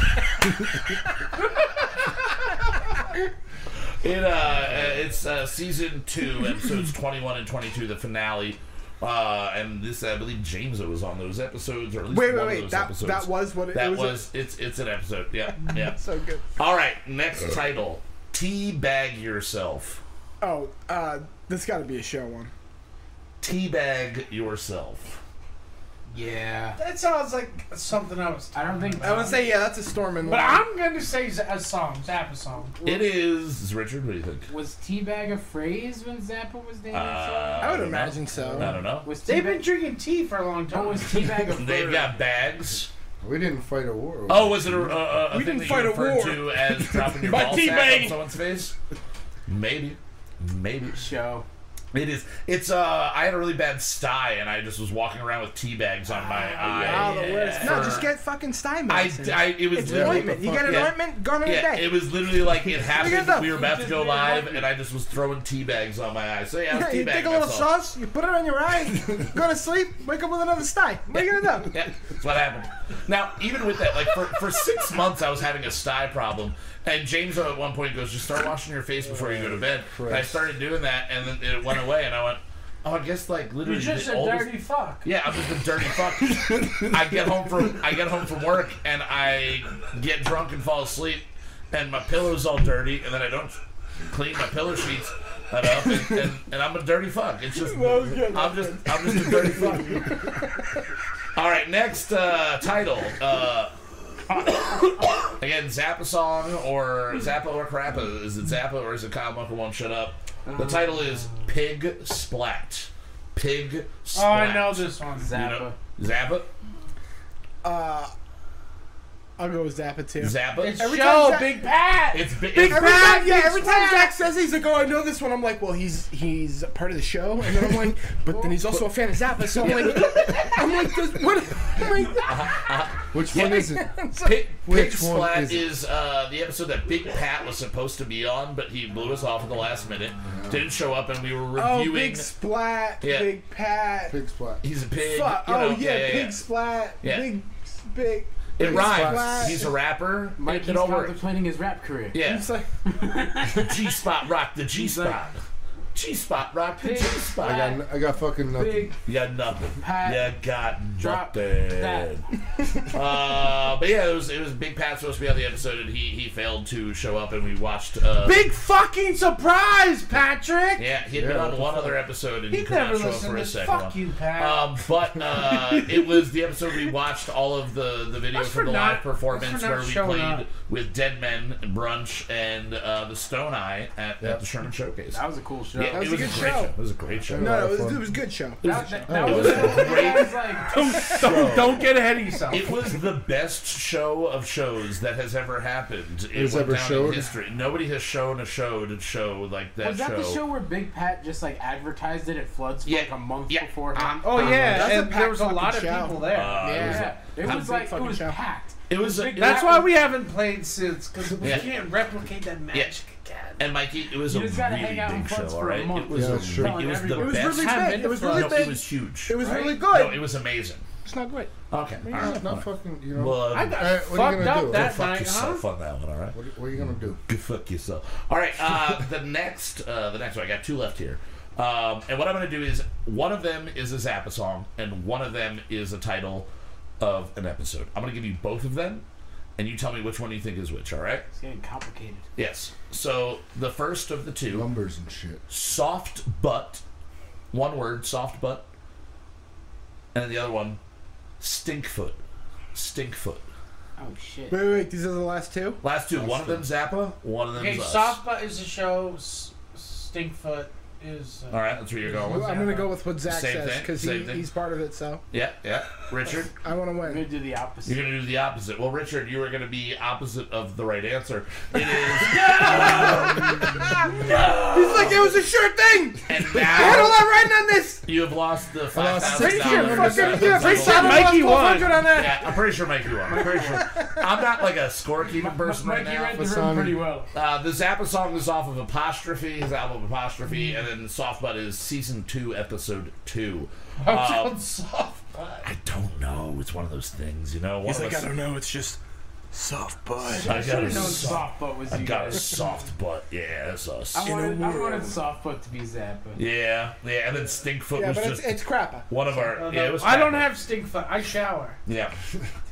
it uh it's uh season two, episodes twenty one and twenty two, the finale. Uh, and this, I believe, James was on those episodes, or at least Wait, one wait, of wait. those That episodes. that was what it, that it was. was. It's it's an episode. Yeah, yeah. so good. All right, next title: Teabag yourself. Oh, uh, this got to be a show one. Teabag yourself. Yeah. That sounds like something I was. I don't think. I would say yeah, that's a storm in. But line. I'm going to say a song, Zappa song. It is Richard. What do you think? Was Teabag a phrase when Zappa was dating? Uh, I would don't know. imagine so. I don't know. was They've been drinking tea for a long oh, time. was Teabag a They've got bags. We didn't fight a war. Oh, was it a, a, a We thing didn't that you fight a war. to as dropping your My ball tea sack bag. on someone's face? Maybe. Maybe. show. It is. It's uh. I had a really bad sty, and I just was walking around with tea bags on my eye. Ah, the worst. No, just get fucking sty I, medicine. I. It was it's literally. ointment. You get an Yeah. ointment, gone in a Yeah, day. it was literally like it happened. do? We were about to go live, and I just was throwing tea bags on my eyes. So yeah, I was Yeah, tea you take a little myself. sauce, you put it on your eye, go to sleep, wake up with another sty. What are you gonna do? Yeah, that's what happened. Now, even with that, like for, for six months, I was having a sty problem, and James at one point goes, "Just start washing your face before you go to bed." And I started doing that, and then it went away, and I went, "Oh, I guess like You're literally just the a oldest- dirty fuck. Yeah, I'm just a dirty fuck. I get home from I get home from work, and I get drunk and fall asleep, and my pillow's all dirty, and then I don't clean my pillow sheets. That up and, and, and I'm a dirty fuck. It's just was good. I'm just I'm just a dirty fuck. All right, next uh, title. Uh, again, Zappa song or Zappa or Crappa? Is it Zappa or is it Kyle Mucker Won't Shut Up? The title is Pig Splat. Pig Splat. Oh, I know this one. You Zappa. know, Zappa? Uh, I'll go with Zappa too. Zappa? It's Every show, time Zach- Big Pat. it's big. Big Every Zach, time, yeah, big every time Zach. Zach says he's like, "Oh, I know this one," I'm like, "Well, he's he's part of the show," and then I'm like, "But then he's also a fan of Zappa," so I'm like, "I'm like, this, what?" I'm like, Which one is it? Pig, Which Pig one is it? is uh, the episode that Big Pat was supposed to be on, but he blew us off at the last minute. Didn't show up, and we were reviewing. "Oh, reviewing. big splat, Yeah. big pat, Big splat. He's a pig. fuck, you know, oh yeah, yeah, big splat, Yeah. big, big." It rhymes. splat. He's a rapper. Mikey's it all works. contemplating his rap career. Yeah. It's like, G spot rock the G spot. G spot rock the G Big I spot. got, I got fucking nothing. Big You got nothing. Pat. You got Drop nothing. uh, but yeah, it was it was Big Pat supposed to be on the episode, and he he failed to show up, and we watched. Uh, Big fucking surprise, Patrick. yeah, he had been Yeah, on what the one other episode, and he, He could not never show up listened for to a second Fuck one. you, Pat. Um, but uh, it was the episode we watched all of the, the video That's from the not- live performance for not where we showing played up. with Dead Men Brunch and uh, the Stone Eye at, at the Sherman Showcase. That was a cool show. Yeah, was it a was good a great show. show. It was a great show. no, no, it was, it was a good show. That, that, that It was was one of the great. guys, like don't, don't get ahead of yourself. It was the best show of shows that has ever happened. It Was went ever down showed? in history. Nobody has shown a show to show like that was that show. the show where Big Pat just like advertised it at Floods for Yeah. like a month Yeah. before? Um, oh yeah, That's and packed there was a lot of show. people there. Uh, was yeah, it was like it fucking was show. packed. It was. That's why we haven't played since because we can't replicate that magic again. And Mikey, it was You a just gotta really hang out in big Floods show. for a All right, month. it was. Yeah, a that's true. It was the It It was best. really I've big. been It to was Floods. really no, big. it was huge. It was Right? really No, good. it was amazing. It's not great. Okay, all right. Not fucking, you know. Well, I got Alright, what are you fucked gonna up do? that go fuck night, huh? yourself on that one. All right. what, what are you gonna do? Go fuck yourself. All right. Uh, the next, uh, the next one. I got two left here. Um, and what I'm going to do is one of them is a Zappa song, and one of them is a title of an episode. I'm going to give you both of them, and you tell me which one you think is which. All right? It's getting complicated. Yes. So the first of the two, Numbers and shit. soft butt, one word, soft butt, and then the other one, stinkfoot, stinkfoot. Oh shit. Wait, wait, wait. These are the last two. Last two. One of them Zappa, one of them Okay, us. Soft Butt is a show. S- Stinkfoot is. Uh, All right, that's where you're going with. I'm gonna go with what Zach Same says because he, thing. he's part of it. So Yeah, yeah. Richard, I want to I'm win. gonna do the opposite. you're gonna do the opposite. Well, Richard, you are gonna be opposite of the right answer. It is. No. He's like, it was a sure thing. and I had all now that writing on this. you have lost the five lost thousand Pretty sure dollars. fucking yeah, pretty sure I Mikey lost won. 1200 on that. Yeah, I'm pretty sure Mikey won. I'm pretty sure. I'm not like a scorekeeping person right now. Mikey now. read the Hassan. room pretty well. Uh, the Zappa song is off of Apostrophe, his album Apostrophe, and then Soft Butt is season two, episode two. Um, soft. I don't know. It's one of those things, you know. One He's of like, I those- don't know. It's just soft butt. I got a known soft, soft butt was I you got a guys. soft butt. Yeah, that's us. I wanted, I wanted soft butt to be Zappa. Yeah, yeah, and then Stinkfoot Yeah, was but it's, just it's crapper. one of our. Uh, yeah, it was. I don't have stink foot. I shower. Yeah.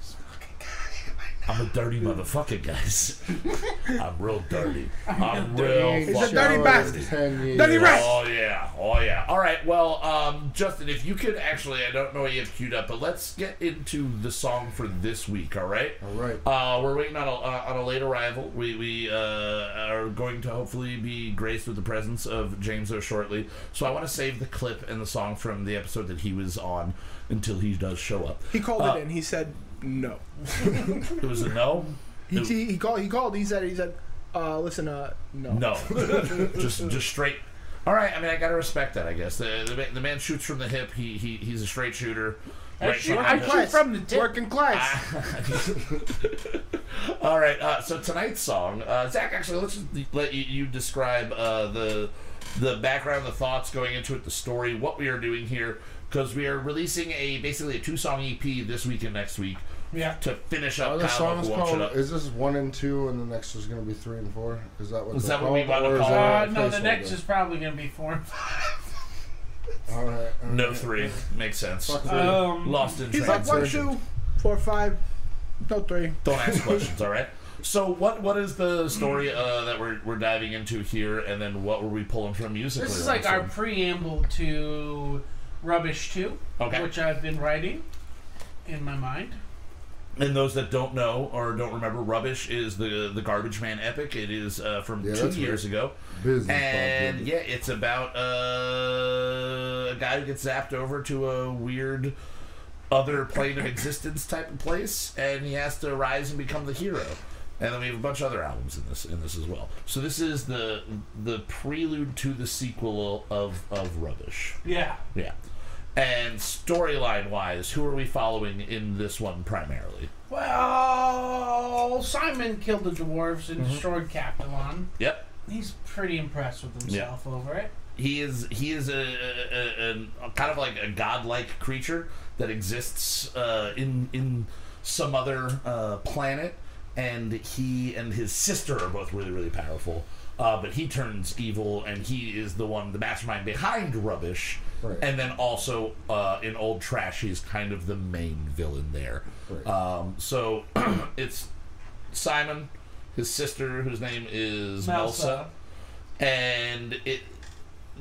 I'm a dirty motherfucker, guys. I'm real dirty. I'm real. He's a fucking dirty Shower bastard. Dirty rat. Oh yeah, oh yeah. All right, well, um, Justin, if you could actually, I don't know what you have queued up, but let's get into the song for this week. All right. All right. Uh, we're waiting on a uh, on a late arrival. We we uh, are going to hopefully be graced with the presence of James O shortly. So I want to save the clip and the song from the episode that he was on until he does show up. He called Uh, it in. He said no. It was a no. He, he, he called. He called. He said. He said. Uh, listen. Uh, no. No, just just straight. All right, I mean I gotta respect that. I guess the the, the man shoots from the hip. He he he's a straight shooter. I Right shoot, I shoot from the tip. Working class. All right, uh, so tonight's song, uh, Zach. Actually, let's let you, you describe uh, the the background, the thoughts going into it, the story, what we are doing here, because we are releasing a basically a two song EP this week and next week Yeah. to finish up Are the Kyle songs Won't called? Is this one and two, and the next is going to be three and four? Is that what? Is that what we called, wanna is call that Uh, no, the next is probably going to be four and five. All right. all No three makes sense. Three. Um, Lost in He's like one, translation. two, four, five, no three. Don't ask questions, all right? So what what is the story uh, that we're, we're diving into here, and then what were we pulling from musically? this is like our one? preamble to Rubbish 2, Okay. which I've been writing in my mind. And those that don't know or don't remember, Rubbish is the the Garbage Man epic. It is uh, from Yeah, two that's years right. ago, Business. and Bob, yeah, it's about uh, a guy who gets zapped over to a weird other plane of existence type of place, and he has to rise and become the hero. And then we have a bunch of other albums in this in this as well. So this is the the prelude to the sequel of of Rubbish. Yeah. Yeah. And storyline wise, who are we following in this one primarily? Well, Simon killed the dwarves and Mm-hmm. destroyed Capelon. Yep. He's pretty impressed with himself over it. He is he is a, a, a, a kind of like a godlike creature that exists uh, in in some other uh, planet, and he and his sister are both really really powerful. Uh, but he turns evil, and he is the one, the mastermind behind Rubbish. Right. And then also uh, in Old Trash, he's kind of the main villain there. Right. Um, so it's Simon, his sister, whose name is Melsa, and it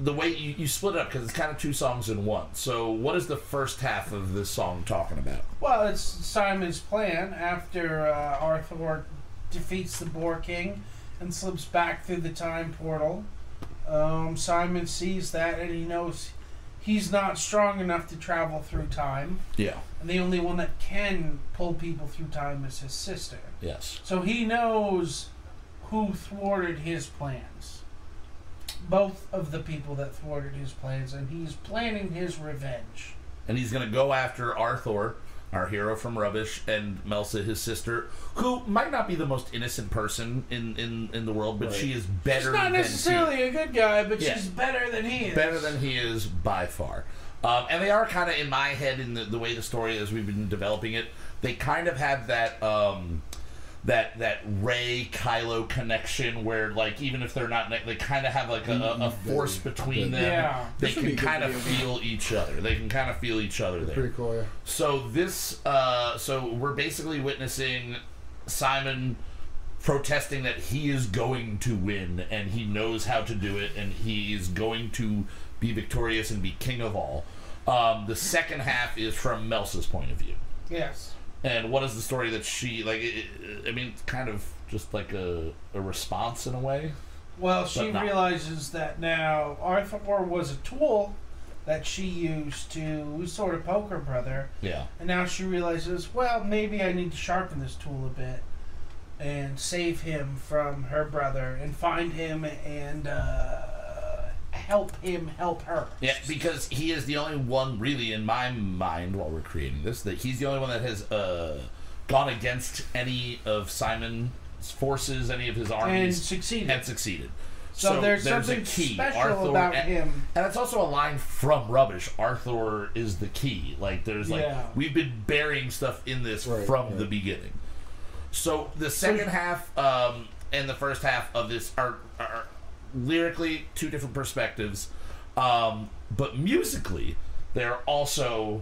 the way you, you split it up because it's kind of two songs in one. So what is the first half of this song talking about? Well, it's Simon's plan after uh, Arthur defeats the Boar King and slips back through the time portal. Um, Simon sees that and he knows he's not strong enough to travel through time. Yeah. And the only one that can pull people through time is his sister. Yes. So he knows who thwarted his plans. Both of the people that thwarted his plans, and he's planning his revenge. And he's gonna go after Arthur, our hero from Rubbish, and Melsa, his sister, who might not be the most innocent person in in, in the world, but Right. she is better. She's not than necessarily a good guy, but Yeah. she's better than he he, is. better than he is by far. Um, and they are kind of in my head in the, the way the story as we've been developing it. They kind of have that um, that that Rey Kylo connection where like even if they're not ne- they kind of have like a, a, a force between them. Yeah. They This can kind of feel each other. They can kind of feel each other there. Pretty cool, yeah. So this, uh, so we're basically witnessing Simon protesting that he is going to win and he knows how to do it and he is going to be victorious and be king of all. Um, the second half is from Melsa's point of view. Yes. And what is the story that she like? It, it- I mean, it's kind of just like a, a response in a way. Well, she not. realizes that now Arthur was a tool that she used to sort of poke her brother, Yeah. and now she realizes, well, maybe I need to sharpen this tool a bit and save him from her brother and find him and uh, help him help her. Yeah, because he is the only one, really, in my mind, while we're creating this, that he's the only one that has uh, gone against any of Simon's forces, any of his And armies, succeeded. and succeeded. So, there's, a something key. special Arthur- about and, him. And it's also a line from Rubbish. Arthur is the key. Like there's like Yeah. we've been burying stuff in this Right, from right. the beginning. So the second half um, and the first half of this are, are lyrically two different perspectives, um, but musically they're also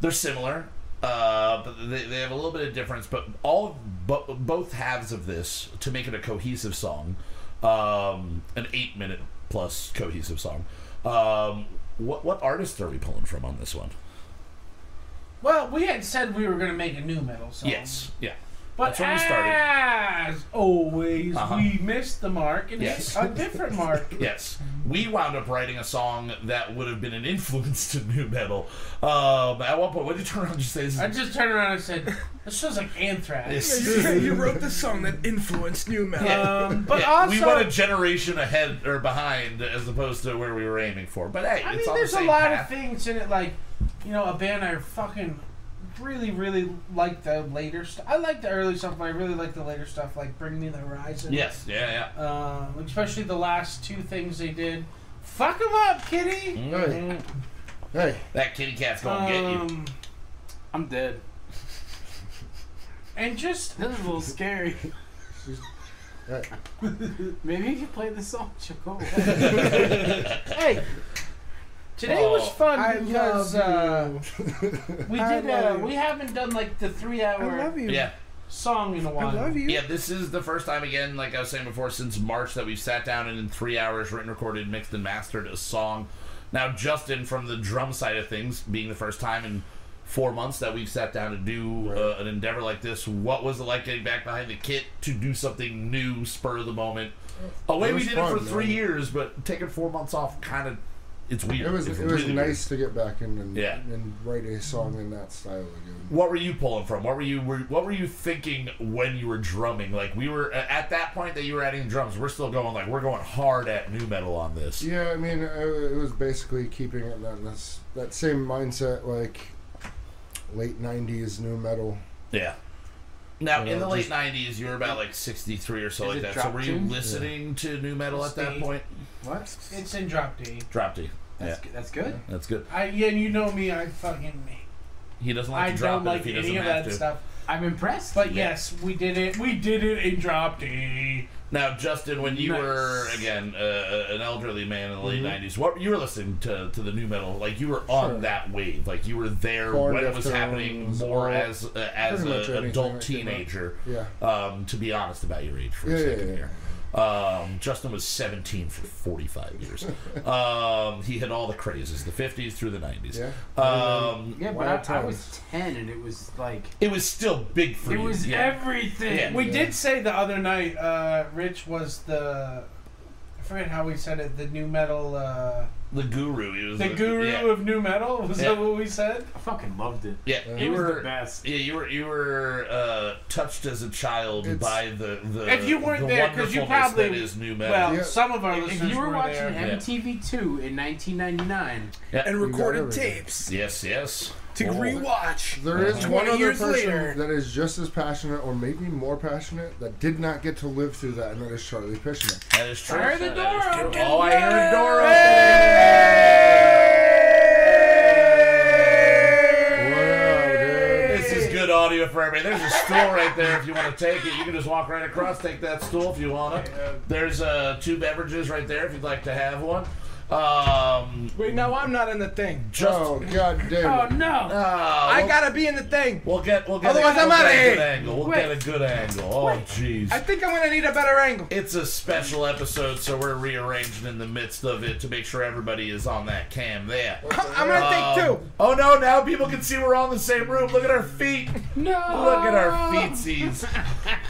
they're similar. Uh, but they, they have a little bit of difference, but all bo- both halves of this to make it a cohesive song, um, an eight minute plus cohesive song. Um, what what artists are we pulling from on this one? Well, we had said we were going to make a nu metal song. Yes, yeah, But That's when we started. as always, Uh-huh. we missed the mark and Yes. it's a different mark. yes. We wound up writing a song that would have been an influence to nu metal. Um, at one point, what did you turn around and just say? This is- I just turned around and said, "This sounds like Anthrax." This- you wrote the song that influenced nu metal. Um, but Yeah, also, we went a generation ahead or behind as opposed to where we were aiming for. But hey, I it's mean, on there's the a same lot path. of things in it, like you know, a band I fucking really, really like the later stuff. I like the early stuff, but I really like the later stuff, like Bring Me the Horizon. Yes, yeah, yeah. Um, especially the last two things they did. Fuck 'em up, kitty. Mhm. Hey, That kitty cat's gonna get you. Um, I'm dead. and just This is a little scary. hey. Maybe you can play the song, Choco. hey. Today Oh, was fun I because uh, we did. love Uh, we haven't done like the three-hour love you. Yeah, song in a while. I love you. yeah. This is the first time again, like I was saying before, since March that we've sat down and in three hours written, recorded, mixed, and mastered a song. Now, Justin, from the drum side of things, being the first time in four months that we've sat down to do uh, an endeavor like this, what was it like getting back behind the kit to do something new, spur of the moment? A way we did fun, it for three man. years, but taking four months off, kind of, it's weird. It was It's it was really nice weird. to get back in and, Yeah. and write a song in that style again. What were you pulling from? What were you were, What were you thinking when you were drumming? Like we were at that point that you were adding drums. We're still going like we're going hard at nu metal on this. Yeah, I mean, it, it was basically keeping it that that same mindset, like late '90s nu metal. Yeah. Now in the late just- '90s, you were about like 63 or so Is like it that. So drop were you tune? listening to nu metal at that State. point? what? It's in drop D. Drop D. Yeah, That's, good. that's good. that's good. I yeah, and you know me. I fucking me. He doesn't like I to drop don't it like if he doesn't any of have that to. stuff. I'm impressed. But Yeah. yes, we did it. We did it in drop D. Now, Justin, when you Nice. were again uh, an elderly man in the late Mhm. '90s, what you were listening to to the nu metal? Like you were on Sure. that wave. Like you were there Korn, when it was happening more as uh, as an adult teenager. Yeah, Um, to be honest about your age for Yeah, a yeah, second yeah. here. Um, Justin was 17 for 45 years. um, he had all the crazes, the 50s through the 90s. yeah. Um, yeah, but I, I was 10 and it was like. it was still big for It you. was yeah. everything. Yeah. We Yeah. did say the other night, uh, Rich was the. I forget how we said it. The nu metal. Uh, the guru. He was the guru Yeah, of nu metal. Was Yeah. that what we said? I fucking loved it. yeah. It you was were the best. Yeah, you were you were uh, touched as a child It's- by the the. If you weren't the because you wonderfulness probably- that is nu metal. Well, Yeah. some of our If, if listeners you were watching there. Yeah. MTV2 in 1999, And recorded tapes yes, yes. To Oh. rewatch. There is one other person later. that is just as passionate, or maybe more passionate, that did not get to live through that, and that is Charlie Pishman. That is true. Fire the door is open. Oh, I hear the door Wow, dude. This is good audio for everybody. There's a stool right there if you want to take it. You can just walk right across, take that stool if you want it. There's uh, two beverages right there if you'd like to have one. Um, Wait, no, I'm not in the thing. just oh god damn Oh no! uh, I we'll- gotta be in the thing. We'll get we'll get Otherwise, a, I'm we'll outta get a here. good angle. We'll Wait. get a good angle. Oh jeez. I think I'm gonna need a better angle. It's a special episode, so we're rearranging in the midst of it to make sure everybody is on that cam there. I'm gonna take Um, two. Oh no! Now people can see we're all in the same room. Look at our feet. no. Look at our feetsies.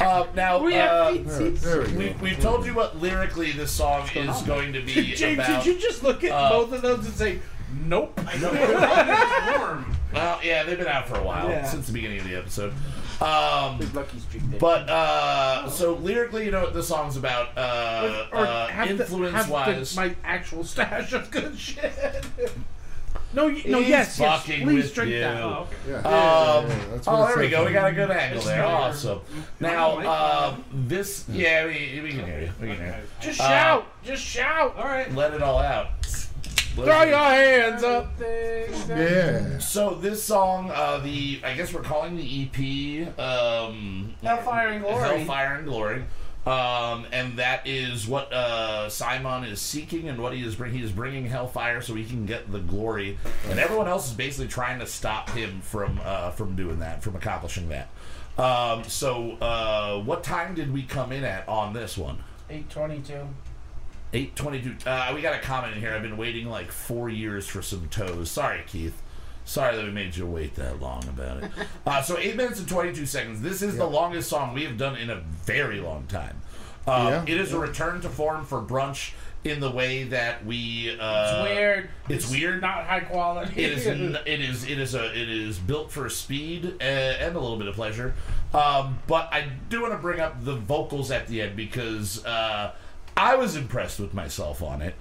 Uh, now We uh, have There, feetsies. there we go. we, we've told you what lyrically this song is going to be James, about. Did you just look at uh, both of those and say, "Nope"? I'm warm. Well, yeah, they've been out for a while Yeah. since the beginning of the episode. Um, Big Lucky Street there. but uh, so lyrically, you know what the song's about. Uh, or uh, have the- influence have the- wise, my actual stash of good shit. no, y- no, He's yes, yes. fucking Please with drink you. that. Oh, okay. Yeah. Um, yeah, that's what oh, it there we says go. We got a good angle there. Awesome. Now, mic? uh, this, yeah, we, we can hear you. We can hear you. Just Uh, shout. Just shout. All right. Let it all out. Throw your hands up. Yeah. So this song, uh, the I guess we're calling the EP um, Hellfire and Glory. Hellfire and Glory. Um, and that is what uh, Simon is seeking, and what he is bringing. He is bringing Hellfire so he can get the glory, and everyone else is basically trying to stop him from uh, from doing that, from accomplishing that. Um, so, uh, what time did we come in at on this one? 822. Eight twenty-two. Uh, we got a comment in here. I've been waiting like four years for some toes. Sorry, Keith. Sorry that we made you wait that long about it. Uh, so eight minutes and twenty-two seconds. This is the longest song we have done in a very long time. Um, Yeah. It is a return to form for brunch in the way that we. Uh, It's weird. it's weird. Not high quality. It is. n- It is. It is a. It is built for speed uh, and a little bit of pleasure. Um, but I do want to bring up the vocals at the end because uh, I was impressed with myself on it.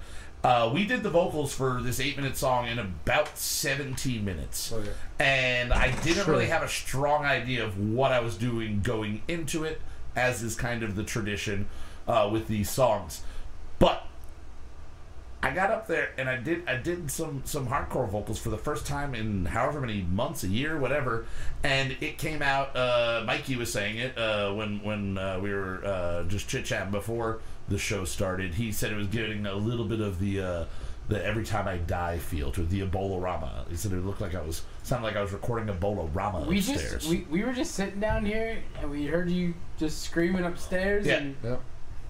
Uh, we did the vocals for this eight-minute song in about 17 minutes, Oh, yeah. and I didn't Sure. really have a strong idea of what I was doing going into it, as is kind of the tradition uh, with these songs. But I got up there and I did I did some some hardcore vocals for the first time in however many months, a year, whatever, and it came out. Uh, Mikey was saying it uh, when when uh, we were uh, just chit chatting before the show started. He said it was getting a little bit of the. Uh, the every time I die feel to the Ebolarama. He said it looked like I was sounded like I was recording Ebolarama we upstairs. just we, we were just sitting down here and we heard you just screaming upstairs Yeah. and Yep.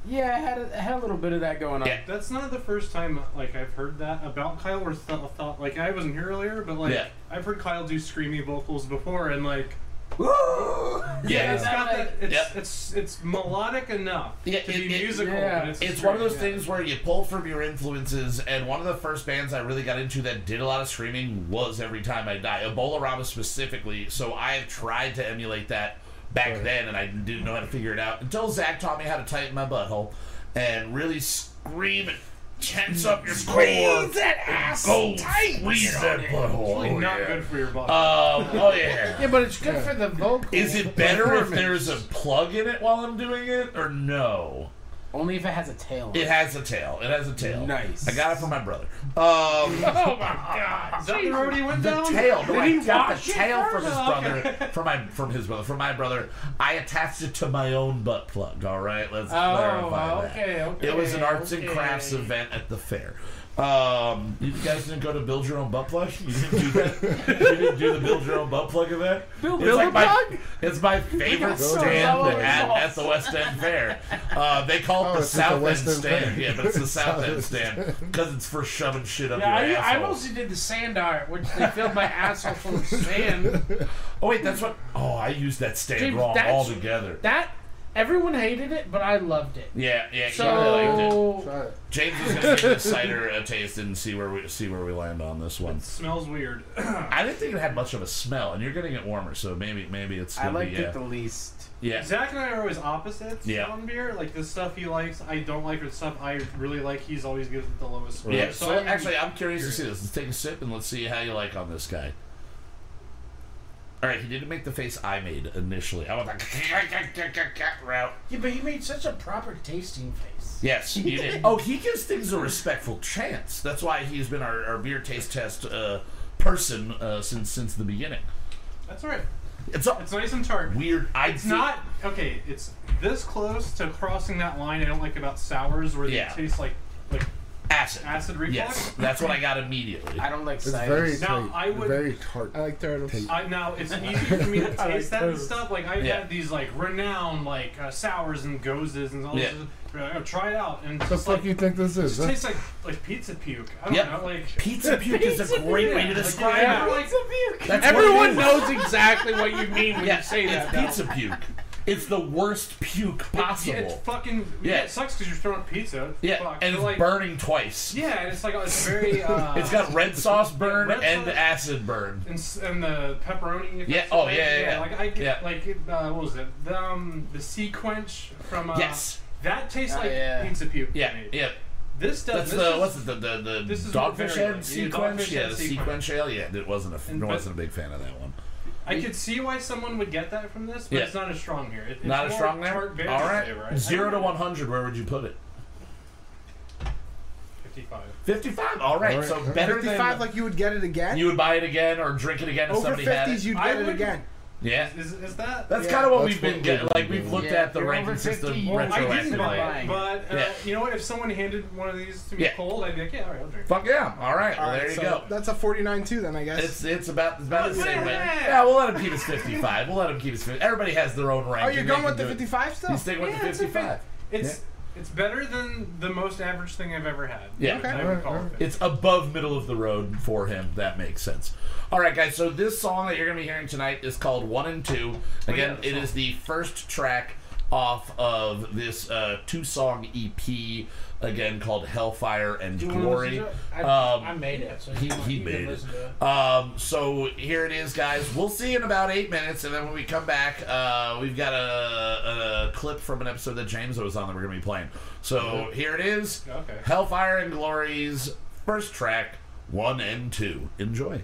yeah, I had a, I had a little bit of that going on. Yeah. That's not the first time like I've heard that about Kyle or th- thought like I wasn't here earlier, but like Yeah. I've heard Kyle do screamy vocals before and like yeah, it's got that it's Yeah. it's it's melodic enough Yeah, to it- be it- musical. yeah. but it's It's one of those screamy. things where you pull from your influences, and one of the first bands I really got into that did a lot of screaming was Every Time I Die. Ebolarama specifically, so I have tried to emulate that back Right. then, and I didn't know how to figure it out until Zach taught me how to tighten my butthole and really scream and tense up your core. that ass Go squeeze that butthole. Really Oh, not yeah. good for your body. Um, oh yeah. Yeah, but it's good for the vocal. Is it better if there's a plug in it while I'm doing it, or no? Only if it has a tail. It has a tail. It has a tail. Nice. I got it from my brother. Um, Oh my god! Is that the road he went the down? tail. No, Did I he got the it tail from his brother. From my from his brother. From my brother. I attached it to my own butt plug. All right, let's Oh, clarify okay, that. okay. It was an arts and crafts event at the fair. Um, you guys didn't go to build your own butt plug. You didn't do that. you didn't do the build your own butt plug event. Build- it's build like a my, plug? It's my favorite got so stand at, at the West End Fair. Uh, they call it Oh, the it's at the South End End stand. Fair. Yeah, but it's the South South End End stand because it's for shoving shit up Yeah, your I, I asshole. mostly did the sand art, which they filled my asshole full of sand. Oh wait, that's what. Oh, I used that stand James, wrong altogether. That everyone hated it, but I loved it. Yeah, yeah, he really liked it. So Try it. James is gonna give the cider a taste and see where we see where we land on this one. It smells weird. I didn't think it had much of a smell, and you're getting it warmer, so maybe maybe it's I gonna liked be yeah. it uh, the least. yeah. Zach and I are always opposites Yeah. on beer. Like the stuff he likes, I don't like. Or the stuff I really like, he's always gives it the lowest score. Yeah, so I'm- actually, I'm curious to see this. Let's take a sip and let's see how you like on this guy. All right, he didn't make the face I made initially. I was like route. yeah, but he made such a proper tasting face. Yes, you did. Oh, he gives things a respectful chance. That's why he's been our, our beer taste test uh, person uh, since since the beginning. that's all right. It's a It's nice and tart. weird. I It's not okay. It's this close to crossing that line I don't like about sours, where Yeah. they taste like like acid. acid reflux. Yes, that's what I got immediately. I don't like It's ciders. very Now, tight, I would- very tart. I like turtles. taste. I, now it's easier for me to I like taste that and those. stuff. Like I've Yeah. had these like renowned like uh, sours and goses and all Yeah. this. Like, oh, try it out and it's the just fuck like you think this it is? just tastes like like pizza puke. I don't Yep. know. Like Pizza puke is a great way to like, describe yeah, it. like That's what Everyone it is. knows exactly what you mean when Yeah, you say it's that. though. pizza puke. It's the worst puke possible. Yeah, it's fucking. Yeah. Yeah, it sucks because you're throwing pizza. Yeah, fucked. and But, it's like, burning twice. Yeah, and it's like it's very. Uh, It's got red sauce burn red and sauce. acid burn. and, and the pepperoni. Yeah, oh, the- yeah, yeah, yeah. Like I get Yeah. like uh, what was it? The um, the SeaQuench from. Uh, Yes. That tastes Oh, like yeah. pizza puke. Yeah, me. yeah. This does. That's this the is- what's it, the the the this dogfish very head good. Yeah, SeaQuench. Yeah, the SeaQuench. SeaQuench ale. Yeah, it wasn't a And- but- wasn't a big fan of that one. I could see why someone would get that from this, but Yeah. it's not as strong here. It, it's Not as strong there. All right, flavor. I- zero to one hundred. Where would you put it? Fifty-five. Fifty-five. All right, All right. so better 55 than like you would get it again. you would buy it again or drink it again if Over somebody had 50s, it. you'd I it would- again. Yeah, Is, is that? that's Yeah, kind of what that's we've been getting. we've Like we've looked Yeah, at the you're ranking system 50, well, I didn't buy it, but uh, Yeah. you know what? If someone handed one of these to me Yeah. cold, I'd be like, yeah, all right, I'll drink. Fuck yeah! All right, well, All right, there you so go. That's a 49 too, then I guess. It's it's about it's about the same. Yeah. way. Yeah, we'll let him keep his fifty-five. We'll let him keep his. 50. Everybody has their own ranking. oh, you're going with the do it. 55 still? You stick with the fifty-five. It's it's better than the most average thing I've ever had. Yeah. Okay. I would call it. It's above middle of the road for him. That makes sense. All right, guys. So this song that you're going to be hearing tonight is called One and Two. Again, yeah, it the the first track off of this uh, two-song EP. Again, called Hellfire and Do you wanna Glory. to? I, Um, I made it. So he- he made it. it. Um, so here it is, guys. We'll see in about eight minutes, and then when we come back, uh, we've got a, a clip from an episode that James was on that we're gonna be playing. So here it is, Okay. Hellfire and Glory's first track, one and two. Enjoy.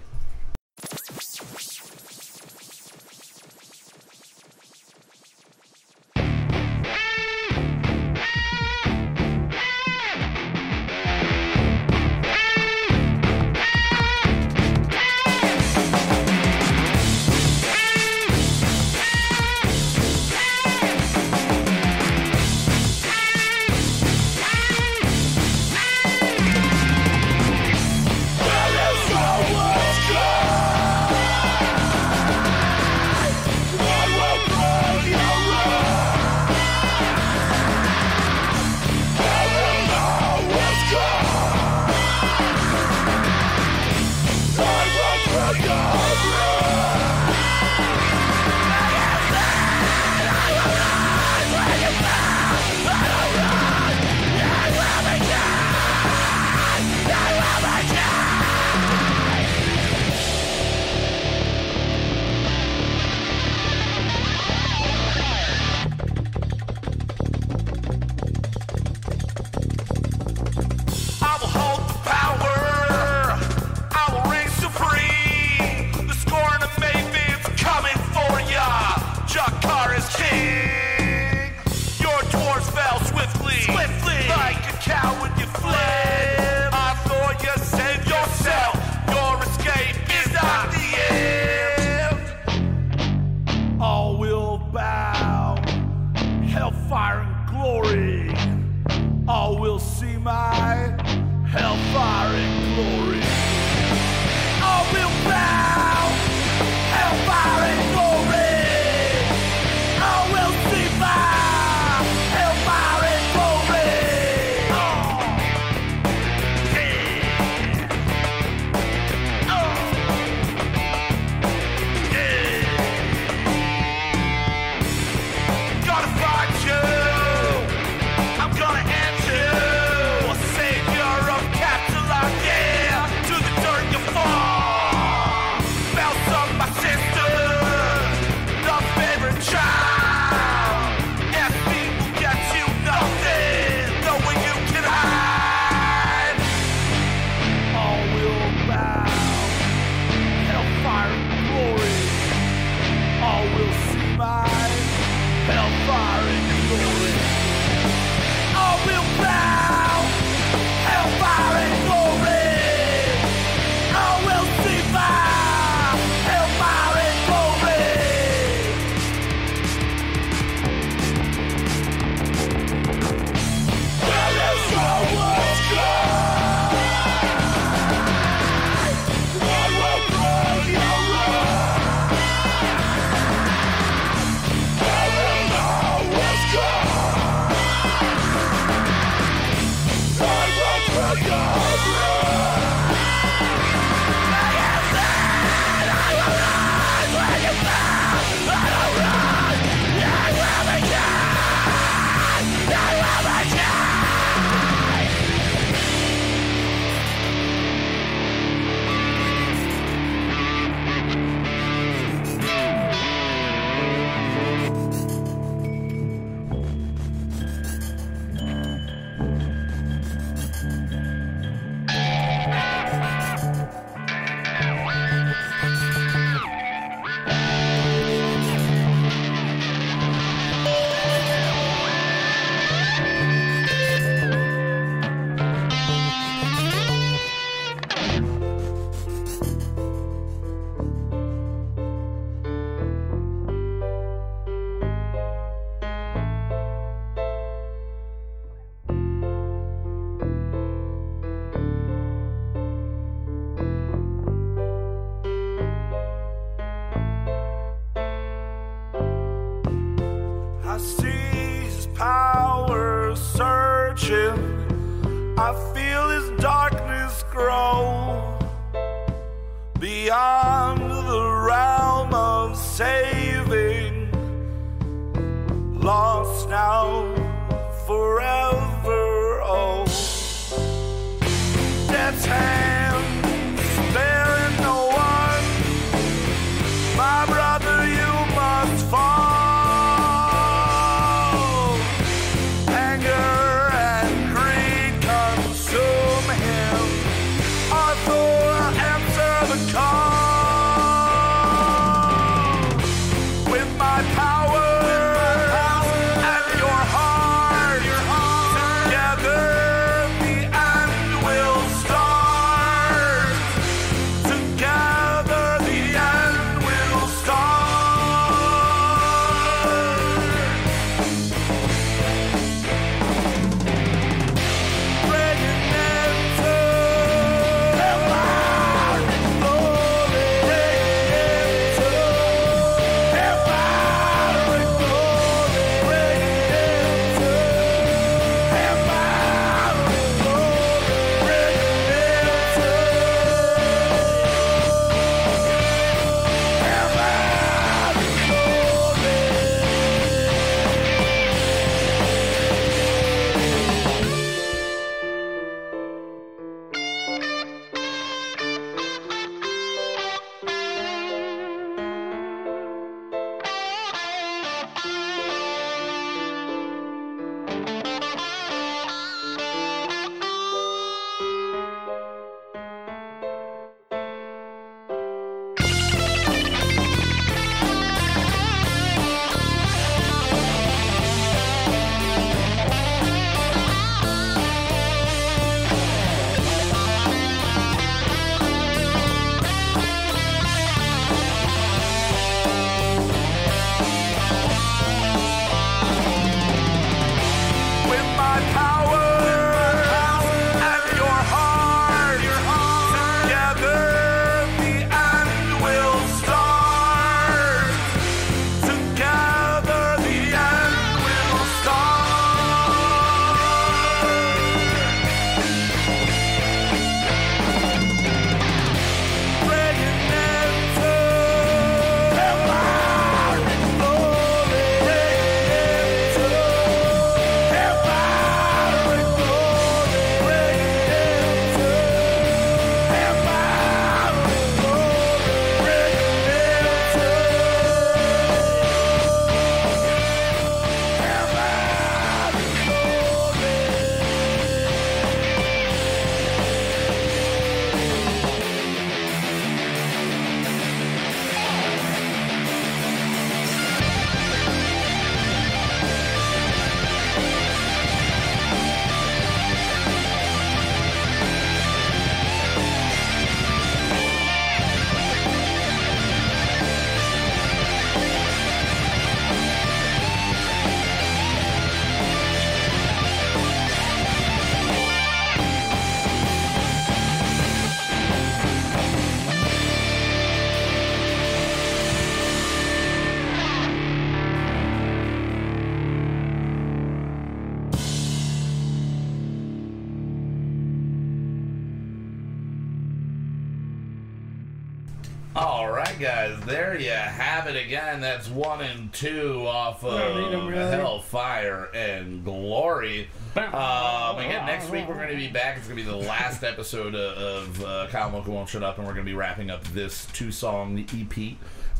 There you have it again. That's one and two off of don't need 'em, really. Hellfire and Glory. Um, again, next week we're going to be back. It's going to be the last episode of, of uh, Kyle Mocha Won't Shut Up, and we're going to be wrapping up this two song EP.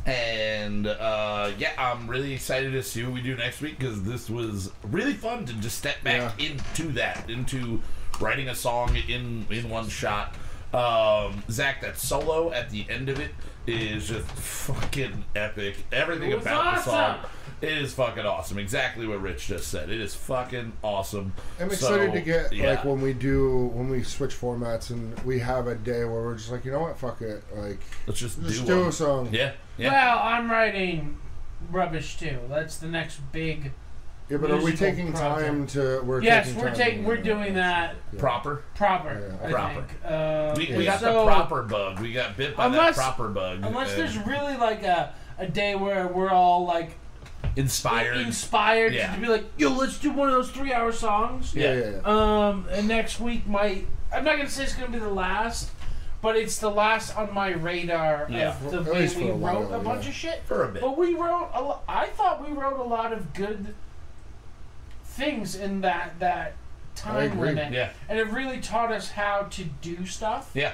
And uh, yeah, I'm really excited to see what we do next week because this was really fun to just step back into that, into writing a song in in one shot. Um, Zach, that solo at the end of it is just fucking epic. Everything It was about the song awesome. it is fucking awesome. Exactly what Rich just said. It is fucking awesome. I'm excited So, to get yeah. like when we do when we switch formats and we have a day where we're just like, you know what, fuck it, like let's just, just do, do, one. a song. Yeah, yeah. Well, I'm writing rubbish too. That's the next big. Yeah, but are we musical taking time to? We're yes, taking we're time taking. to- We're doing that Proper. proper. Yeah. I Proper. think. Uh, We, we got so, the proper bug. We got bit by Unless- that proper bug. Unless and- there's really like a a day where we're all like inspired. inspired Yeah. to be like, yo, let's do one of those three-hour songs. Yeah, yeah, yeah. Um, and next week might I'm not gonna say it's gonna be the last, but it's the last on my radar Yeah. of the At way least for we a while, wrote a bunch yeah. of shit. For a bit. But we wrote a lo- I thought we wrote a lot of good things in that that time limit. Yeah. And it really taught us how to do stuff. Yeah.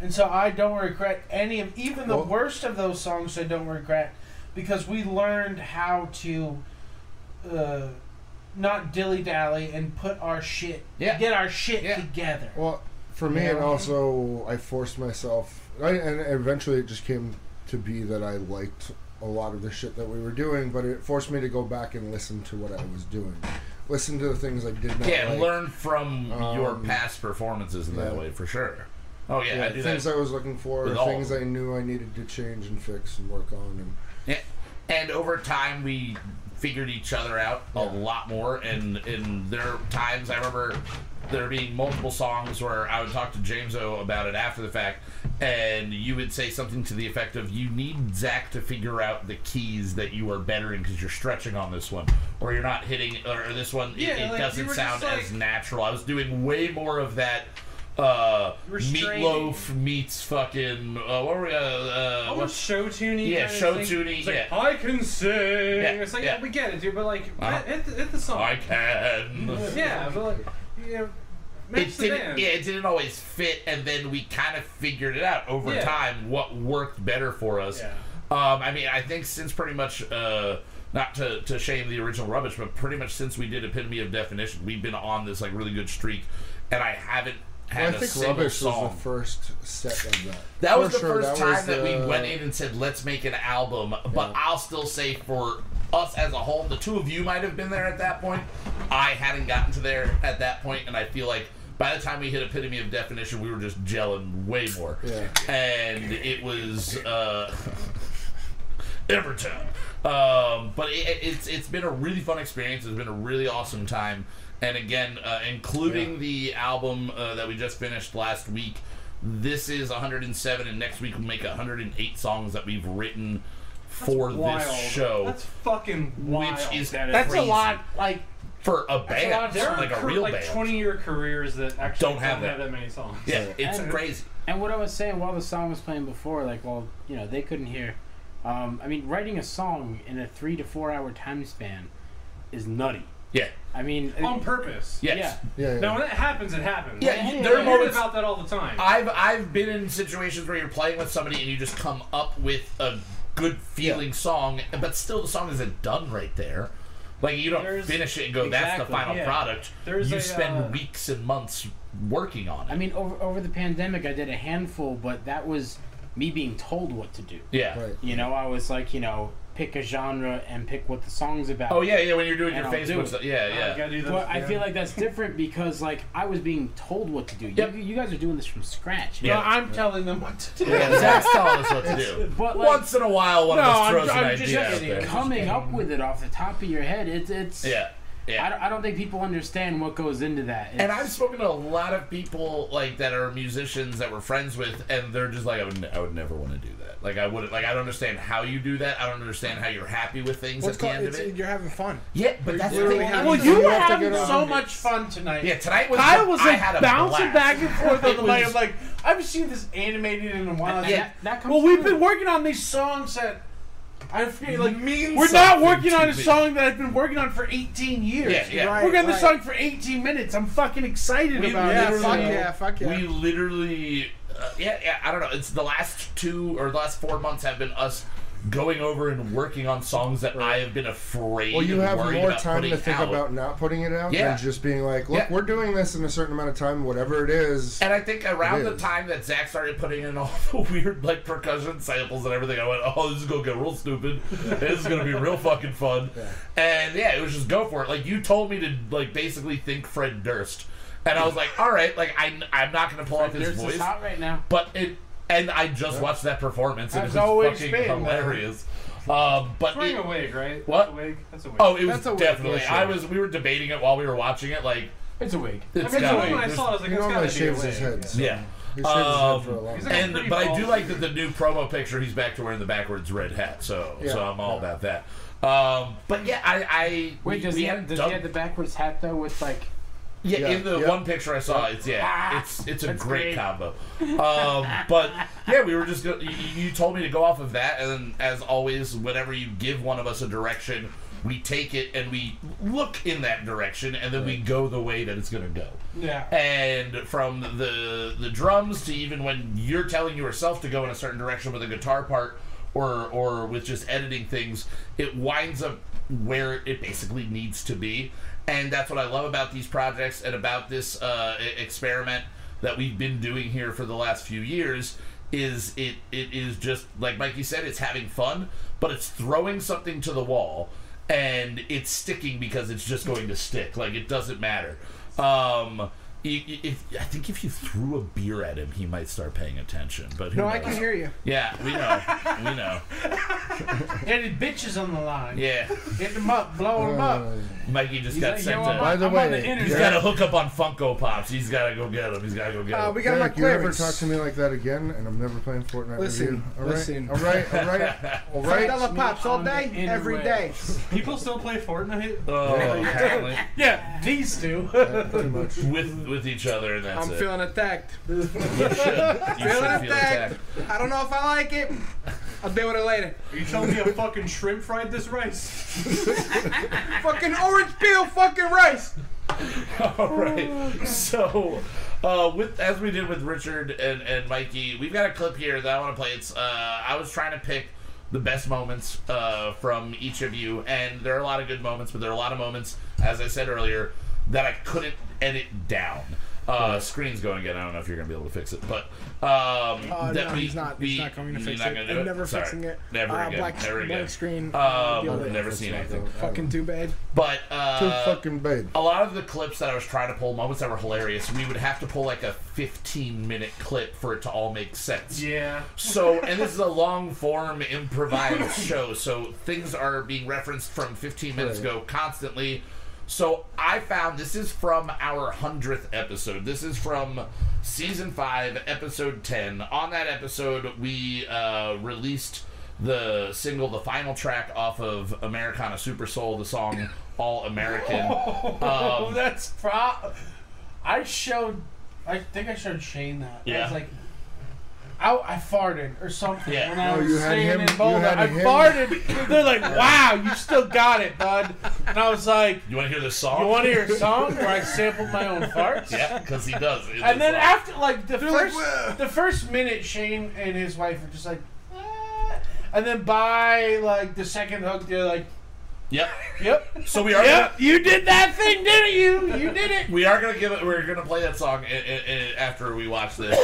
And so I don't regret any of even the Well- worst of those songs. I don't regret because we learned how to uh, not dilly dally and put our shit, Yeah. get our shit Yeah. together. Well, for me, and also I forced myself, I, and eventually it just came to be that I liked a lot of the shit that we were doing, but it forced me to go back and listen to what I was doing, listen to the things I did not Yeah, like. learn from your Um, past performances in that way for sure. Oh yeah, yeah, I things. I was looking for, things I knew I needed to change and fix and work on, and Yeah. And over time, we figured each other out a lot more. And and there are times I remember there being multiple songs where I would talk to James O about it after the fact, and you would say something to the effect of, "You need Zach to figure out the keys that you are better in because you're stretching on this one, or you're not hitting, or this one it, Yeah, it like, doesn't sound just as natural." I was doing way more of that. Uh, Meat Loaf meets fucking uh, what were we? Uh, uh, Almost show tuny. Yeah, show like, yeah. I can sing. it's like yeah. yeah. we get it, dude. But like, Uh-huh. hit, the, hit the song. I can. yeah, but like, you know, match it didn't yeah it didn't always fit and then we kind of figured it out over Yeah. time what worked better for us Yeah. um i mean i think since pretty much uh not to, to shame the original rubbish but pretty much since we did epitome of definition we've been on this like really good streak and i haven't Well, had I a think single Rubbish song was the first set of that. that was the sure, first that time that we went in and said, let's make an album. But Yeah. I'll still say for us as a whole, the two of you might have been there at that point. I hadn't gotten to there at that point, and I feel like by the time we hit epitome of definition, we were just gelling way more. Yeah. And it was uh, Everton. Um, but it, it's it's been a really fun experience. It's been a really awesome time. And again, uh, including the album uh, that we just finished last week, this is 107, and next week we'll make 108 songs that we've written for Wild. this show, That's fucking wild. which is That's crazy a lot. Like for a a band, lot of There are like a real like band. 20 year careers that actually Don't have that. that many songs. yeah, it's And- crazy. And what I was saying while the song was playing before, like, well, you know, they couldn't hear. Um, I mean, writing a song in a three to four hour time span is nutty. Yeah. I mean, On purpose. Yes. yeah. Yeah, yeah. Now when that happens, it happens. Yeah, Like, you- I there are hear moments- about that all the time. I've I've been in situations where you're playing with somebody and you just come up with a good feeling song, but still the song isn't done right there. Like you don't There's- finish it and go, "That's the final yeah. product." There's you a, spend uh, weeks and months working on it. I mean, over over the pandemic, I did a handful, but that was me being told what to do. yeah. Right. You know, I was like, you know, pick a genre and pick what the song's about. Oh yeah, yeah. When you're doing your I'll Facebook it. stuff, yeah, yeah. you gotta do this, But I feel like that's different because, like, I was being told what to do. You- Yep. You, guys are doing this from scratch. Yeah. no, I'm telling them what to do. Yeah, Zach's telling us what to do. But like, Once in a while, one No, of us I'm- throws an I'm idea just out kidding. there. coming up with it off the top of your head, it's it's. Yeah, I yeah. don't, I don't think people understand what goes into that. And I've spoken to a lot of people like that are musicians that we're friends with, and they're just like, I would, ne- I would never want to do that. Like, I wouldn't, like, I don't understand how you do that. I don't understand how you're happy with things What's at the called? end of it. you're having fun. Yeah, but that's the literally thing. having Well, So you you were have to having get so on. much fun tonight. Yeah, tonight was. Kyle was I like had a bouncing blast. back and forth on It the mic. I'm like, I haven't seen this animated in a while. Yeah. that, that comes Well, we've through. been working on these songs that I feel like Mean we're not something working to on a me. song that I've been working on for 18 years. Yeah, yeah. Right, We're working on this right. song for 18 minutes. I'm fucking excited We about Yeah, it. fuck yeah, fuck yeah. We literally, uh, yeah, yeah. I don't know. It's the last two or the last four months have been us going over and working on songs that I have been afraid. Well, you and have more time to think out. about not putting it out Yeah. than just being like, look, Yeah. we're doing this in a certain amount of time, whatever it is. And I think around the time that Zach started putting in all the weird like percussion samples and everything, I went, "Oh, this is gonna get real stupid. this is gonna be real fucking fun." And yeah, it was just go for it. Like you told me to like basically think Fred Durst, and I was like, "All right, like I I'm not gonna pull off his voice." this hot right now. but it and I just watched that performance and Has it was always fucking been, hilarious. Um, but Wearing it- a wig, right? What? That's a wig. That's a wig. oh, it was That's a wig, definitely. for sure. I was. We were debating it while we were watching it. Like It's a wig. it's I mean, gotta when. I saw it, I was like, he it's normally gotta be a shaves his wig. head. So Yeah. He shaves his Um, head for a long he's time. like- And pretty but I do bald. like that the new promo picture. He's back to wearing the backwards red hat. So so I'm all about that. Um, but yeah, I, I Wait, we, does, we he had have, does done- he have the backwards hat though with like? Yeah, Yeah, in the one picture I saw, it's yeah, Ah, it's it's a that's great great. combo. Um, but yeah, we were just go- you, you told me to go off of that, and then as always, whenever you give one of us a direction, we take it and we look in that direction, and then we go the way that it's going to go. Yeah. And from the the drums to even when you're telling yourself to go in a certain direction with a guitar part or or with just editing things, it winds up where it basically needs to be. And that's what I love about these projects and about this uh, experiment that we've been doing here for the last few years is it it is just like Mikey said, it's having fun, but it's throwing something to the wall and it's sticking because it's just going to stick. Like it doesn't matter. Um, if I think if you threw a beer at him, he might start paying attention. But who No, knows? I can hear you. Yeah, we know. we know. And the bitches on the line. Yeah, Hit them up, blow them up. Uh, Mikey just He's got like, sent. yo, to- By the I'm way, on the He's internet. got to hook up on Funko Pops. He's got to go get them. He's got to go get Uh, them. we got Derek, my you ever talk to me like that again, and I'm never playing Fortnite Listen, with you. All right, listen. all right, all right, all Five right. dollar pops all day, every interweb. day. People still play Fortnite. oh, apparently Yeah, these two. Yeah, pretty much. with with each other, and that's I'm it. feeling attacked. you should. You should feeling feel attacked. attacked. I don't know if I like it. I'll deal with it later. Are you telling me a fucking shrimp fried this rice? Fucking orange peel, fucking rice. All right. So, uh, with as we did with Richard and, and Mikey, we've got a clip here that I want to play. It's uh, I was trying to pick the best moments uh, from each of you, and there are a lot of good moments, but there are a lot of moments, as I said earlier, that I couldn't edit down. Uh, screen's going again. I don't know if you're gonna be able to fix it, but um, Uh, that no, we, he's not. we, He's not going to fix it. I'm never Sorry. fixing it. Never uh, again. Black, Never again. blank screen. Um, deal with it. never seen anything. Fucking too bad. But uh, Too fucking bad. a lot of the clips that I was trying to pull, moments that were hilarious, we would have to pull like a 15 minute clip for it to all make sense. Yeah. So, and this is a long form improvised show, so things are being referenced from 15 minutes ago constantly. So, I found this is from our 100th episode. This is from season 5, episode 10. On that episode, we uh, released the single, the final track off of Americana Super Soul, the song All American. Oh, Um, that's pro. I showed. I think I showed Shane that. I Yeah. was like, I, I farted or something Yeah. when I Oh, was you had staying him- in you Boulder. had I him- farted. They're like, "Wow, you still got it, bud." And I was like, you want to hear the song? "You want to hear a song where I sampled my own farts?" Yeah, because he does. in And then song. after like the They're like, first the first minute, Shane and his wife are just like, "Ah." and then by like the second hook, they're like, Yep. "Yep, So we are. yep, you did that thing, didn't you? You did it." We are gonna give it. We're gonna play that song i i i after we watch this.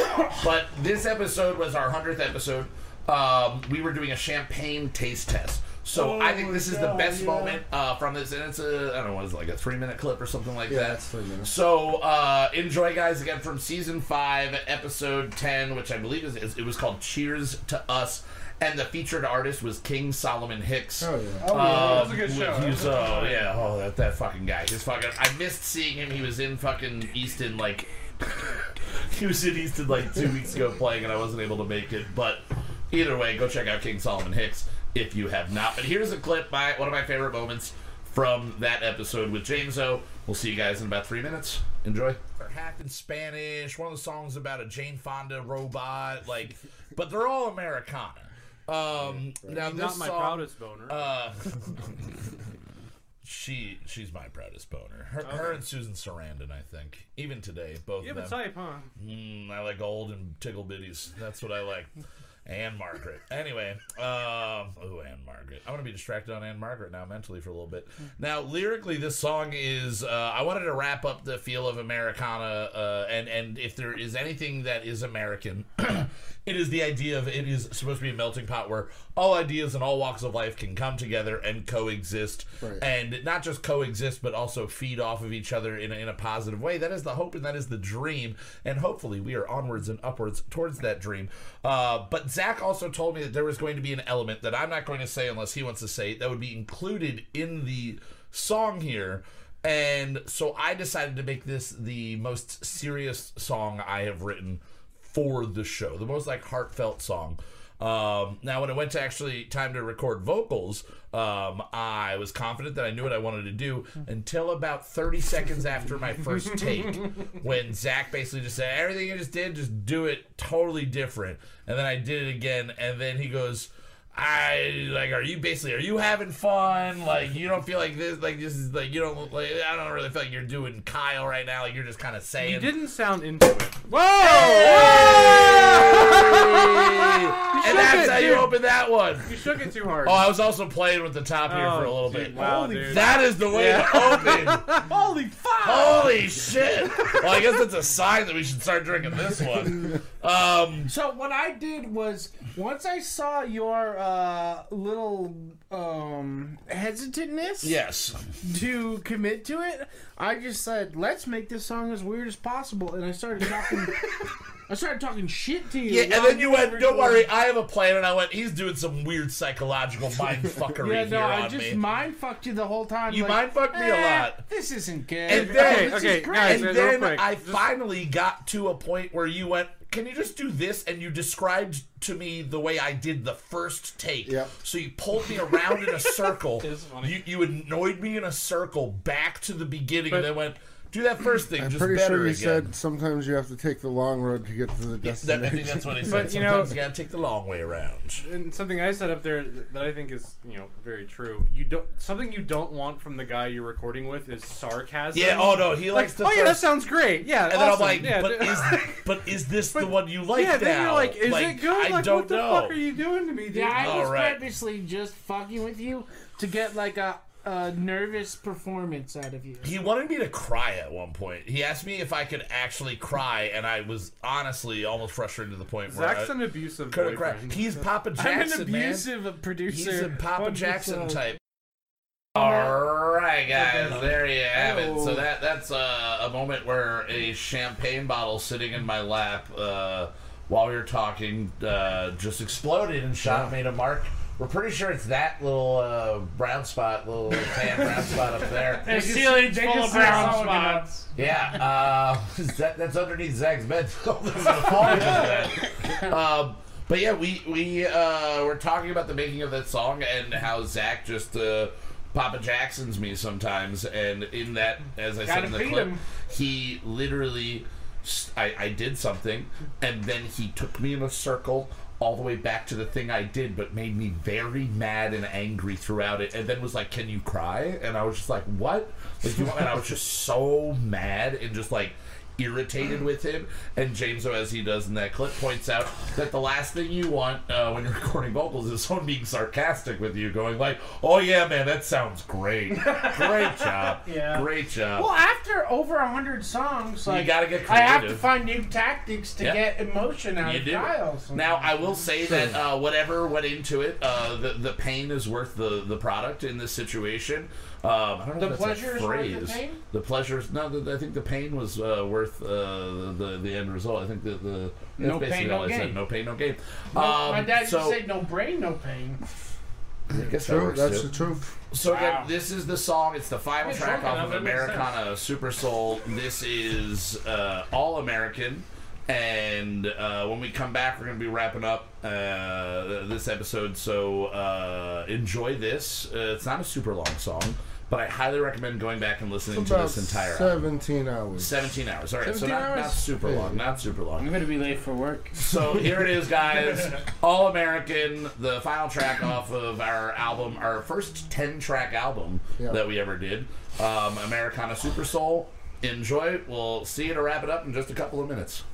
But this episode was our hundredth episode. Um, we were doing a champagne taste test. So Oh I think this is the best yeah. moment uh, from this, and it's a I don't know what is it, like a three minute clip or something like Yeah, that. that's three minutes. So uh, enjoy, guys, again from season five, episode ten, which I believe is, is it was called "Cheers to Us," and the featured artist was King Solomon Hicks. Oh yeah. Oh, yeah. Um, That's a good show. He was, oh yeah, oh that, that fucking guy. He's fucking. I missed seeing him. He was in fucking Easton like. he was in Easton like two weeks ago playing, and I wasn't able to make it. But either way, go check out King Solomon Hicks if you have not. But here's a clip by one of my favorite moments from that episode with James O. We'll see you guys in about three minutes. Enjoy. Half in Spanish. One of the songs about a Jane Fonda robot, like, but they're all Americana. Um, now this Not my song, proudest boner. uh, she she's my proudest boner. Her, her and Susan Sarandon, I think. Even today, both Yeah, of but them. type, huh? Mm, I like old and tickle bitties. That's what I like. Ann-Margret. Anyway, um, oh, Ann-Margret. I'm gonna be distracted on Ann-Margret now mentally for a little bit. Now, lyrically, this song is. Uh, I wanted to wrap up the feel of Americana, uh, and and if there is anything that is American. It is the idea of it is supposed to be a melting pot where all ideas and all walks of life can come together and coexist, Right. and not just coexist, but also feed off of each other in a, in a positive way. That is the hope and that is the dream, and hopefully we are onwards and upwards towards that dream. Uh, but Zach also told me that there was going to be an element that I'm not going to say unless he wants to say it, that would be included in the song here. And so I decided to make this the most serious song I have written for the show, the most like heartfelt song. Um, now, when it went to actually time to record vocals, um, I was confident that I knew what I wanted to do until about 30 seconds after my first take, when Zach basically just said, "Everything you just did, just do it totally different." And then I did it again, and then he goes. I like. Are you basically? Are you having fun? Like you don't feel like this? Like this is like you don't like. I don't really feel like you're doing Kyle right now. Like you're just kind of saying. You didn't sound into it. And that's it, how you dude. open that one. You shook it too hard. Oh, I was also playing with the top here for a little dude, bit. Wow, dude. That is the way to open. Holy fuck! Holy shit! Well, I guess that's a sign that we should start drinking this one. Um, So what I did was once I saw your uh, little um, hesitantness yes. to commit to it, I just said, "Let's make this song as weird as possible," and I started talking. I started talking shit to you. Yeah, and then you went, "Don't worry, I have a plan." And I went, "He's doing some weird psychological mind fuckery Yeah, here no, I on just me." mind fucked you the whole time. You like, mind fucked me a "Eh, lot." This isn't good. And then- this Okay, is great. guys, and real then quick, I just- finally got to a point where you went, "Can you just do this?" And you described to me the way I did the first take. Yep. So you pulled me around in a circle. It's funny. You you annoyed me in a circle back to the beginning, But- and then went, "Do that first thing, I'm just pretty better sure he again." said sometimes you have to take the long road to get to the That, destination. I think that's what he said. But, you know- Sometimes you gotta take the long way around. and something I said up there that I think is you know very true. You don't something you don't want from the guy you're recording with is sarcasm. Yeah. Oh no, he Like, likes to. oh yeah, that sounds great. Yeah, and then. I'm like, yeah, but is but is this the one you like yeah, now? then you're like, is it good? I like, don't what the know. fuck are you doing to me, dude? Yeah, I was All right. purposely just fucking with you to get like a, a nervous performance out of you. He wanted me to cry at one point. He asked me if I could actually cry, and I was honestly almost frustrated to the point where Zach's I an abusive couldn't cry. boyfriend. He's Papa Jackson. I'm Jackson, an man. abusive producer. He's a Papa Hundred Jackson type. All right, guys, there you have it. So that that's uh, a moment where a champagne bottle sitting in my lap uh, while we were talking uh, just exploded and shot made a mark. We're pretty sure it's that little uh, brown spot, little tan brown spot up there. The ceiling's full of brown spots. Yeah, uh, that, that's underneath Zach's bed. This is gonna fall into that. Um, but yeah, we we uh, were talking about the making of that song and how Zach just uh, Papa Jackson's me sometimes, and in that, as I said Gotta in the clip, him. he literally, I, I did something, and then he took me in a circle. All the way back to the thing I did, but made me very mad and angry throughout it, and then was like, "Can you cry?" And I was just like, "What?" Like, and I was just so mad and just like irritated with him. And James, as he does in that clip, points out that the last thing you want uh, when you're recording vocals is someone being sarcastic with you, going like, "Oh yeah, man, that sounds great, great job, Yeah. great job." Well, after over a hundred songs, like gotta get creative. I have to find new tactics to Yeah. get emotion out You of do. Kyle. Now. I will say that uh, whatever went into it, uh, the the pain is worth the the product in this situation. Um, I don't know The if that's pleasure is worth the phrase. pain? The pleasures. No, the, I think the pain was uh, worth uh, the the end result. I think the the No that's basically pain, no all I said. gain. No pain, no gain. No, um, my dad used so, to say, "No brain, no pain." I guess that True, works that's too. the truth. So again, this is the song. It's the final Yeah, track off of enough, that makes Americana Super Soul. This is uh, all American. And uh, when we come back, we're going to be wrapping up uh, this episode. So uh, enjoy this. Uh, it's not a super long song, but I highly recommend going back and listening It's to this entire album. 17 hours. 17 hours. All right, so 17 not, not hours? super long. Not super long. I'm gonna be late for work. So here it is, guys. All American, the final track off of our album, our first 10 track album Yeah. that we ever did. Um, Americana Super Soul. Enjoy. We'll see you to wrap it up in just a couple of minutes.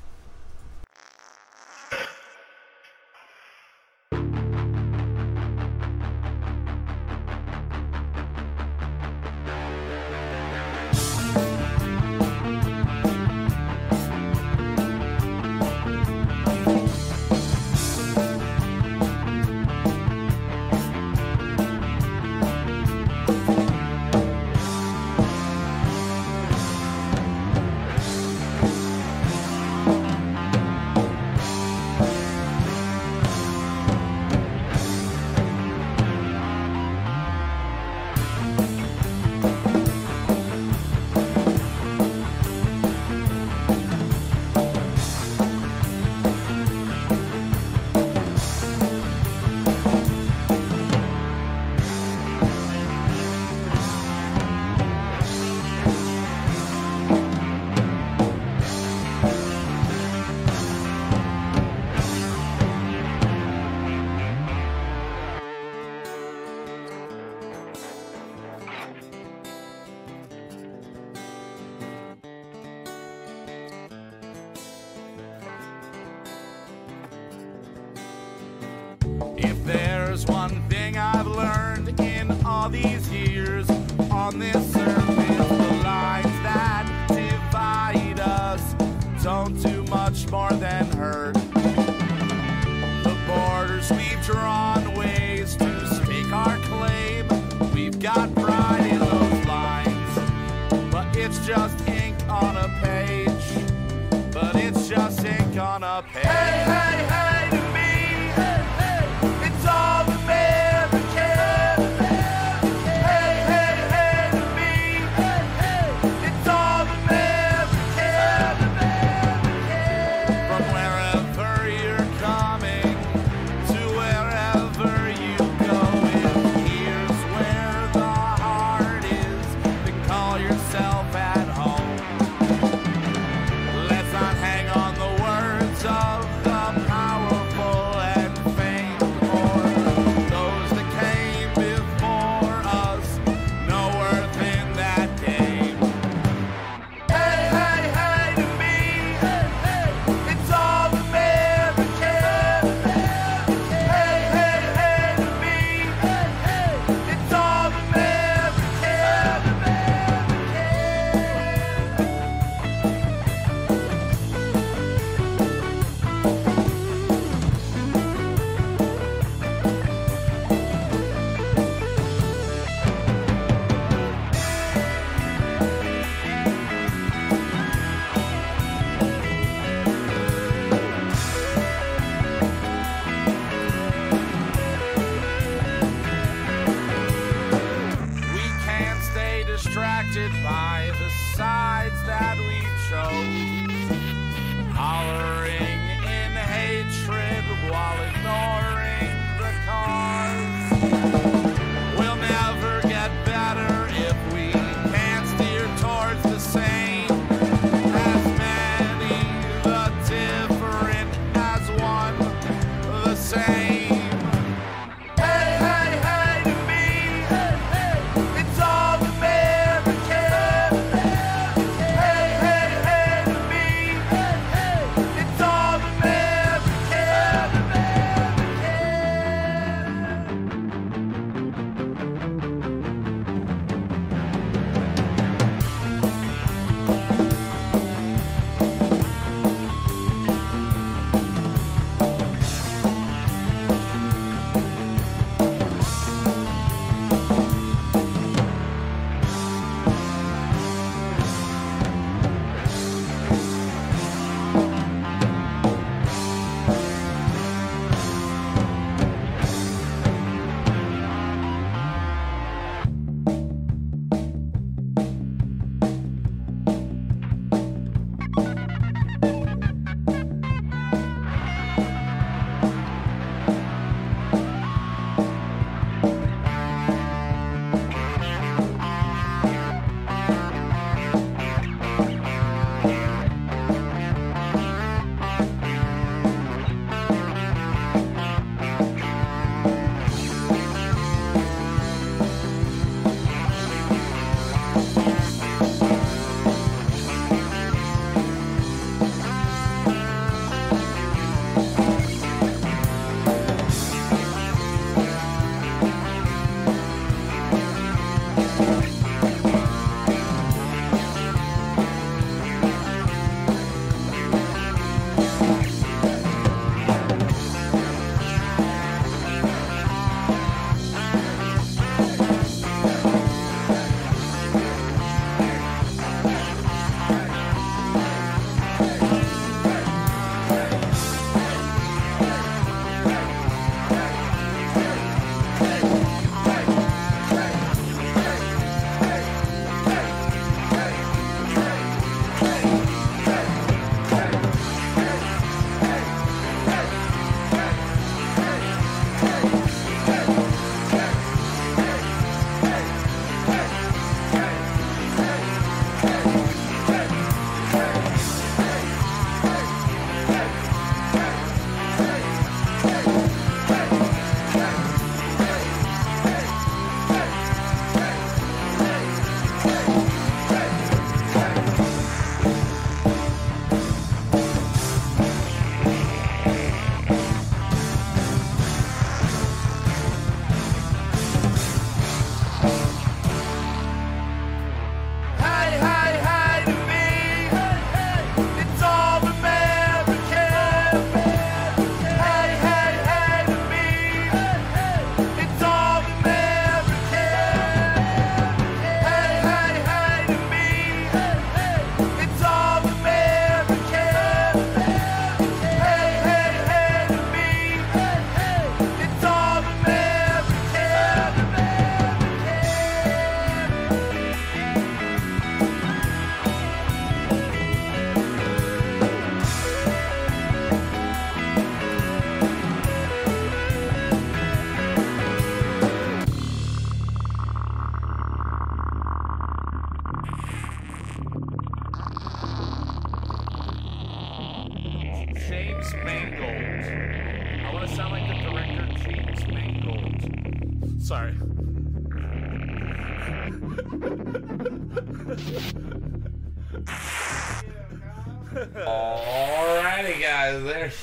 Hey, hey, hey,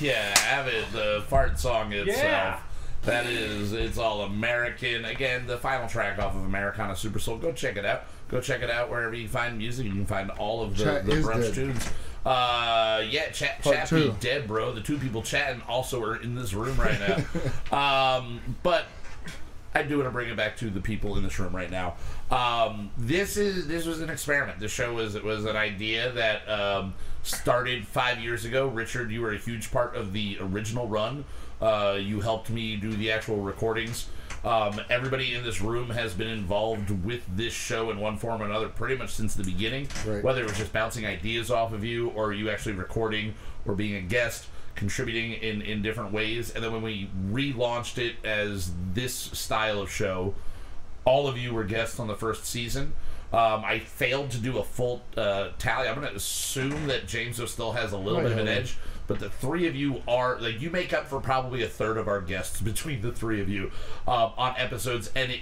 guys, there you have it. The fart song itself. Yeah. That is, it's all American. Again, the final track off of Americana Super Soul. Go check it out. Go check it out wherever you find music. You can find all of the, Chat the brunch dead. tunes. Uh, yeah, chat, chat be dead, bro. The two people chatting also are in this room right now. um, but I do want to bring it back to the people in this room right now. Um, this is this was an experiment. The show was it was an idea that um, started five years ago. Richard, you were a huge part of the original run. Uh, you helped me do the actual recordings. Um, everybody in this room has been involved with this show in one form or another pretty much since the beginning. Right. Whether it was just bouncing ideas off of you or you actually recording or being a guest contributing in, in different ways. And then when we relaunched it as this style of show, all of you were guests on the first season. Um, I failed to do a full uh, tally. I'm going to assume that James still has a little Might bit of an edge, but the three of you are like you make up for probably a third of our guests between the three of you um, on episodes, and it.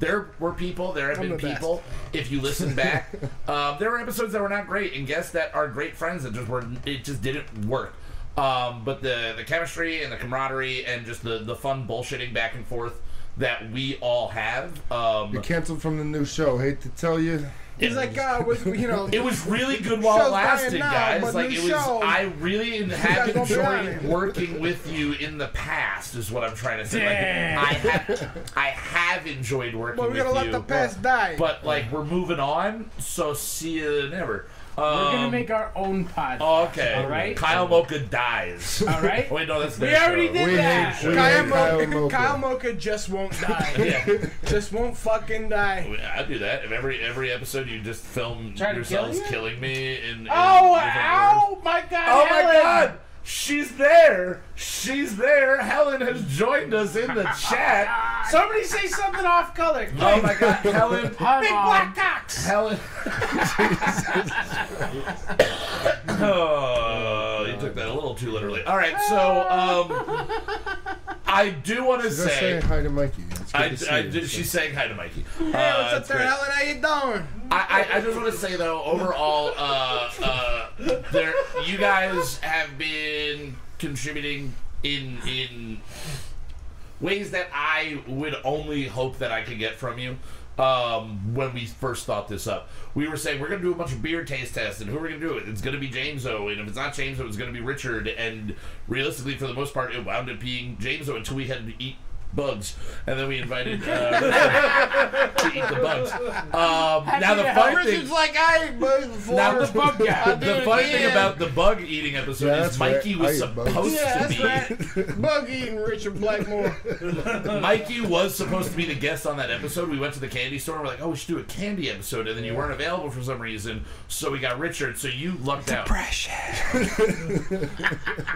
There were people, there have I'm been the people. If you listen back, um, there were episodes that were not great, and guests that are great friends that just were it just didn't work. Um, but the the chemistry and the camaraderie and just the the fun bullshitting back and forth that we all have. Um, You canceled from the new show. Hate to tell you. He's it like, was- uh, was, you know, it was really good while it lasted, now, guys. but Like it was. show. I really have guys gonna be on enjoyed working with you in the past. Is what I'm trying to say. Like, I have, I have enjoyed working with you. well, we with gotta let you. the past die. but like we're moving on, so see you never. Um, We're gonna make our own podcast. oh, okay. All right. Kyle Mocha dies. All right. Wait, no, that's We their already show. did We that. hate- we Kyle, hate Mocha, Kyle Mocha. Kyle Mocha just won't die. Yeah, just won't fucking die. I do that. If every every episode you just film Try to kill yourselves you? killing me in, in Oh, different words. ow, my God. Oh my Helen. god! She's there! She's there! Helen has joined us in the chat. Somebody say something off color. Oh my god, Helen! Hi, Big Mom. black cocks. Helen! oh, you took that a little too literally. Alright, so, um, I do want to Just say. saying hi to Mikey. It's good I, to see I you. did, she's saying hi to Mikey. Hey, what's Uh, up there. Helen? How you doing? I, I, I just want to say though, overall, uh, uh, there you guys have been contributing in in ways that I would only hope that I could get from you. Um, when we first thought this up, we were saying we're gonna do a bunch of beer taste tests, and who are we gonna do it? It's gonna be James O, and if it's not James O, it's gonna be Richard. And realistically, for the most part, it wound up being James O until we had to eat bugs, and then we invited uh, to eat the bugs. Um, now the yeah, fun thing, like, I ate bugs before. now the bug guy. The it funny thing about the bug eating episode Yeah, is that's right. Mikey was I eat bugs. supposed Yeah, to be. right. Bug eating Richard Blackmore. Mikey was supposed to be the guest on that episode. We went to the candy store and we're like, oh, we should do a candy episode. And then you weren't available for some reason. So we got Richard. So you lucked out. Depression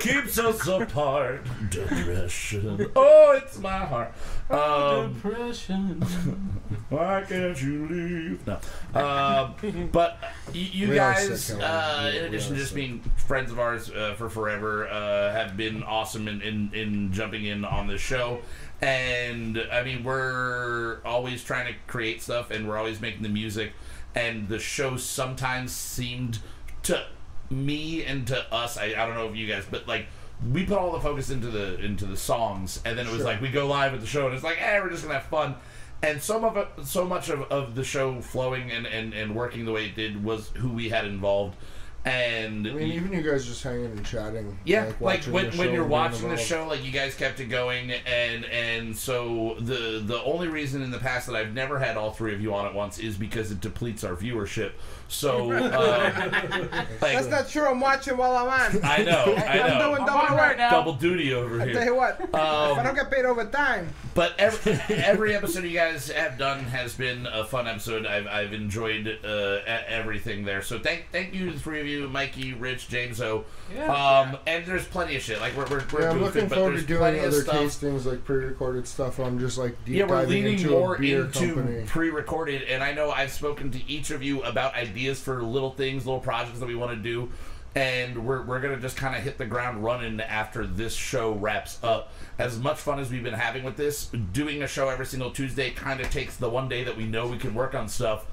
Keeps us apart. Depression. Oh, it's my heart. Um, Depression. why can't you leave? No. Um, but you, you We guys, uh, in addition to just sick. being friends of ours uh, for forever, uh, have been awesome in, in, in jumping in on this show. And I mean, we're always trying to create stuff, and we're always making the music. And the show sometimes seemed to me and to us. I, I don't know if you guys, but like we put all the focus into the into the songs, and then it was Sure. like we go live at the show, and it's like, eh, we're just gonna have fun. And some of it, so much of, of the show flowing and, and, and working the way it did was who we had involved. And I mean, even you guys just hanging and chatting. yeah, like, watching when, when you're watching the show, like you guys kept it going, and and so the the only reason in the past that I've never had all three of you on at once is because it depletes our viewership. So um, like, That's not true. I'm watching while I'm on. I know, I I'm know, doing I'm double on work. right now. double duty over here. I Tell here. you what, if I don't get paid overtime, But every, every episode you guys have done has been a fun episode. I've, I've enjoyed uh, everything there. So thank thank you to the three of you, Mikey, Rich, James O. Yeah. Um, and there's plenty of shit. Like we're we're, we're Yeah, I'm goofing, looking but forward to there's doing plenty of other stuff. tastings, like pre-recorded stuff. I'm just like deep Yeah, we're diving leaning into more a beer into company. pre-recorded, and I know I've spoken to each of you about ideas for little things, little projects that we want to do. and we're, we're gonna just kind of hit the ground running after this show wraps up. As much fun as we've been having with this, doing a show every single Tuesday kind of takes the one day that we know we can work on stuff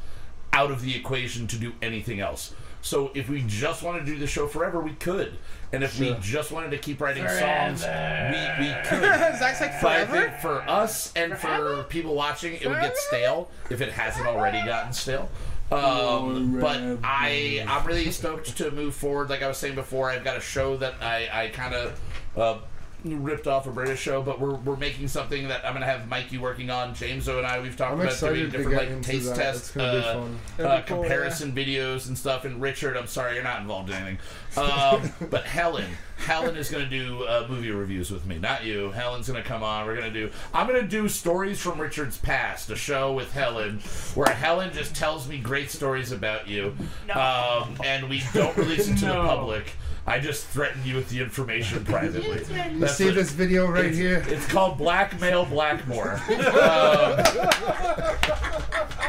out of the equation to do anything else. So if we just want to do the show forever, we could, and if we just wanted to keep writing songs, we we could. Zach's like forever. think for us and for people watching, it would get stale if it hasn't already gotten stale. Um, but I I'm really stoked to move forward. Like I was saying before, I've got a show that I I kind of uh, ripped off a British show, but we're we're making something that I'm gonna have Mikey working on. Jameso and I we've talked I'm about doing different like taste that. test It's gonna be uh, uh, cool, comparison videos and stuff. And Richard, I'm sorry you're not involved in anything. Um, but Helen, Helen is going to do uh, movie reviews with me, not you. Helen's going to come on. We're going to do. I'm going to do stories from Richard's past, a show with Helen, where Helen just tells me great stories about you, um, and we don't release it to the public. I just threatened you with the information privately. You see it. this video right It's- here? It's called Blackmail Blackmore. Um,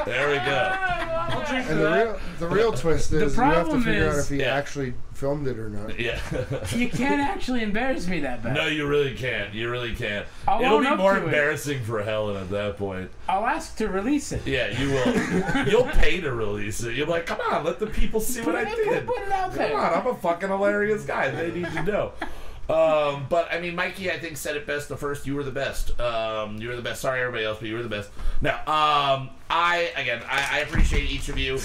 there we go. And the real, the real twist is you have to problem figure out if he Yeah. actually filmed it or not. Yeah. You can't actually embarrass me that bad. no, you really can't. You really can't. I'll It'll be more to it. embarrassing for Helen at that point. I'll ask to release it. Yeah, you will. You'll pay to release it. You'll be like, come on, let the people see what I did. put it out Come there. on, I'm a fucking hilarious guy. They need to know. Um, but I mean, Mikey, I think said it best the first. You were the best. Um, you were the best. Sorry, everybody else, but you were the best. Now, um, I again, I, I appreciate each of you,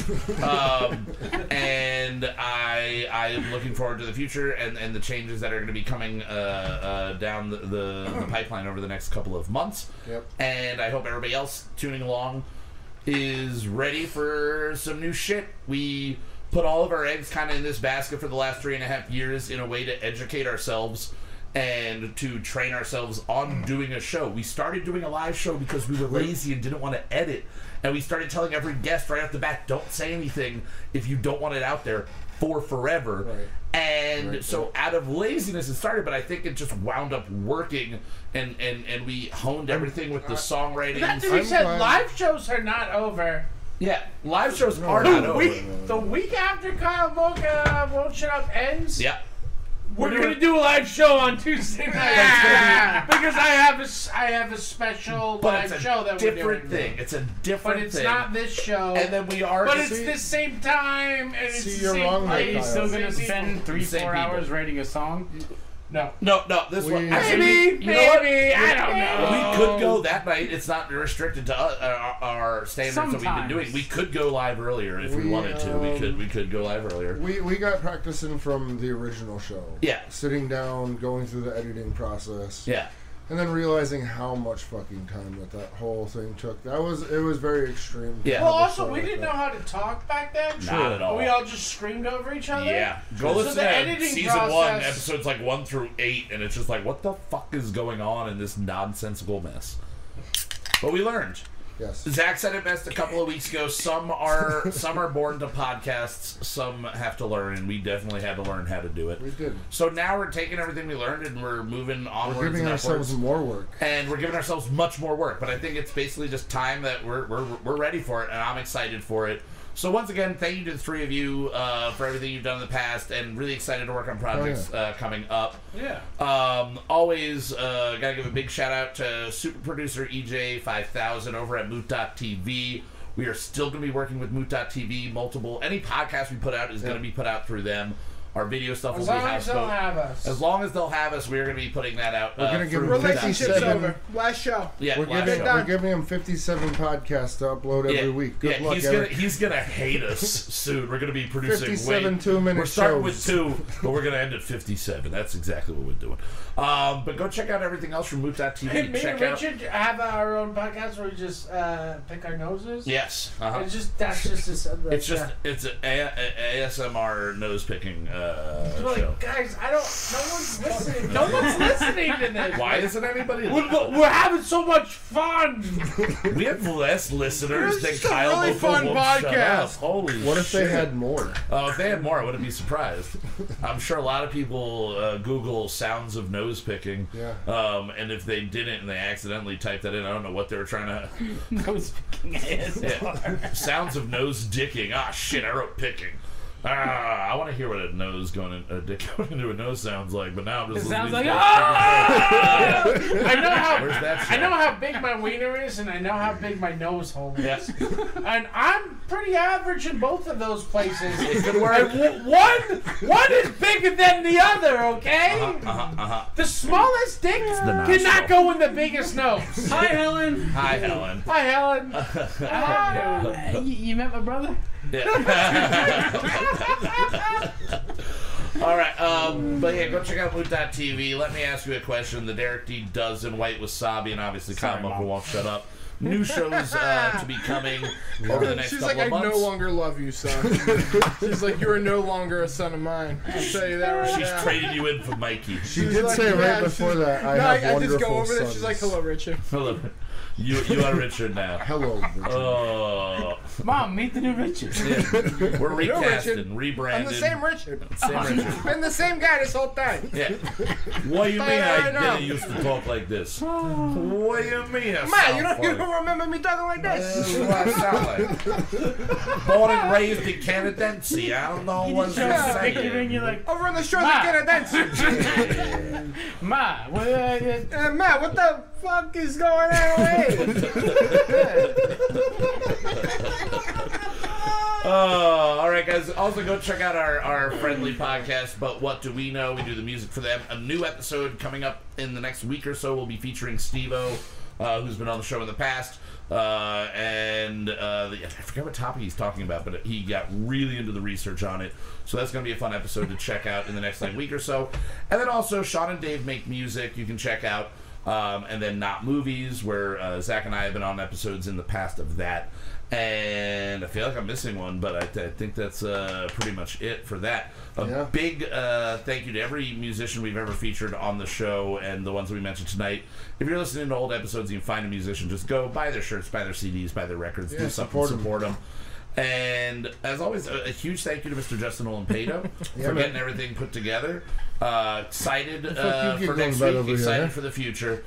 um, and I I am looking forward to the future and, and the changes that are going to be coming uh, uh, down the, the, the pipeline over the next couple of months. Yep. And I hope everybody else tuning along is ready for some new shit. We put all of our eggs kind of in this basket for the last three and a half years in a way to educate ourselves and to train ourselves on doing a show. We started doing a live show because we were lazy and didn't want to edit. And we started telling every guest right off the bat, don't say anything if you don't want it out there for forever. Right. And Right, so out of laziness it started, but I think it just wound up working and, and, and we honed everything with the songwriting. That to be said, live shows are not over. Yeah, live shows are The over. week, the week after Kyle Won't, uh, Won't Shut Up ends, Yeah. we're We're gonna do a live show on Tuesday night because I have a s- I have a special But live it's a show that different we're doing. thing. It's a different But it's thing. not this show. and then we are. but it's See- the same time and it's See, the you're same wrong there, Are you still gonna people. spend three, Same four people. hours writing a song? No. no, no. This We- one. Actually, Maybe, you know maybe, I don't know. We could go that night. It's not restricted to us, uh, our, our standards that we've been doing. We could go live earlier if we, We, wanted to. We um, could. We could go live earlier. We, we got practicing from the original show. Yeah. Sitting down, going through the editing process. Yeah. And then realizing how much fucking time that that whole thing took. That was it was very extreme. Yeah. Well, also, we like didn't that. know how to talk back then. Not at all. We all just screamed over each other. Yeah, go So listen the to editing season one, process- episodes like one through eight, and it's just like, what the fuck is going on in this nonsensical mess? But we learned. Yes. Zach said it best a couple of weeks ago. Some are some are born to podcasts. Some have to learn, and we definitely had to learn how to do it. We did. So now we're taking everything we learned and we're moving We're onwards giving and ourselves more work. And we're giving ourselves much more work, but I think it's basically just time that we're, we're, we're ready for it, and I'm excited for it. So once again, thank you to the three of you uh, for everything you've done in the past, and really excited to work on projects uh, coming up. Yeah. Um, always uh, gotta give a big shout out to super producer EJ five thousand over at Moot.tv. We are still gonna be working with Moot.tv. Multiple any podcast we put out is gonna be put out through them. Our video stuff As will be long as they'll houseboat. have us. As long as they'll have us, we're gonna be putting that out. We're uh, gonna give through them Moot.tv. Relationship's 57. over. Last show. Yeah, We're last giving show. we're giving him 57 podcasts to upload every week. Good yeah, luck, he's Eric. gonna he's gonna hate us soon. We're gonna be producing 57 way. two-minute We're starting shows. with two, but we're gonna end at fifty-seven. That's exactly what we're doing. Um, but go check out everything else from Moot.tv. Hey, me check and out. Richard have our own podcast where we just uh, pick our noses. Yes, uh-huh. It's just that's just this, uh, it's just it's an a- a- ASMR nose picking uh, like, show. guys, I don't. No one's listening. No one's listening to this. Why isn't anybody? We're, we're having so much fun. We have less listeners This is than a Kyle really Bofo fun won't shut up. podcast. Holy What if they shit. had more? Oh, if they had more, I wouldn't be surprised. I'm sure a lot of people uh, Google sounds of nose picking. Yeah. Um, and if they didn't and they accidentally typed that in, I don't know what they were trying to. No speaking ASMR. Yeah. sounds of nose dicking. Ah, shit, I wrote picking. Ah, I want to hear what a nose going in, a dick going into a nose sounds like, but now I'm just It sounds like ah! I know how Where's that I know how big my wiener is, and I know how big my nose hole is. Yes. And I'm pretty average in both of those places. Good. And w- one one is bigger than the other. Okay. Uh-huh, uh-huh, uh-huh. The smallest dick the cannot go in the biggest nose. Hi, Helen. Hi, Helen. Hi, Helen. Hi. you, you met my brother? All right, um, but yeah, go check out Moot.tv. Let me ask you a question. The Derek D. does Dozen, White Wasabi, and obviously Kyle Sorry, Mocha Mom. won't shut up. New shows uh, to be coming over the next She's couple like, I of months. no longer love you, son. She's like, you are no longer a son of mine. I'll tell you that right She's now. trading you in for Mikey. She She's did like, say yeah, right before that, I no, have I, I wonderful just go over sons. there. She's like, hello, Richard. Hello. You, you are Richard now. Hello, Richard. Oh, Mom, meet the new Richard. yeah. we're Hello, recasting, Richard. rebranded. I'm the same Richard. Same Richard. Been the same guy this whole time. Yeah. What do you mean I I didn't used to talk like this? What do you mean? I Man, sound you don't, you don't remember me talking like This this? is what I sound like. Born and raised in Canadense. I don't know what Show you're us a picture and saying. you're like, Over on the shores Ma. of Canada. Ma, what, uh, uh, Uh, Matt, what the fuck is going on? Wait. Oh, all right, guys. Also, go check out our, our friendly podcast. But what do we know? We do the music for them. A new episode coming up in the next week or so We'll be featuring Steve-O, uh, who's been on the show in the past. Uh, and uh, the, I forget what topic he's talking about, but he got really into the research on it. So that's going to be a fun episode to check out in the next like week or so. And then also, Sean and Dave make music. You can check out. Um, and then not movies, where uh, Zach and I have been on episodes in the past of that. And I feel like I'm missing one, but I, I think that's uh, pretty much it for that. A Yeah. big uh, thank you to every musician we've ever featured on the show and the ones that we mentioned tonight. If you're listening to old episodes and you find a musician, just go buy their shirts, buy their CDs, buy their records, do Yeah, something, support 'em. support them. And as always, a, a huge thank you to Mr. Justin Olampado Yeah, for man. getting everything put together. Uh, excited uh, for next week, here, excited huh? for the future.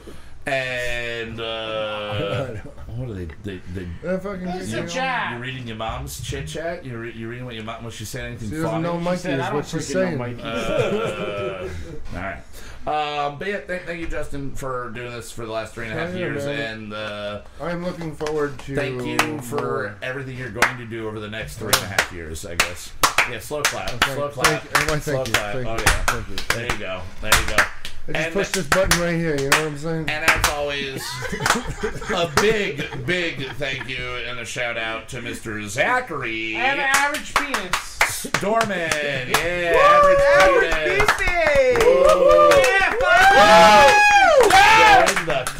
And uh, what are they? They, they Yeah, fucking It's you a know, chat. you're reading your mom's chit chat. You're, re- you're reading what your mom was she saying anything She doesn't funny? know Mikey said, is I don't what she's freaking know saying. Mikey. Uh, all right. Um, but yeah, thank, thank you, Justin, for doing this for the last three and a half yeah, years, man. and uh, I'm looking forward to. thank you for more. everything you're going to do over the next three and a half years. I guess. Yeah, slow clap, Thank, slow clap, thank, oh, why, slow thank you. clap. Thank oh you. yeah, Thank you. there you go, there you go. I just And- push this button right here. You know what I'm saying? And as always, a big, big thank you and a shout out to Mr. Zachary and average penis. Dorman. Yeah, average penis. Beefy! Whoa. Yeah, fuck. Go in the-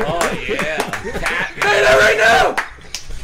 Oh yeah, cat. Say that right now.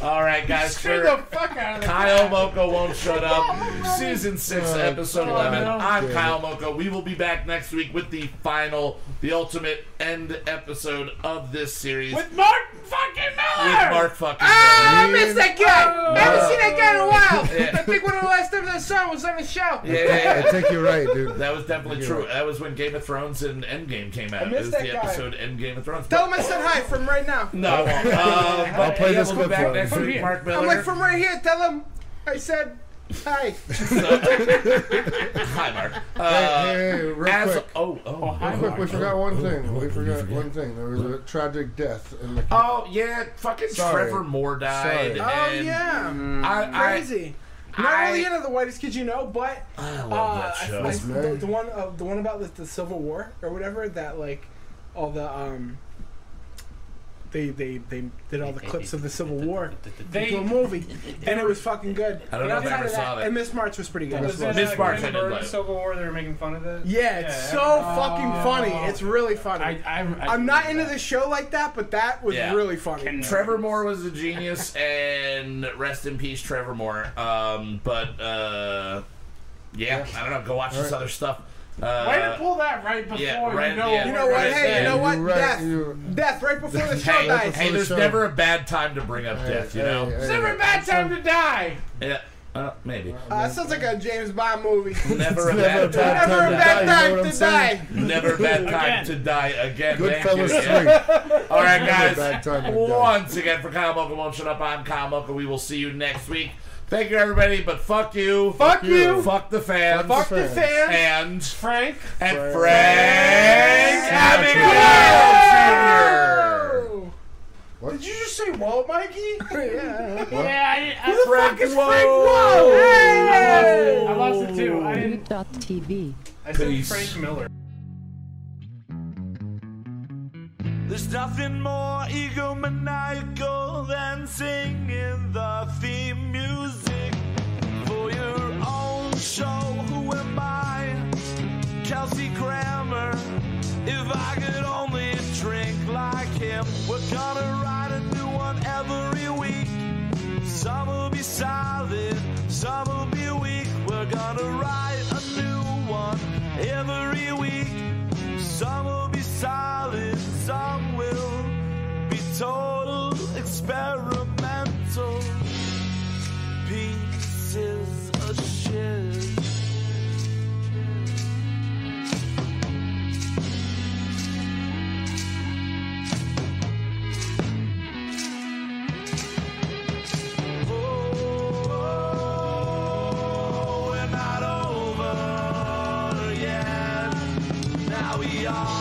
All right, guys. Screw the fuck out of the Kyle Mocha won't shut up. Season six, Oh, episode God. eleven. I'm Damn Kyle Mocha. We will be back next week with the final, the ultimate end episode of this series With Mark fucking Miller. with Mark fucking. Ah, I Miller. missed that guy. I haven't seen that guy in a while. Yeah. I think one of the last times I saw him was on the show. Yeah, yeah, yeah. I think you're right, dude. That was definitely true. right. That was when Game of Thrones and Endgame came out. I missed it was that the guy. episode Endgame of Thrones. Tell him I said hi from right now. no, I won't. Uh, but I'll play yeah, this we'll clip back for him. Next From here. Mark Miller. I'm like, from right here, tell him I said hi. Hi, Mark. Uh, hey, hey, real as, quick. oh, oh, hi, Real quick, we forgot one thing. We forgot one thing. There was a tragic death in the. Oh yeah, fucking Sorry. Trevor Moore died. Sorry. Oh yeah, I, I, crazy. Not I- really into the whitest kids you know, but I love uh, that show. I- Yes, the, the one uh, the one about the, the Civil War or whatever that like all the um they they they did all the clips of the Civil War They- into a movie, and it was fucking good. I don't know if I ever saw that. And Miss March was pretty good. Miss Was March. Miss March, I did like. Civil War? They were making fun of it. Yeah, it's Yeah, so I- fucking Oh. funny. It's really funny. I, I, I, I'm not into the show like that, but that was Yeah. really funny. Ken- Trevor Moore was a genius, and rest in peace, Trevor Moore. Um, but uh, yeah, I don't know. Go watch this Alright. other stuff. Uh, Way to pull that right before yeah, right, you know. yeah. you know what? Right Hey, there. you know what? Right, Death. you're- Death right before the show Hey, dies. hey, there's show. never a bad time to bring up death, you know. Hey, It's hey, never a bad time to die. Yeah, uh, maybe. Uh, that sounds like a James Bond movie. Never a bad bad time. Never a to bad die, time to die. Never a bad time to die again. Thank you. Goodfellas Yeah. three. All right, guys. bad time to die. Once again, for Kyle Mocha won't shut up. I'm Kyle Mocha. We will see you next week. Thank you, everybody. But fuck you. Fuck you. Fuck the fans. Fuck the fans. fans. And Frank. and Frank. Frank Abagnale Jr. What? Did you just say whoa, Mikey? yeah. Yeah, I, I, Who the fuck is Frank Whoa. Whoa? I lost it too. I didn't. TV. I said Peace. Frank Miller. There's nothing more egomaniacal than singing the theme music for your own show. Who am I? Kelsey Grammer. If I could only drink like him, we're gonna write a new one every week. Some will be solid, some will be weak. We're gonna write a new one every week. Some will be solid, some will be total experimental pieces of shit.